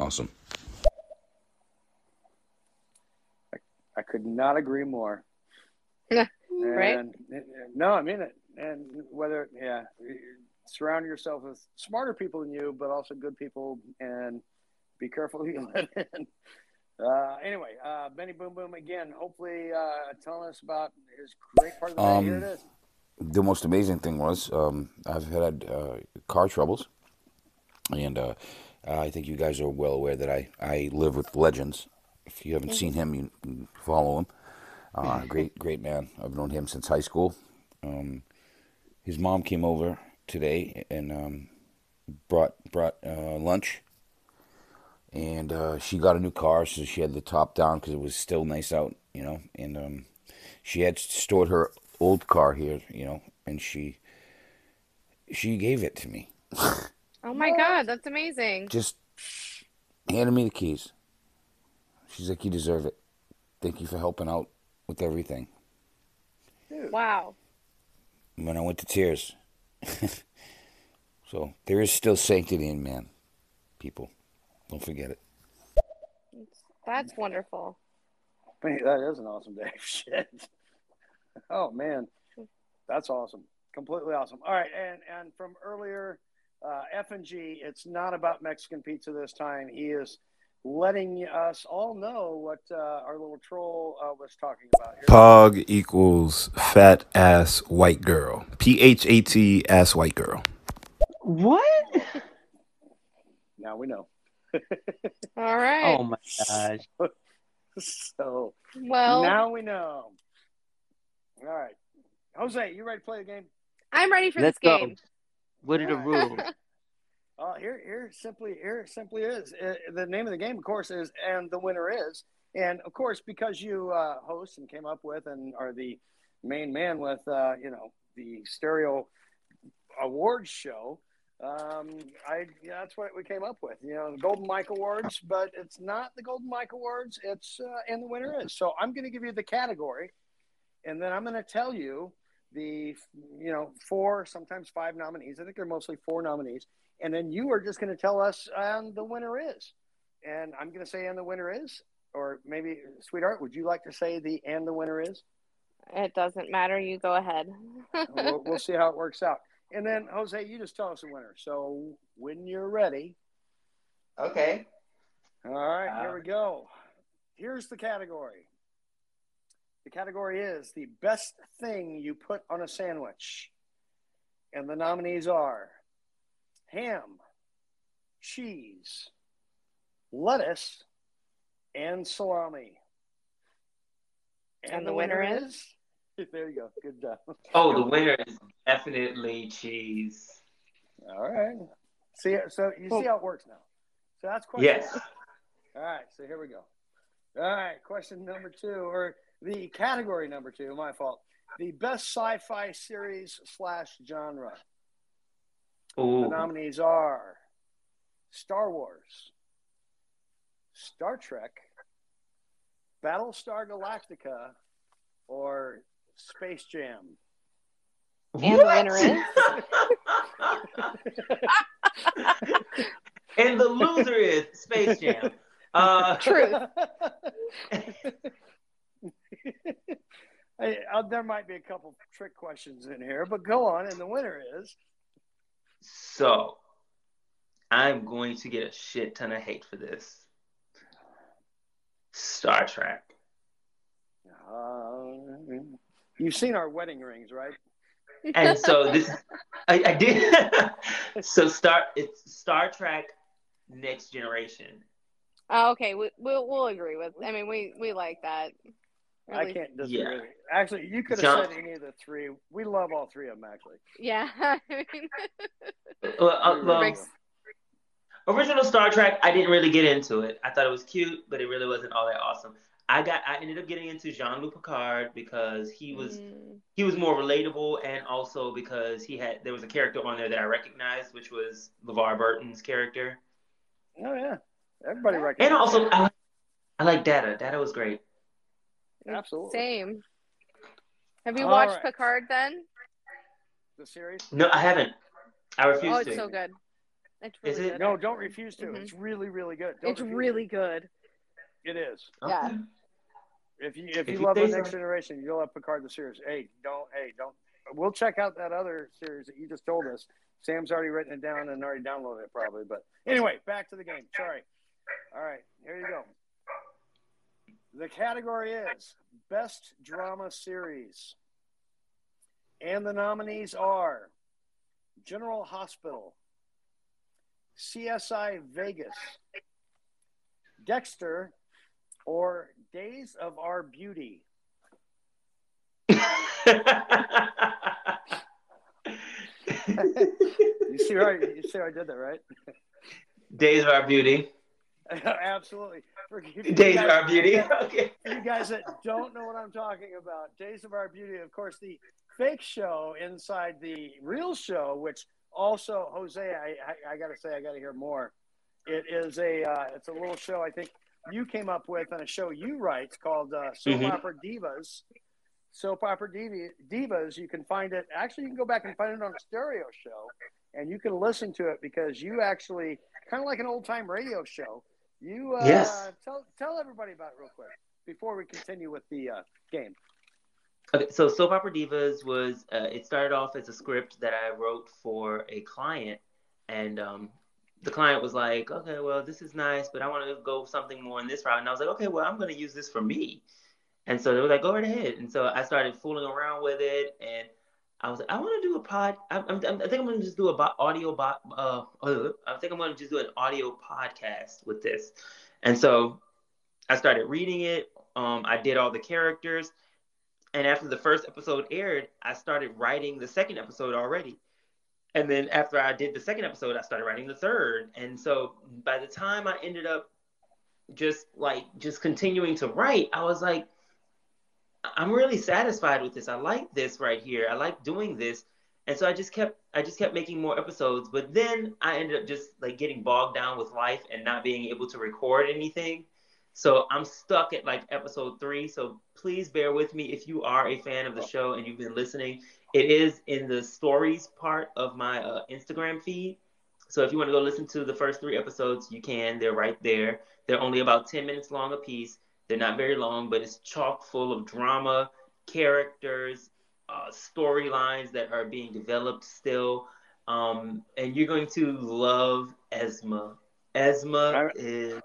Awesome. I I could not agree more. (laughs) right? And, no, I mean it. And whether, yeah, surround yourself with smarter people than you, but also good people, and be careful who you (laughs) let in. Uh, anyway, uh, Benny Boom Boom again. Hopefully, uh, telling us about his great part of the day. Here it Um, is. The most amazing thing was um, I've had uh, car troubles, and uh, I think you guys are well aware that I, I live with legends. If you haven't seen him, you follow him. Uh, (laughs) great great man. I've known him since high school. Um, his mom came over today and um, brought brought uh, lunch, and uh, she got a new car, so she had the top down because it was still nice out, you know, and um, she had stored her old car here, you know, and she she gave it to me. Oh my god, that's amazing. Just handed me the keys. She's like, "You deserve it. Thank you for helping out with everything." Wow. And then I went to tears. (laughs) so there is still sanctity in man, people. Don't forget it. That's wonderful. Man, that is an awesome day. Shit. (laughs) Oh man, that's awesome. Completely awesome. All right, and and from earlier, uh, F and G. It's not about Mexican pizza this time. He is letting us all know what uh, our little troll uh, was talking about. Here. Pog equals fat ass white girl. P H A T ass white girl. What? Now we know. All right. Oh my gosh. (laughs) so Well- now we know. All right, Jose, you ready to play the game? I'm ready for Let's this go. game. What are the rules? (laughs) (laughs) Uh, here, here simply, here simply is uh, the name of the game. Of course, is and the winner is, and of course, because you uh, host and came up with and are the main man with, uh, you know, the stereo awards show. Um, I yeah, that's what we came up with. You know, the Golden Mic Awards, but it's not the Golden Mic Awards. It's uh, and the winner is. So I'm going to give you the category, and then I'm going to tell you the you know four, sometimes five nominees. I think they're mostly four nominees, and then you are just going to tell us and the winner is. And I'm going to say and the winner is, or maybe sweetheart, would you like to say the and the winner is? It doesn't matter. You go ahead. (laughs) we'll, we'll see how it works out. And then Jose, you just tell us the winner. So when you're ready. Okay. All right, here uh, we go. Here's the category. The category is the best thing you put on a sandwich. And the nominees are ham, cheese, lettuce, and salami. And the winner is? (laughs) There you go. Good job. Oh, the winner is definitely cheese. All right. See, so you see how it works now. So that's question. Yes. All right. So here we go. All right. Question number two, or the category number two. My fault. The best sci-fi series slash genre. The nominees are Star Wars, Star Trek, Battlestar Galactica, or Space Jam. And the winner is? (laughs) and the loser is Space Jam. Uh, Truth. (laughs) (laughs) I, uh, there might be a couple trick questions in here, but go on. And the winner is. So I'm going to get a shit ton of hate for this. Star Trek. Uh, you've seen our wedding rings, right? And so this, I, I did. (laughs) so Star, it's Star Trek Next Generation. Oh, okay, we, we'll we'll agree with. I mean, we we like that. At I can't disagree. Yeah. Actually, you could have Jump. said any of the three. We love all three of them, actually. Yeah. (laughs) I mean, Well, uh, well, original Star Trek, I didn't really get into it. I thought it was cute, but it really wasn't all that awesome. I got, I ended up getting into Jean Luc Picard because he was Mm. he was more relatable, and also because he had there was a character on there that I recognized, which was LeVar Burton's character, Oh yeah, everybody recognized. and also I, I like Data. Data was great. Absolutely Same. Have you All watched right. Picard then? the series. No, I haven't. I refuse Oh, to. it's so good. It's Is really it? good. No, don't refuse to. Mhm. It's really, really good. Don't It's refuse really good. It is. Yeah. If you if, If you you love the say so. next generation, you'll love Picard the series. Hey, don't hey don't. We'll check out that other series that you just told us. Sam's already written it down and already downloaded it probably. But anyway, back to the game. Sorry. All right, here you go. The category is best drama series, and the nominees are General Hospital, CSI Vegas, Dexter, or Days of Our Beauty. (laughs) You see, how I, you see how I did that, right? Days of Our Beauty. (laughs) Absolutely. For Days of Our Beauty. (laughs) Okay. You guys that don't know what I'm talking about, Days of Our Beauty, of course, the fake show inside the real show, which also Jose, I, I, I got to say, I got to hear more. It is a uh, it's a little show I think you came up with on a show you write called uh, Soap Mhm. Opera Divas. Soap Opera Diva- Divas. You can find it. Actually, you can go back and find it on a stereo show, and you can listen to it because you actually kind of like an old time radio show. You uh, Yes. tell tell everybody about it real quick before we continue with the uh, game. Okay, so Soap Opera Divas was uh, it started off as a script that I wrote for a client, and um, the client was like, "Okay, well, this is nice, but I want to go something more in this route." And I was like, "Okay, well, I'm going to use this for me." And so they were like, "Go right ahead." And so I started fooling around with it, and I was like, "I want to do a pod. I'm, I'm, I think I'm going to just do a bo- audio. Bo- uh, uh, I think I'm going to just do an audio podcast with this." And so I started reading it. Um, I did all the characters. And after the first episode aired, I started writing the second episode already. And then after I did the second episode, I started writing the third. And so by the time I ended up just like just continuing to write, I was like, I'm really satisfied with this. I like this right here. I like doing this. And so I just kept I just kept making more episodes. But then I ended up just like getting bogged down with life and not being able to record anything. So I'm stuck at like episode three. So please bear with me if you are a fan of the show and you've been listening. It is in the stories part of my uh, Instagram feed. So if you want to go listen to the first three episodes, you can. They're right there. They're only about 10 minutes long a piece. They're not very long, but it's chock full of drama, characters, uh, storylines that are being developed still. Um, and you're going to love Esma. Esma is.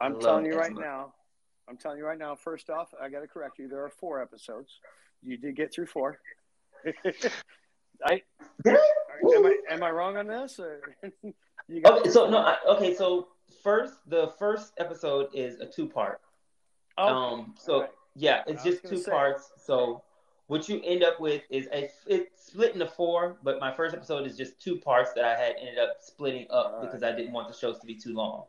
I'm telling you right now. I'm telling you right now. First off, I got to correct you. There are four episodes. You did get through four. (laughs) I am I am I wrong on this? Or (laughs) you got Okay, so no, I, okay, so first, the first episode is a two part. Oh, um, so yeah, it's I just two say. parts. So what you end up with is a it's split into four, but my first episode is just two parts that I had ended up splitting up because I didn't want the shows to be too long.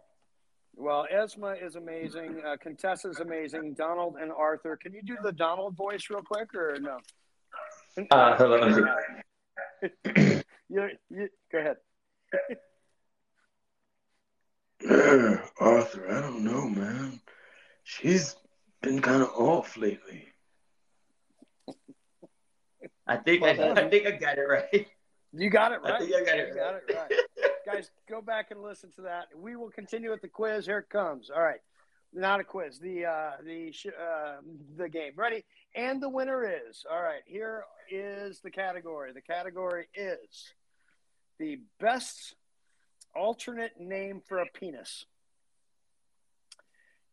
Well, Esma is amazing. Uh, is amazing. Donald and Arthur. Can you do the Donald voice real quick or no? Uh, hold on, let (coughs) me you, you, go ahead. (clears throat) Arthur, I don't know, man. She's been kind of off lately. I think I, (laughs) I think I got it right. You got it I right. think I got it You got it right. (laughs) Guys, go back and listen to that. We will continue with the quiz. Here it comes. All right. Not a quiz. The uh, the sh- uh, the game. Ready? And the winner is. All right. Here is the category. The category is the best alternate name for a penis.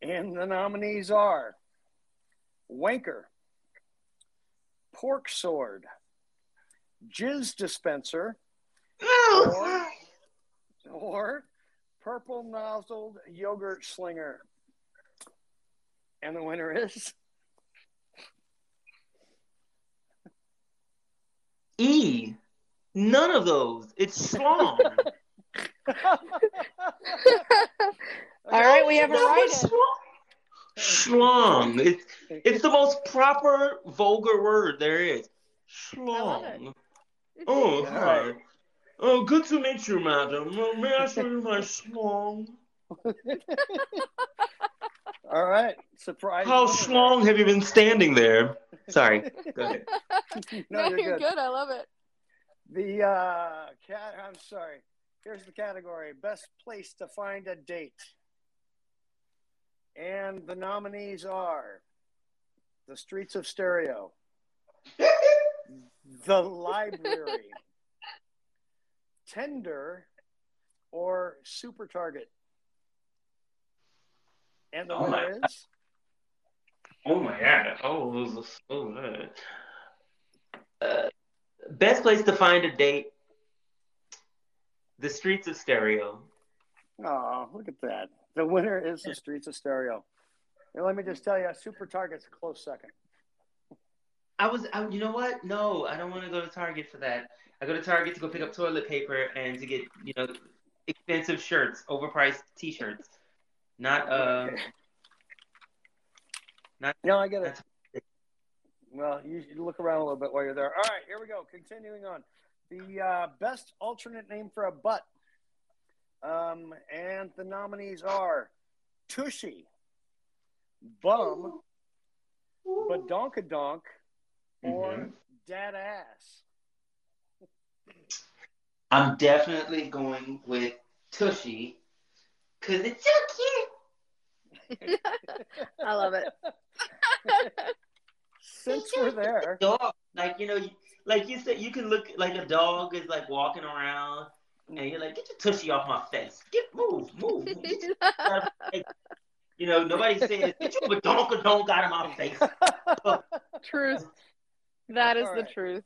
And the nominees are Wanker, Pork Sword, Jizz Dispenser, (laughs) or, or Purple Nozzled Yogurt Slinger. And the winner is E. None of those. It's (laughs) schlong. (laughs) All right, we have a No, write it's Schlong. It's it's the most proper vulgar word there is. Schlong. Oh, hi. Oh, good to meet you, madam. May I show you my schlong? (laughs) All right. Surprise. How schlong have you been standing there? Sorry. Go ahead. (laughs) No, No, you're, you're good. good. I love it. The uh, cat. I'm sorry. Here's the category: best place to find a date. And the nominees are the Streets of Stereo, (laughs) the Library, Tinder, or Super Target. And the Oh my is Oh my god. Oh, it was so good. Uh, best place to find a date. The streets of stereo. Oh, look at that. The winner is the Streets of Stereo. And let me just tell you, Super Target's a close second. I was, I, you know what? No, I don't want to go to Target for that. I go to Target to go pick up toilet paper and to get, you know, expensive shirts, overpriced T-shirts. Not, uh, not. No, I get it. Well, you, you look around a little bit while you're there. All right, here we go. Continuing on. The uh, best alternate name for a butt. Um, and the nominees are Tushy, Bum, Badonkadonk, or Mhm. Dad Ass. I'm definitely going with Tushy because it's so cute. (laughs) I love it. (laughs) Since we're there, dog, like you know, you, like you said, you can look like a dog is like walking around, and you're like, get your tushy off my face, get move, move, move. (laughs) You know, nobody's saying get your badonka donk out of my face. (laughs) Truth. That is All the right. truth.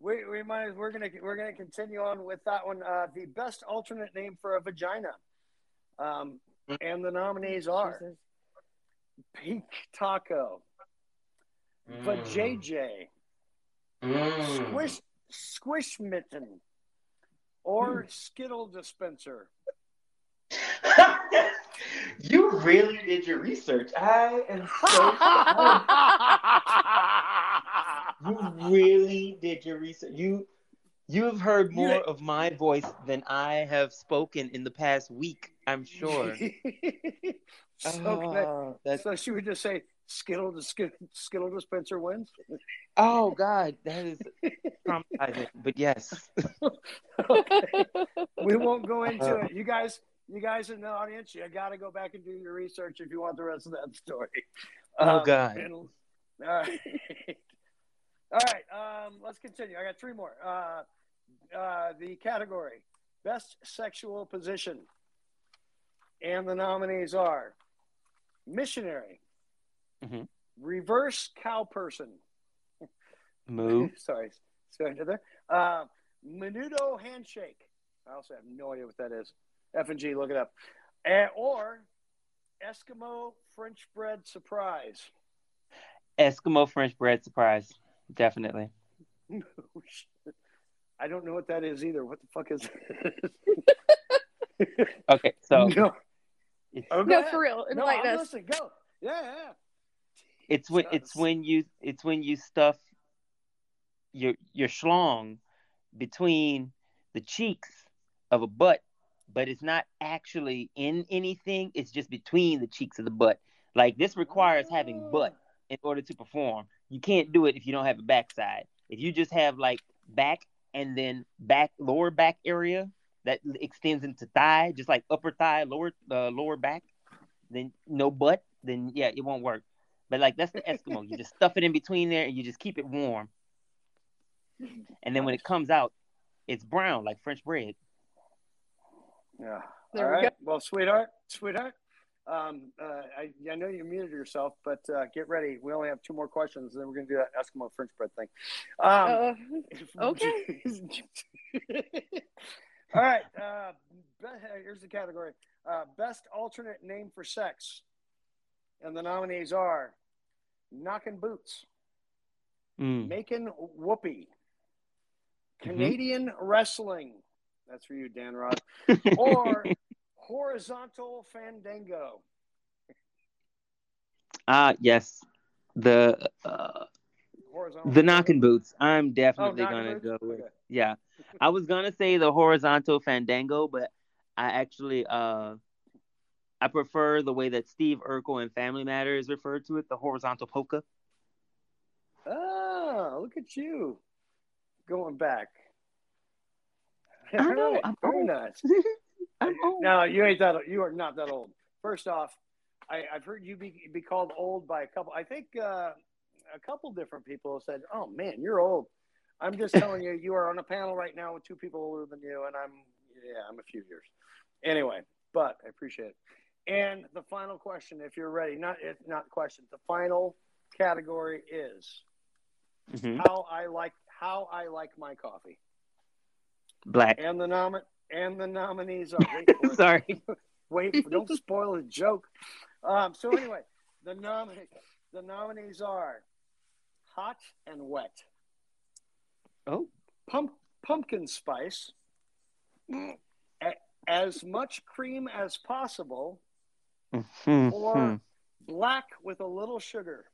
We, we might we're gonna we're gonna continue on with that one. Uh, the best alternate name for a vagina, um, and the nominees are Pink Taco, Vajayjay, Mm. Squish Squish Mitten, or Skittle Dispenser. (laughs) You really did your research. I am so. (laughs) you really did your research. You you've heard You- more of my voice than I have spoken in the past week. I'm sure. (laughs) so, Oh, that's- so she would just say Skittle the Skittle, Skittle Dispenser wins. Oh God, that is (laughs) traumatizing. But yes. we won't go into it. You guys, you guys in the audience, you got to go back and do your research if you want the rest of that story. Oh, Um, God. and- all right, (laughs) all right. Um, let's continue. I got three more. Uh, uh, the category: best sexual position, and the nominees are missionary, Mhm. reverse cow person. Moo. (laughs) Sorry, sorry to there. Uh, Menudo handshake. I also have no idea what that is. F and G, look it up. And, or Eskimo French bread surprise. Eskimo French bread surprise. Definitely. (laughs) I don't know what that is either. What the fuck is (laughs) Okay, so no. Oh, No, for real. No, Enlighten I'm us. listening. Go. Yeah, yeah. It's when it's when you it's when you stuff your your schlong between the cheeks of a butt, but it's not actually in anything. It's just between the cheeks of the butt. Like this requires having butt in order to perform. You can't do it if you don't have a backside. If you just have like back and then back lower back area that extends into thigh, just like upper thigh, lower uh, lower back, then no butt, then yeah, it won't work. But like that's the Eskimo. You just stuff it in between there and you just keep it warm. And then when it comes out, It's brown like French bread. Yeah. There All we right. Well, sweetheart, sweetheart, um, uh, I, I know you muted yourself, but uh, get ready. We only have two more questions, and then we're going to do that Eskimo French bread thing. Um, Uh, (laughs) okay. (laughs) all right. Uh, here's the category uh, Best alternate name for sex. And the nominees are Knockin' Boots, Mm. Making Whoopee, Canadian Wrestling. That's for you, Dan Rod. (laughs) or Horizontal Fandango. Ah, yes. The uh, Horizontal. the knocking boots. I'm definitely knocking gonna boots? go with. Okay. Yeah, I was gonna say the horizontal fandango, but I actually uh I prefer the way that Steve Urkel in Family Matters referred to it, the horizontal polka. Ah, look at you going back. I (laughs) know, I'm Very old. nice. (laughs) I'm old. No, you ain't that. You are not that old. First off, I, I've heard you be, be called old by a couple. I think uh, a couple different people said, "Oh man, you're old." I'm just (laughs) telling you, you are on a panel right now with two people older than you, and I'm yeah, I'm a few years. Anyway, but I appreciate it. And the final question, if you're ready, not if not question, the final category is Mhm. how I like how I like my coffee. Black. And the nomin and the nominees are wait (laughs) for. Sorry. (laughs) Wait, don't spoil the joke. Um, so anyway, the nom the nominees are hot and wet. Oh. Pump pumpkin spice. As much cream as possible, Mhm. or black with a little sugar.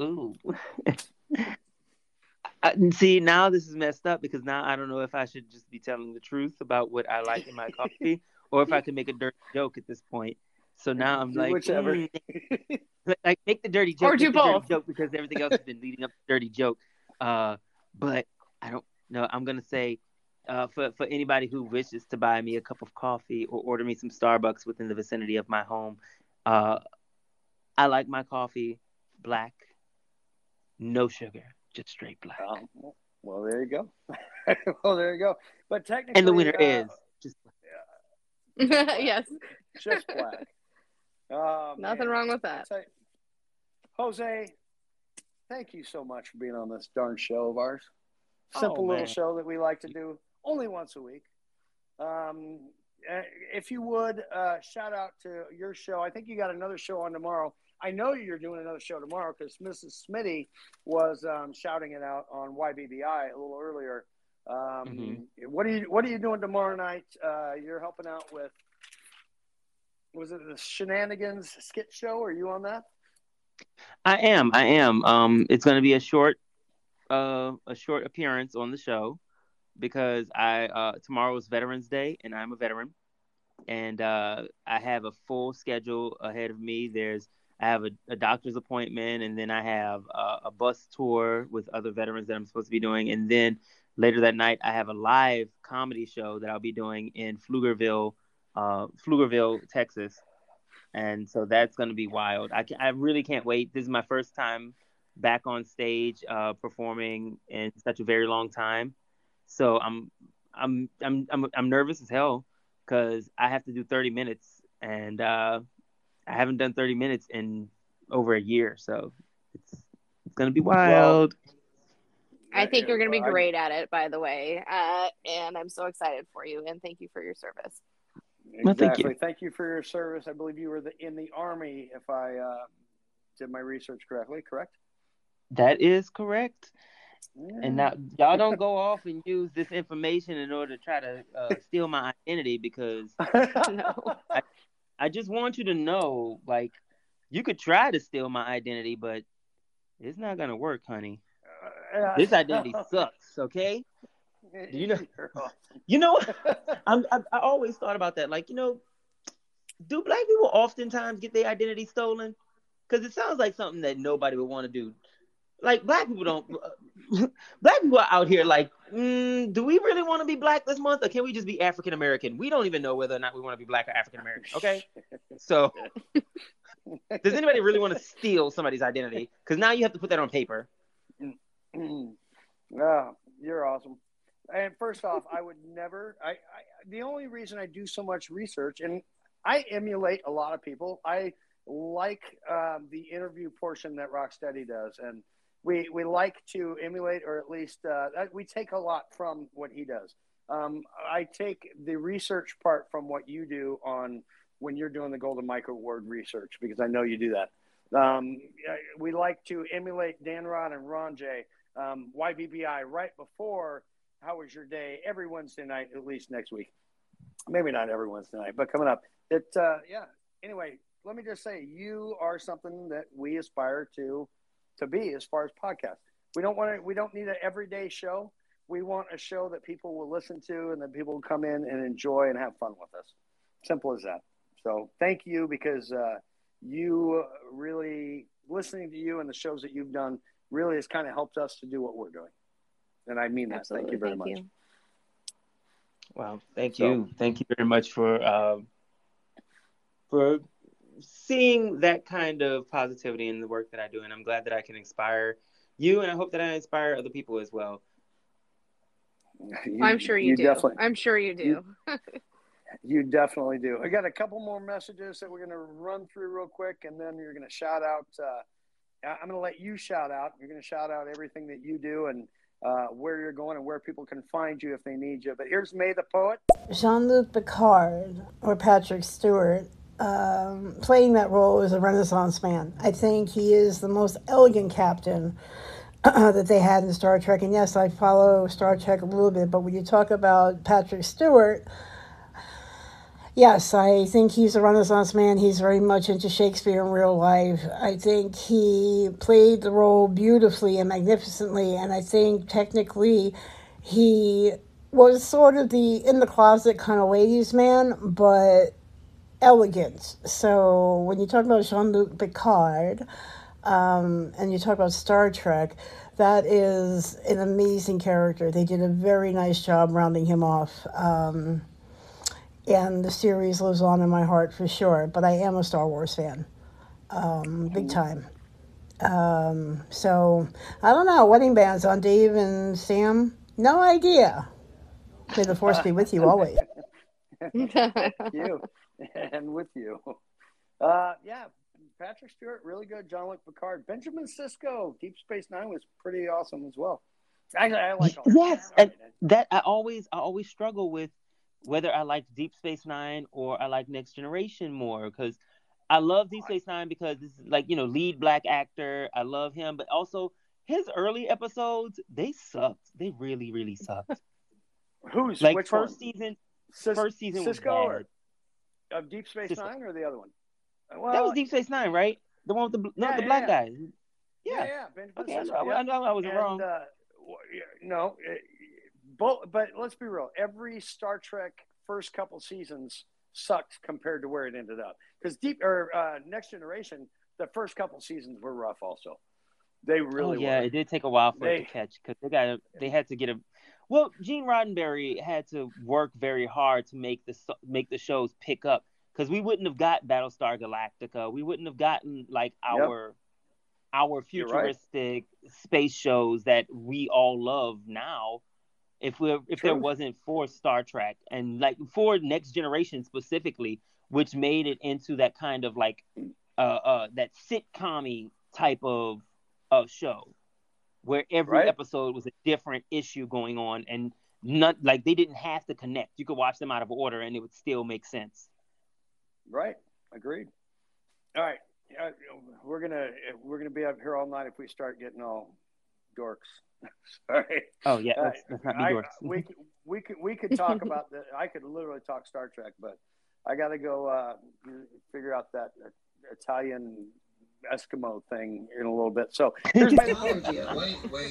Ooh. (laughs) I, see, now this is messed up because now I don't know if I should just be telling the truth about what I like in my coffee (laughs) or if I can make a dirty joke at this point. So now I'm Do like, whichever. mm, like make the dirty joke, Or do make the dirty both. joke because everything else has been leading up to the dirty joke. Uh, but I don't know. I'm gonna say uh, for for anybody who wishes to buy me a cup of coffee or order me some Starbucks within the vicinity of my home, uh, I like my coffee black, no sugar, just straight black. Um, well, there you go. (laughs) well, there you go. But technically, and the winner uh, is just (laughs) yes. (laughs) just black. Oh, Nothing man. wrong with that. Say- Jose, thank you so much for being on this darn show of ours. Simple Oh, little show that we like to do only once a week. Um, uh, if you would uh, shout out to your show, I think you got another show on tomorrow. I know you're doing another show tomorrow because Mrs. Smitty was um, shouting it out on YBBI a little earlier. Um, What are you What are you doing tomorrow night? Uh, you're helping out with was it the Shenanigans skit show? Are you on that? I am. I am. Um, it's going to be a short, uh, a short appearance on the show because I uh, tomorrow is Veterans Day and I'm a veteran, and uh, I have a full schedule ahead of me. There's I have a, a doctor's appointment, and then I have uh, a bus tour with other veterans that I'm supposed to be doing, and then later that night I have a live comedy show that I'll be doing in Pflugerville, uh, Pflugerville, Texas and so that's going to be wild. I can, I really can't wait. This is my first time back on stage uh, performing in such a very long time, so I'm I'm I'm I'm I'm nervous as hell because I have to do 30 minutes, and uh, I haven't done 30 minutes in over a year, so it's it's going to be wild. I think you're going to be great at it, by the way. Uh, and I'm so excited for you. And thank you for your service. Well, thank Exactly. you. Thank you for your service. I believe you were the, in the army, if I uh, did my research correctly. Correct? That is correct. And now y'all don't go off and use this information in order to try to uh, steal my identity because (laughs) I, I just want you to know, like, you could try to steal my identity, but it's not gonna work, honey. This identity sucks. Okay. Do you know? You know, I'm, I, I always thought about that. Like, you know, do black people oftentimes get their identity stolen? Because it sounds like something that nobody would want to do. Like, black people don't. (laughs) black people are out here like, mm, do we really want to be black this month, or can we just be African American? We don't even know whether or not we want to be black or African American. Okay, so (laughs) does anybody really want to steal somebody's identity? Because now you have to put that on paper. oh, you're awesome. And first off, I would never. I, I the only reason I do so much research, and I emulate a lot of people. I like um, the interview portion that Rocksteady does, and we we like to emulate, or at least uh, we take a lot from what he does. Um, I take the research part from what you do on when you're doing the Golden Mic Award research because I know you do that. Um, we like to emulate Dan Rod and Ron J. Um, YBBI right before How Was Your Day every Wednesday night, at least next week. Maybe not every Wednesday night, but coming up. It uh, yeah. Anyway, let me just say you are something that we aspire to to be as far as podcast. We don't want to. We don't need an everyday show. We want a show that people will listen to and that people will come in and enjoy and have fun with us. Simple as that. So thank you because uh, you really listening to you and the shows that you've done really has kind of helped us to do what we're doing. And I mean that. Absolutely. Thank you very Thank much. you. Wow, thank So- you, thank you very much for um, for seeing that kind of positivity in the work that I do, and I'm glad that I can inspire you, and I hope that I inspire other people as well. You- I'm sure you, do. Definitely, I'm sure you do. (laughs) you definitely do. I got a couple more messages that we're going to run through real quick, and then you're going to shout out. Uh, I'm going to let you shout out. You're going to shout out everything that you do and uh, where you're going and where people can find you if they need you. But here's May the poet. Jean Luc Picard or Patrick Stewart um, playing that role as a Renaissance man. I think he is the most elegant captain (clears throat) that they had in Star Trek. And yes, I follow Star Trek a little bit, but when you talk about Patrick Stewart, yes, I think he's a Renaissance man. He's very much into Shakespeare in real life. I think he played the role beautifully and magnificently, and I think technically he was sort of the in the closet kind of ladies' man, but elegant. So when you talk about Jean Luc Picard, um, and you talk about Star Trek, that is an amazing character. They did a very nice job rounding him off. Um, and the series lives on in my heart for sure. But I am a Star Wars fan, um, big time. Um, so I don't know. Wedding bands on Dave and Sam? No idea. May the force be with you always. (laughs) Thank you, (laughs) and with you. Uh, yeah, Patrick Stewart, really good. Jean Luc Picard, Benjamin Sisko, Deep Space Nine was pretty awesome as well. Actually, I like all. Yes, and that I always I always struggle with whether I like Deep Space Nine or I like Next Generation more because I love Deep Space Nine because this is like you know lead black actor. I love him, but also his early episodes they sucked. They really really sucked. (laughs) Who's like which first one? season? First season was Sisko bad. or of Deep Space Sisko. Nine or the other one? Well, that was Deep Space Nine, right? The one with the bl- no Yeah, the yeah, black yeah. guy. Yeah, Yeah. Benjamin Okay, I know- I know I wasn't and, wrong. Uh, no, it, both. But let's be real. Every Star Trek first couple seasons sucked compared to where it ended up. Because Deep or uh, Next Generation, the first couple seasons were rough. Also, they really oh yeah, were. it did take a while for it to catch because they got they had to get a. Well, Gene Roddenberry had to work very hard to make the make the shows pick up because we wouldn't have got Battlestar Galactica. We wouldn't have gotten like Yep. our our right. futuristic space shows that we all love now. If we if there wasn't for Star Trek and like for Next Generation specifically, which made it into that kind of like uh uh that sitcom type of of show where every Right. episode was a different issue going on and not like they didn't have to connect. You could watch them out of order and it would still make sense. Right. Agreed. All right. Uh, we're gonna we're gonna be up here all night if we start getting all dorks. (laughs) Sorry. Oh yeah, let's, let's not be I- dorks. we could- we could we could talk about the. I could literally talk Star Trek, but I got to go uh, figure out that Italian Eskimo thing in a little bit. So (laughs) here's my.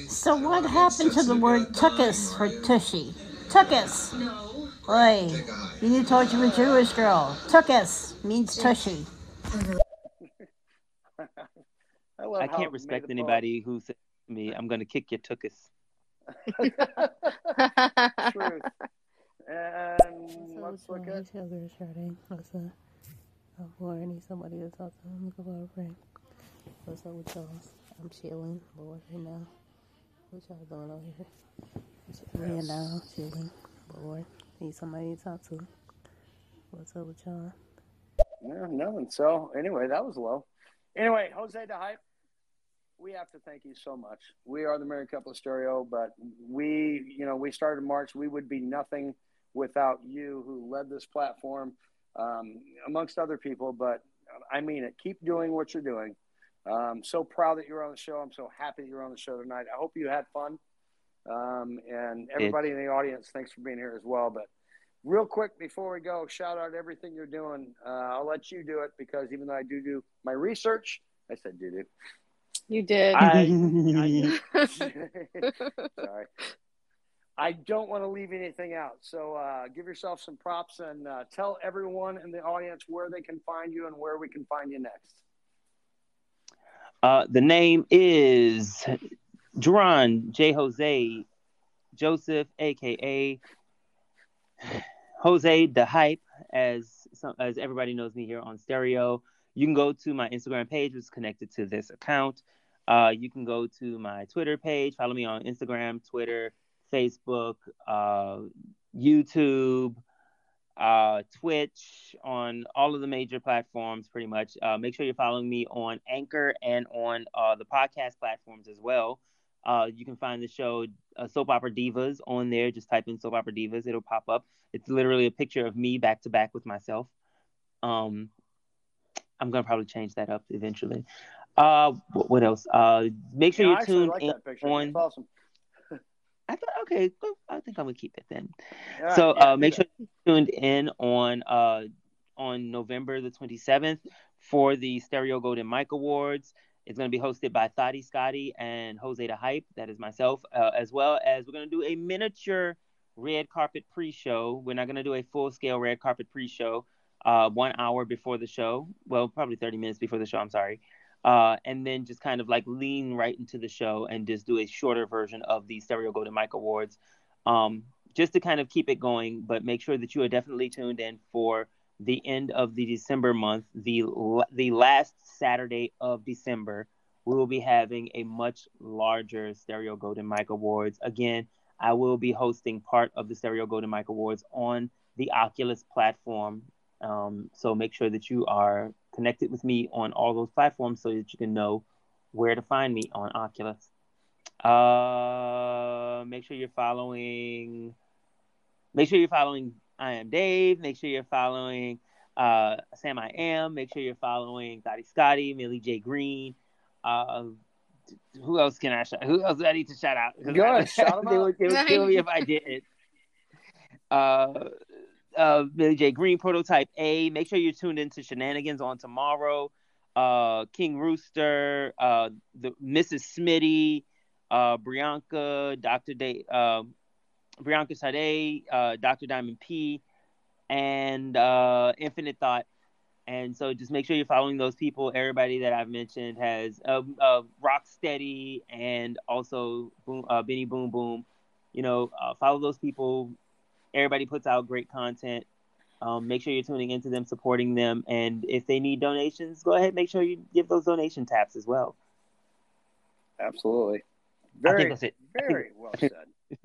So what happened to the word tuckus for tushy? Tuckus. Oi, you need to talk to a Jewish girl. Tuckus means tushy. (laughs) I, I can't respect anybody who says to me, "I'm going to kick your tuchus." (laughs) Truth. And let's look at. Each other starting. What's up? I'm bored. I need somebody to talk to. I'm looking for a friend. What's up with y'all? I'm chilling, bored right now. What y'all doing over here? Laying down, chilling, bored. Need somebody to talk to. What's up with y'all? Yeah, nothing. So anyway, that was low. Anyway, Jose the hype. We have to thank you so much. We are the Married Couple of Stereo, but we, you know, we started March. We would be nothing without you, who led this platform, um, amongst other people. But I mean it. Keep doing what you're doing. Um, so proud that you're on the show. I'm so happy that you're on the show tonight. I hope you had fun. Um, and everybody in the audience, thanks for being here as well. But real quick before we go, shout out everything you're doing. Uh, I'll let you do it because even though I do do my research, I said do do. You did. I, I (laughs) (laughs) sorry. I don't want to leave anything out. So uh, give yourself some props and uh, tell everyone in the audience where they can find you and where we can find you next. Uh, the name is Duran J. Jose Joseph, aka Jose the Hype, as some, as everybody knows me here on Stereo. You can go to my Instagram page, which is connected to this account. Uh, you can go to my Twitter page. Follow me on Instagram, Twitter, Facebook, uh, YouTube, uh, Twitch, on all of the major platforms, pretty much. Uh, make sure you're following me on Anchor and on uh, the podcast platforms as well. Uh, you can find the show uh, Soap Opera Divas on there. Just type in Soap Opera Divas, it'll pop up. It's literally a picture of me back to back with myself. Um, I'm gonna probably change that up eventually. Uh, what, what else? Uh, make sure Yeah, you're actually tuned like in on. Awesome. I thought, okay, well, I think I'm gonna keep it then. So yeah, uh, make sure you're tuned in on uh on November the 27th for the Stereo Golden Mic Awards. It's going to be hosted by Thotty Scotty and Jose the Hype. That is myself, uh, as well as we're going to do a miniature red carpet pre-show. We're not going to do a full-scale red carpet pre-show. Uh, one hour before the show. Well, probably 30 minutes before the show. I'm sorry. Uh, and then just kind of like lean right into the show and just do a shorter version of the Stereo Golden Mic Awards, um, just to kind of keep it going. But make sure that you are definitely tuned in for the end of the December month, the the last Saturday of December. We will be having a much larger Stereo Golden Mic Awards. Again, I will be hosting part of the Stereo Golden Mic Awards on the Oculus platform. Um, so make sure that you are connected with me on all those platforms so that you can know where to find me on Oculus. Uh, make sure you're following. Make sure you're following. I am Dave. Make sure you're following uh, Sam. I am. Make sure you're following Gotti Scotty, Millie J Green. Uh, who else can I shout? Who else do I need to shout out? Go ahead, (laughs) shout 'em they, out. would, they would kill me if I didn't. Uh, uh, Billy J. Green Prototype A. Make sure you're tuned into Shenanigans on tomorrow. Uh, King Rooster, uh, the Mrs. Smitty, uh, Brianka, Dr. Day, uh, Brianka Sade, uh, Dr. Diamond P, and uh, Infinite Thought. And so just make sure you're following those people. Everybody that I've mentioned has uh, uh, Rocksteady and also Boom, uh, Benny Boom Boom. You know, uh, follow those people. Everybody puts out great content. Um, make sure you're tuning into them, supporting them, and if they need donations, go ahead. Make sure you give those donation taps as well. Absolutely. Very, that's it. I think- very well said.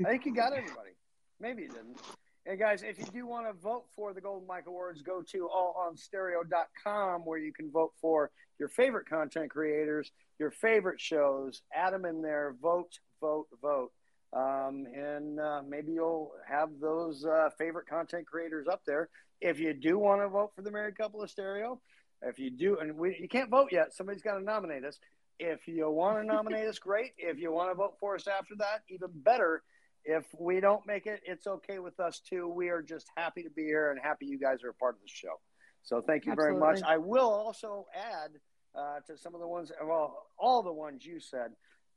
I think you got everybody. Maybe you didn't. And guys, if you do want to vote for the Golden Mic Awards, go to allonstereo.com where you can vote for your favorite content creators, your favorite shows. Add them in there. Vote, vote, vote. Um, and uh, maybe you'll have those uh, favorite content creators up there. If you do want to vote for the Married Couple of Stereo, if you do, and we, you can't vote yet, somebody's got to nominate us. If you want to nominate us, great. If you want to vote for us after that, even better. If we don't make it, it's okay with us too. We are just happy to be here and happy you guys are a part of the show. So thank you very much. I will also add uh, to some of the ones, well, all the ones you said,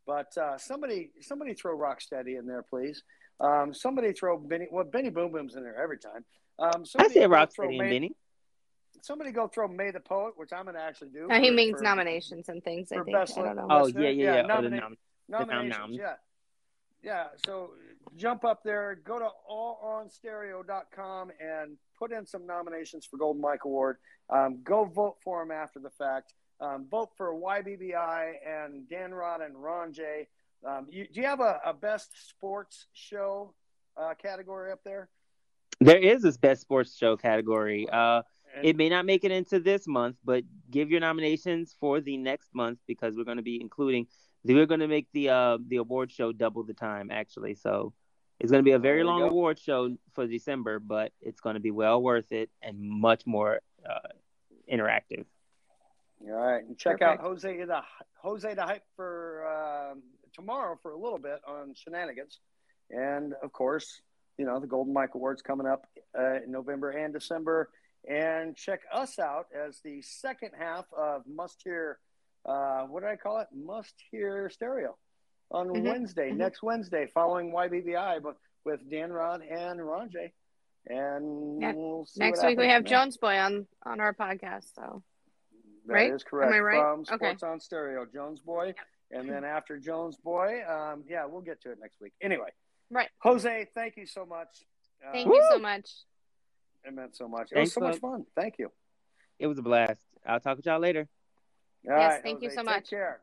but uh, somebody somebody throw Rocksteady in there, please. Um, somebody throw Benny. Well, Benny Boom Boom's in there every time. Um, I somebody said go Rocksteady and May- Benny. Somebody go throw May the Poet, which I'm going to actually do. No, he for- means for- nominations and things. I think. best I don't know. Oh listener. yeah, yeah, yeah. Oh, the nomina- nom- nom- nominations. nom. Yeah, yeah. So jump up there, go to allonstereo.com and put in some nominations for Golden Mic Award. Um, go vote for him after the fact. Um, vote for YBBI and Dan Rod and Ron J. Um, you, do you have a, a best sports show uh, category up there? There is this best sports show category. Uh, it may not make it into this month, but give your nominations for the next month because we're going to be including. We're going to make the uh, the award show double the time actually. So it's going to be a very long go. award show for December, but it's going to be well worth it and much more uh, interactive. All right, and check out Jose the Jose the hype for um, tomorrow for a little bit on shenanigans, and of course, you know the Golden Mic Awards coming up uh, in November and December. And check us out as the second half of Must Hear. Uh, what did I call it? Must Hear Stereo on Mhm, Wednesday, mhm. next Wednesday, following YBBI, but with Dan Rod and Ron J. And Yeah. we'll see Next week we have. Jones Boy on on our podcast. So That right? is correct. Am I right? From Okay. Sports on Stereo, Jones Boy. And then after Jones Boy, um, yeah, we'll get to it next week. Anyway, right. Jose, thank you so much. Thank Um, you so much. It meant so much. It Thanks, was so much fun. Thank you. It was a blast. I'll talk with y'all later. All Yes, right, thank you Jose, so take much. care.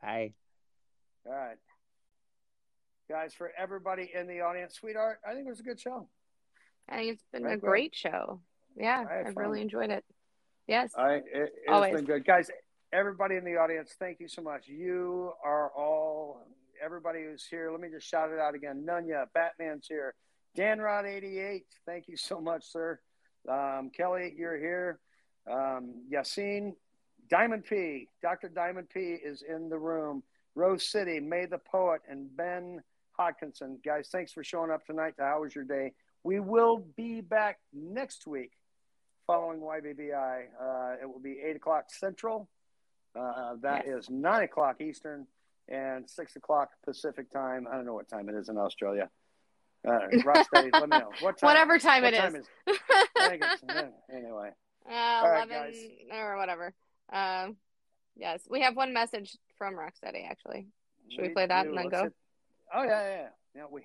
Bye. All right. Guys, for everybody in the audience, sweetheart, I think it was a good show. I think it's been Right, a Will? great show. Yeah, I I've fun. really enjoyed it. Yes. I, it, it's Always. been good. Guys, everybody in the audience, thank you so much. You are all, everybody who's here, let me just shout it out again. Nunya, Batman's here. Dan Rod 88, thank you so much, sir. Um, Kelly, you're here. Um, Yassine, Diamond P, Dr. Diamond P is in the room. Rose City, May the Poet, and Ben Hodkinson. Guys, thanks for showing up tonight to How Was Your Day? We will be back next week following YBBI. Uh, it will be 8 o'clock Central. Uh, that is 9 o'clock Eastern and 6 o'clock Pacific time. I don't know what time it is in Australia. Uh, (laughs) Rocksteady, let me know. What time, Whatever time what it time is. I think it's- anyway. Uh, All right, 11 guys. or whatever. Um, yes, we have one message from Rocksteady actually. Should we, play that do. and then Let's go? hit- Oh, yeah, yeah, yeah. No, we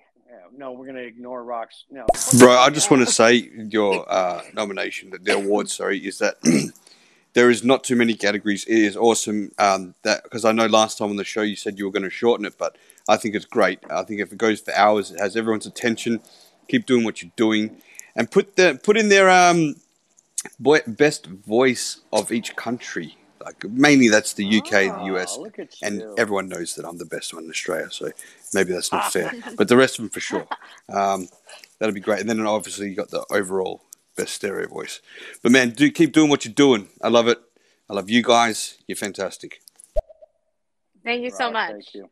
no, we're going to ignore rocks. No. Bro, I just want to say your uh, nomination, the award, sorry, is that (clears throat) there is not too many categories. It is awesome um, that because I know last time on the show you said you were going to shorten it, but I think it's great. I think if it goes for hours, it has everyone's attention. Keep doing what you're doing, and put the put in their um, best voice of each country. Like mainly that's the UK, the US, Oh, look at and everyone knows that I'm the best one in Australia. So maybe that's not (laughs) fair, but the rest of them for sure. Um, that'd be great. And then obviously you got the overall best stereo voice. But man, do keep doing what you're doing. I love it. I love you guys. You're fantastic. Thank you so much. Thank you.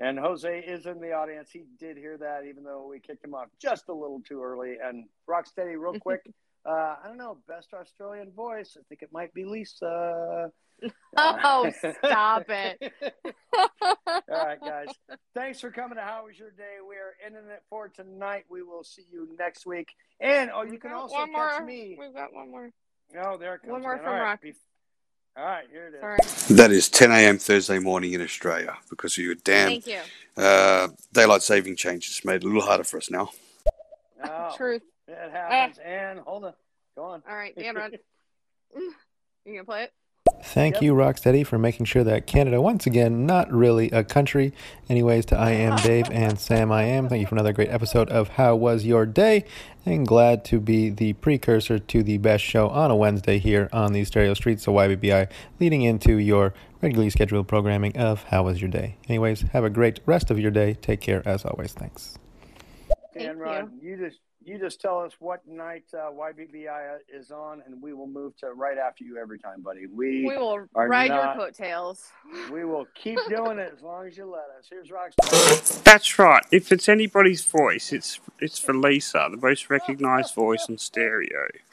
And Jose is in the audience. He did hear that, even though we kicked him off just a little too early. And Rocksteady, real (laughs) quick, uh, I don't know, best Australian voice. I think it might be Lisa. (laughs) Oh, stop it. (laughs) All right, guys. Thanks for coming to How Was Your Day? We are ending it for tonight. We will see you next week. And oh, you can also one catch more. me. We've got one more. Oh, there it comes. One more again. from All right, Rock. be- All right, here it is. Sorry. That is 10 a.m. Thursday morning in Australia because of your damn Thank you. uh, daylight saving change changes. Made it a little harder for us now. Oh, Truth. It ah. happens. And hold on. Go on. All right, Dan Rod. (laughs) Mm. you gonna play it? Thank you, Rocksteady, for making sure that Canada, once again, not really a country. Anyways, to I Am (laughs) Dave and Sam I Am, thank you for another great episode of How Was Your Day? And glad to be the precursor to the best show on a Wednesday here on the stereo streets of YBBI, leading into your regularly scheduled programming of How Was Your Day? Anyways, have a great rest of your day. Take care as always. Thanks. Dan Rod, you just you just tell us what night uh, YBBI is on, and we will move to right after you every time, buddy. We We will ride not- your coattails. (laughs) We will keep doing it as long as you let us. Here's Rockstar. That's right. If it's anybody's voice, it's it's for Lisa, the most recognised voice in stereo. (laughs)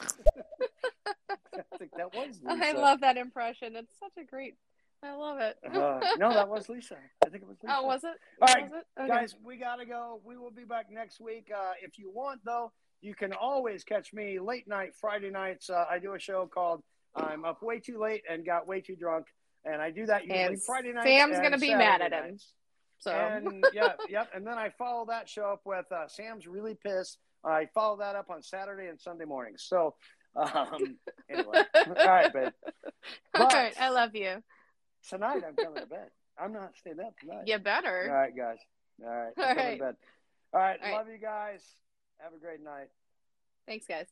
I think that was I love that impression. It's such a great. I love it. Uh, no, that was Lisa. I think it was (laughs) Lisa. Oh, was it? All right, Was it? Okay. guys, we got to go. We will be back next week. Uh, if you want, though, you can always catch me late night, Friday nights. Uh, I do a show called I'm Up Way Too Late and Got Way Too Drunk. And I do that usually And Friday nights. Sam's gonna be Saturday mad at him. nights. So And (laughs) yeah, yep. And then I follow that show up with uh, Sam's really pissed. I follow that up on Saturday and Sunday mornings. So um, anyway, (laughs) all right, babe. But- all right, I love you. Tonight I'm coming to bed. I'm not staying up tonight. You better. All right, guys. All right. All right. to bed. All right. All right. Love you guys. Have a great night. Thanks, guys.